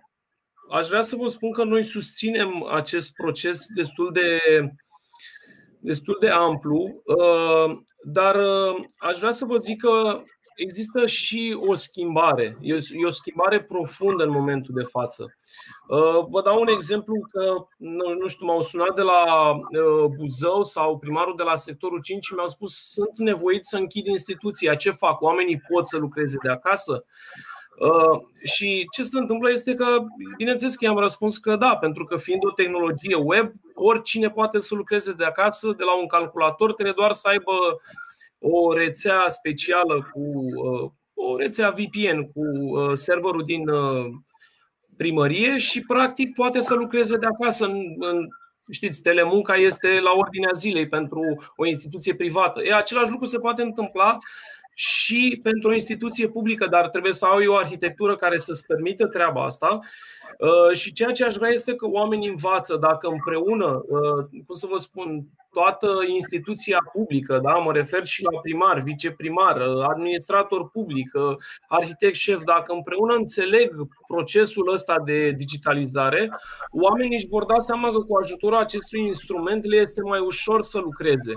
aș vrea să vă spun că noi susținem acest proces destul de, destul de amplu, uh, dar uh, aș vrea să vă zic că există și o schimbare. E o- e o schimbare profundă în momentul de față. Uh, Vă dau un exemplu că, nu, nu știu, m-au sunat de la uh, Buzău sau primarul de la sectorul 5 și mi-au spus sunt nevoit să închid instituția. Ce fac? Oamenii pot să lucreze de acasă? Uh, și ce se întâmplă este că, bineînțeles că i-am răspuns că da, pentru că fiind o tehnologie web, oricine poate să lucreze de acasă, de la un calculator, trebuie doar să aibă o rețea specială cu uh, o rețea VPN cu uh, serverul din uh, primărie și practic poate să lucreze de acasă în, în Știți, telemunca este la ordinea zilei pentru o instituție privată. E, același lucru se poate întâmpla și pentru o instituție publică, dar trebuie să ai o arhitectură care să-ți permită treaba asta. Uh, Și ceea ce aș vrea este că oamenii învață dacă împreună, uh, cum să vă spun, toată instituția publică, da? mă refer și la primar, viceprimar, uh, administrator public, uh, arhitect șef, dacă împreună înțeleg procesul ăsta de digitalizare, oamenii își vor da seama că cu ajutorul acestui instrument le este mai ușor să lucreze.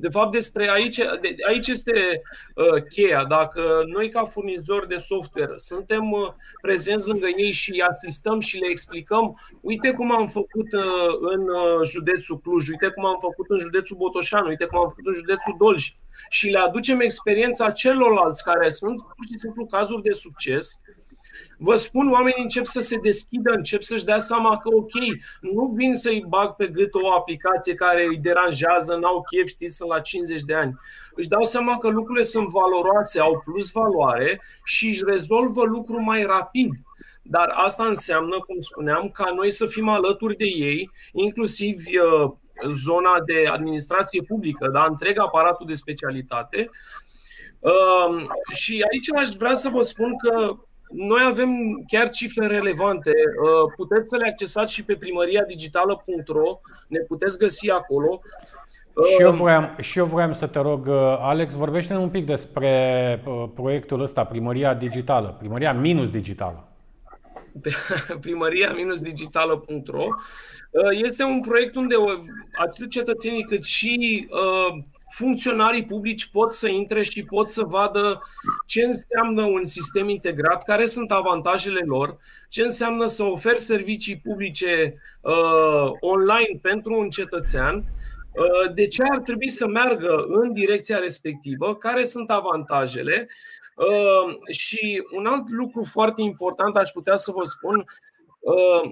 De fapt, despre aici, de- aici este uh, cheia. Dacă noi, ca furnizori de software, suntem uh, prezenți lângă ei și îi asistăm și le explicăm, uite cum am făcut uh, în uh, județul Cluj, uite cum am făcut în județul Botoșan, uite cum am făcut în județul Dolj și le aducem experiența celorlalți care sunt pur și simplu cazuri de succes, vă spun, oamenii încep să se deschidă, încep să-și dea seama că, ok, nu vin să-i bag pe gât o aplicație care îi deranjează, n-au chef, știți, sunt la 50 de ani. Își dau seama că lucrurile sunt valoroase, au plus valoare și își rezolvă lucrul mai rapid. Dar asta înseamnă, cum spuneam, ca noi să fim alături de ei, inclusiv uh, zona de administrație publică, da? întreg aparatul de specialitate. Uh, și aici aș vrea să vă spun că noi avem chiar cifre relevante. Uh, Puteți să le accesați și pe primariadigitală.ro, ne puteți găsi acolo. Și eu, Uh, vroiam, și eu vroiam să te rog, uh, Alex, vorbește un pic despre uh, proiectul ăsta, Primăria Digitală, Primăria minus digitală. [LAUGHS] pe primăria-digitală.ro este un proiect unde o- atât cetățenii cât și uh, funcționarii publici pot să intre și pot să vadă ce înseamnă un sistem integrat, care sunt avantajele lor, ce înseamnă să oferi servicii publice uh, online pentru un cetățean, uh, de ce ar trebui să meargă în direcția respectivă, care sunt avantajele. Uh, și un alt lucru foarte important aș putea să vă spun, uh,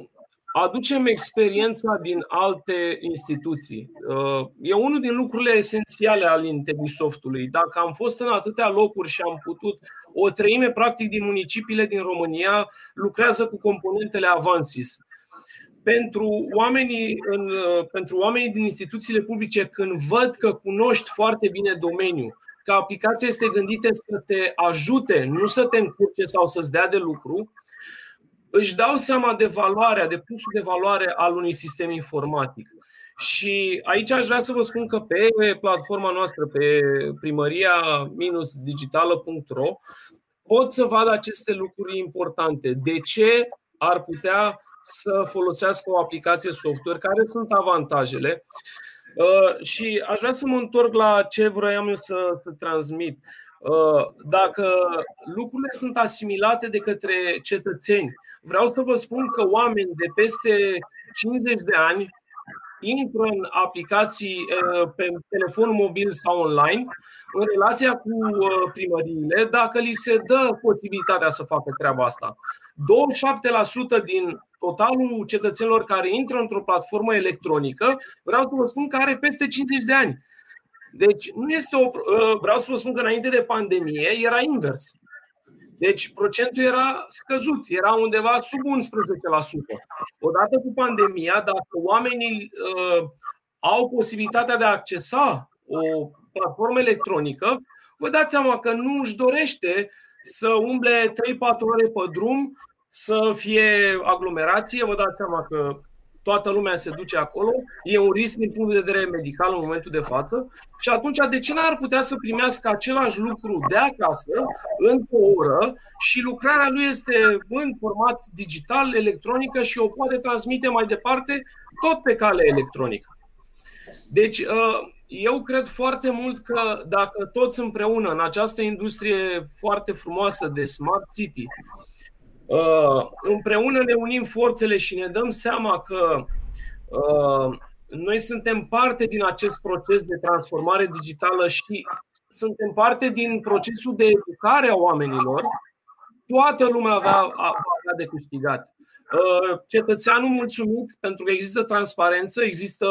aducem experiența din alte instituții. Uh, E unul din lucrurile esențiale al IntegriSoftului. Dacă am fost în atâtea locuri și am putut, o treime practic din municipiile din România lucrează cu componentele Avansis. Pentru oamenii, în, uh, pentru oamenii din instituțiile publice, când văd că cunoști foarte bine domeniul, că aplicația este gândită să te ajute, nu să te încurce sau să-ți dea de lucru, își dau seama de valoarea, de plusul de valoare al unui sistem informatic. Și aici aș vrea să vă spun că pe platforma noastră, pe primăria-digitală.ro, pot să vadă aceste lucruri importante. De ce ar putea să folosească o aplicație software? Care sunt avantajele? Uh, Și aș vrea să mă întorc la ce vroiam eu să, să transmit. Uh, Dacă lucrurile sunt asimilate de către cetățeni, vreau să vă spun că oameni de peste 50 de ani intră în aplicații uh, pe telefon mobil sau online în relația cu uh, primăriile dacă li se dă posibilitatea să facă treaba asta. 27% din totalul cetățenilor care intră într-o platformă electronică, vreau să vă spun că are peste 50 de ani. Deci nu este o. uh, Vreau să vă spun că înainte de pandemie era invers. Deci procentul era scăzut, era undeva sub 11%. Odată cu pandemia, dacă oamenii uh, au posibilitatea de a accesa o platformă electronică, vă dați seama că nu își dorește să umble 3-4 ore pe drum, să fie aglomerație, vă dați seama că toată lumea se duce acolo, e un risc din punct de vedere medical în momentul de față și atunci de ce n-ar putea să primească același lucru de acasă, într-o oră și lucrarea lui este în format digital, electronică și o poate transmite mai departe tot pe cale electronică. Deci, uh, eu cred foarte mult că dacă toți împreună în această industrie foarte frumoasă de Smart City, uh, împreună ne unim forțele și ne dăm seama că uh, noi suntem parte din acest proces de transformare digitală și suntem parte din procesul de educare a oamenilor, toată lumea va avea de câștigat. Uh, cetățeanul mulțumit pentru că există transparență, există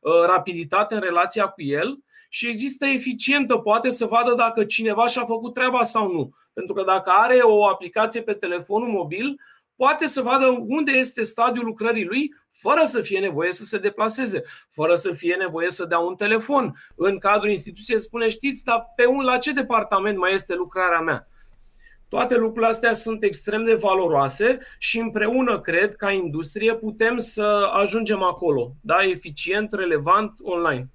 uh, rapiditate în relația cu el și există eficientă, poate să vadă dacă cineva și-a făcut treaba sau nu. Pentru că dacă are o aplicație pe telefonul mobil, poate să vadă unde este stadiul lucrării lui, fără să fie nevoie să se deplaseze, fără să fie nevoie să dea un telefon. În cadrul instituției spune, știți, dar pe un, la ce departament mai este lucrarea mea? Toate lucrurile astea sunt extrem de valoroase și împreună, cred, ca industrie, putem să ajungem acolo. Da, eficient, relevant, online.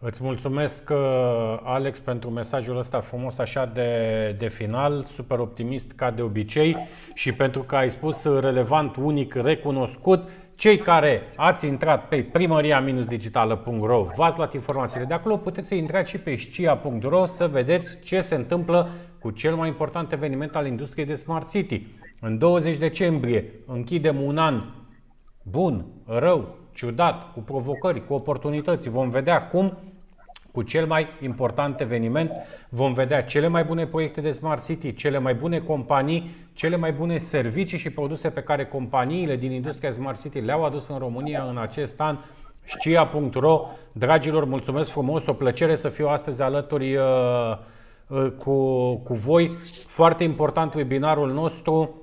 Îți mulțumesc, uh, Alex, pentru mesajul ăsta frumos așa de, de final, super optimist ca de obicei și pentru că ai spus relevant, unic, recunoscut. Cei care ați intrat pe primăria-digitală.ro, v-ați luat informațiile de acolo, puteți să intrați și pe scia.ro să vedeți ce se întâmplă cu cel mai important eveniment al industriei de Smart City. În 20 decembrie închidem un an bun, rău, ciudat, cu provocări, cu oportunități. Vom vedea cum cu cel mai important eveniment. Vom vedea cele mai bune proiecte de Smart City, cele mai bune companii, cele mai bune servicii și produse pe care companiile din industria Smart City le-au adus în România în acest an. Scia.ro Dragilor, mulțumesc frumos, o plăcere să fiu astăzi alături uh, uh, cu, cu voi. Foarte important webinarul nostru,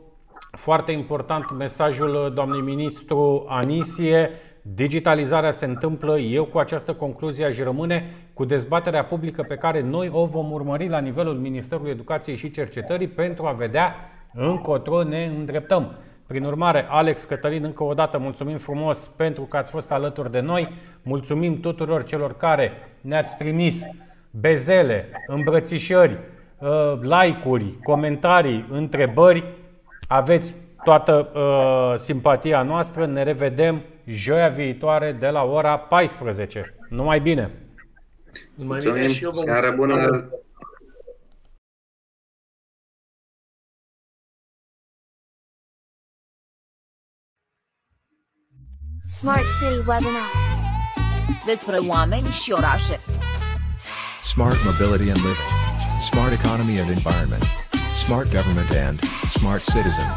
foarte important mesajul doamnei ministru Anisie. Digitalizarea se întâmplă, eu cu această concluzie aș rămâne cu dezbaterea publică pe care noi o vom urmări la nivelul Ministerului Educației și Cercetării pentru a vedea încotro ne îndreptăm. Prin urmare, Alex Cătălin, încă o dată mulțumim frumos pentru că ați fost alături de noi. Mulțumim tuturor celor care ne-ați trimis bezele, îmbrățișări, uh, like-uri, comentarii, întrebări. Aveți toată uh, simpatia noastră. Ne revedem joia viitoare de la ora 14. Numai bine! Numai bine și eu vă Seară bună! Smart City Webinar Despre oameni și orașe Smart mobility and living. Smart economy and environment. Smart government and smart citizen.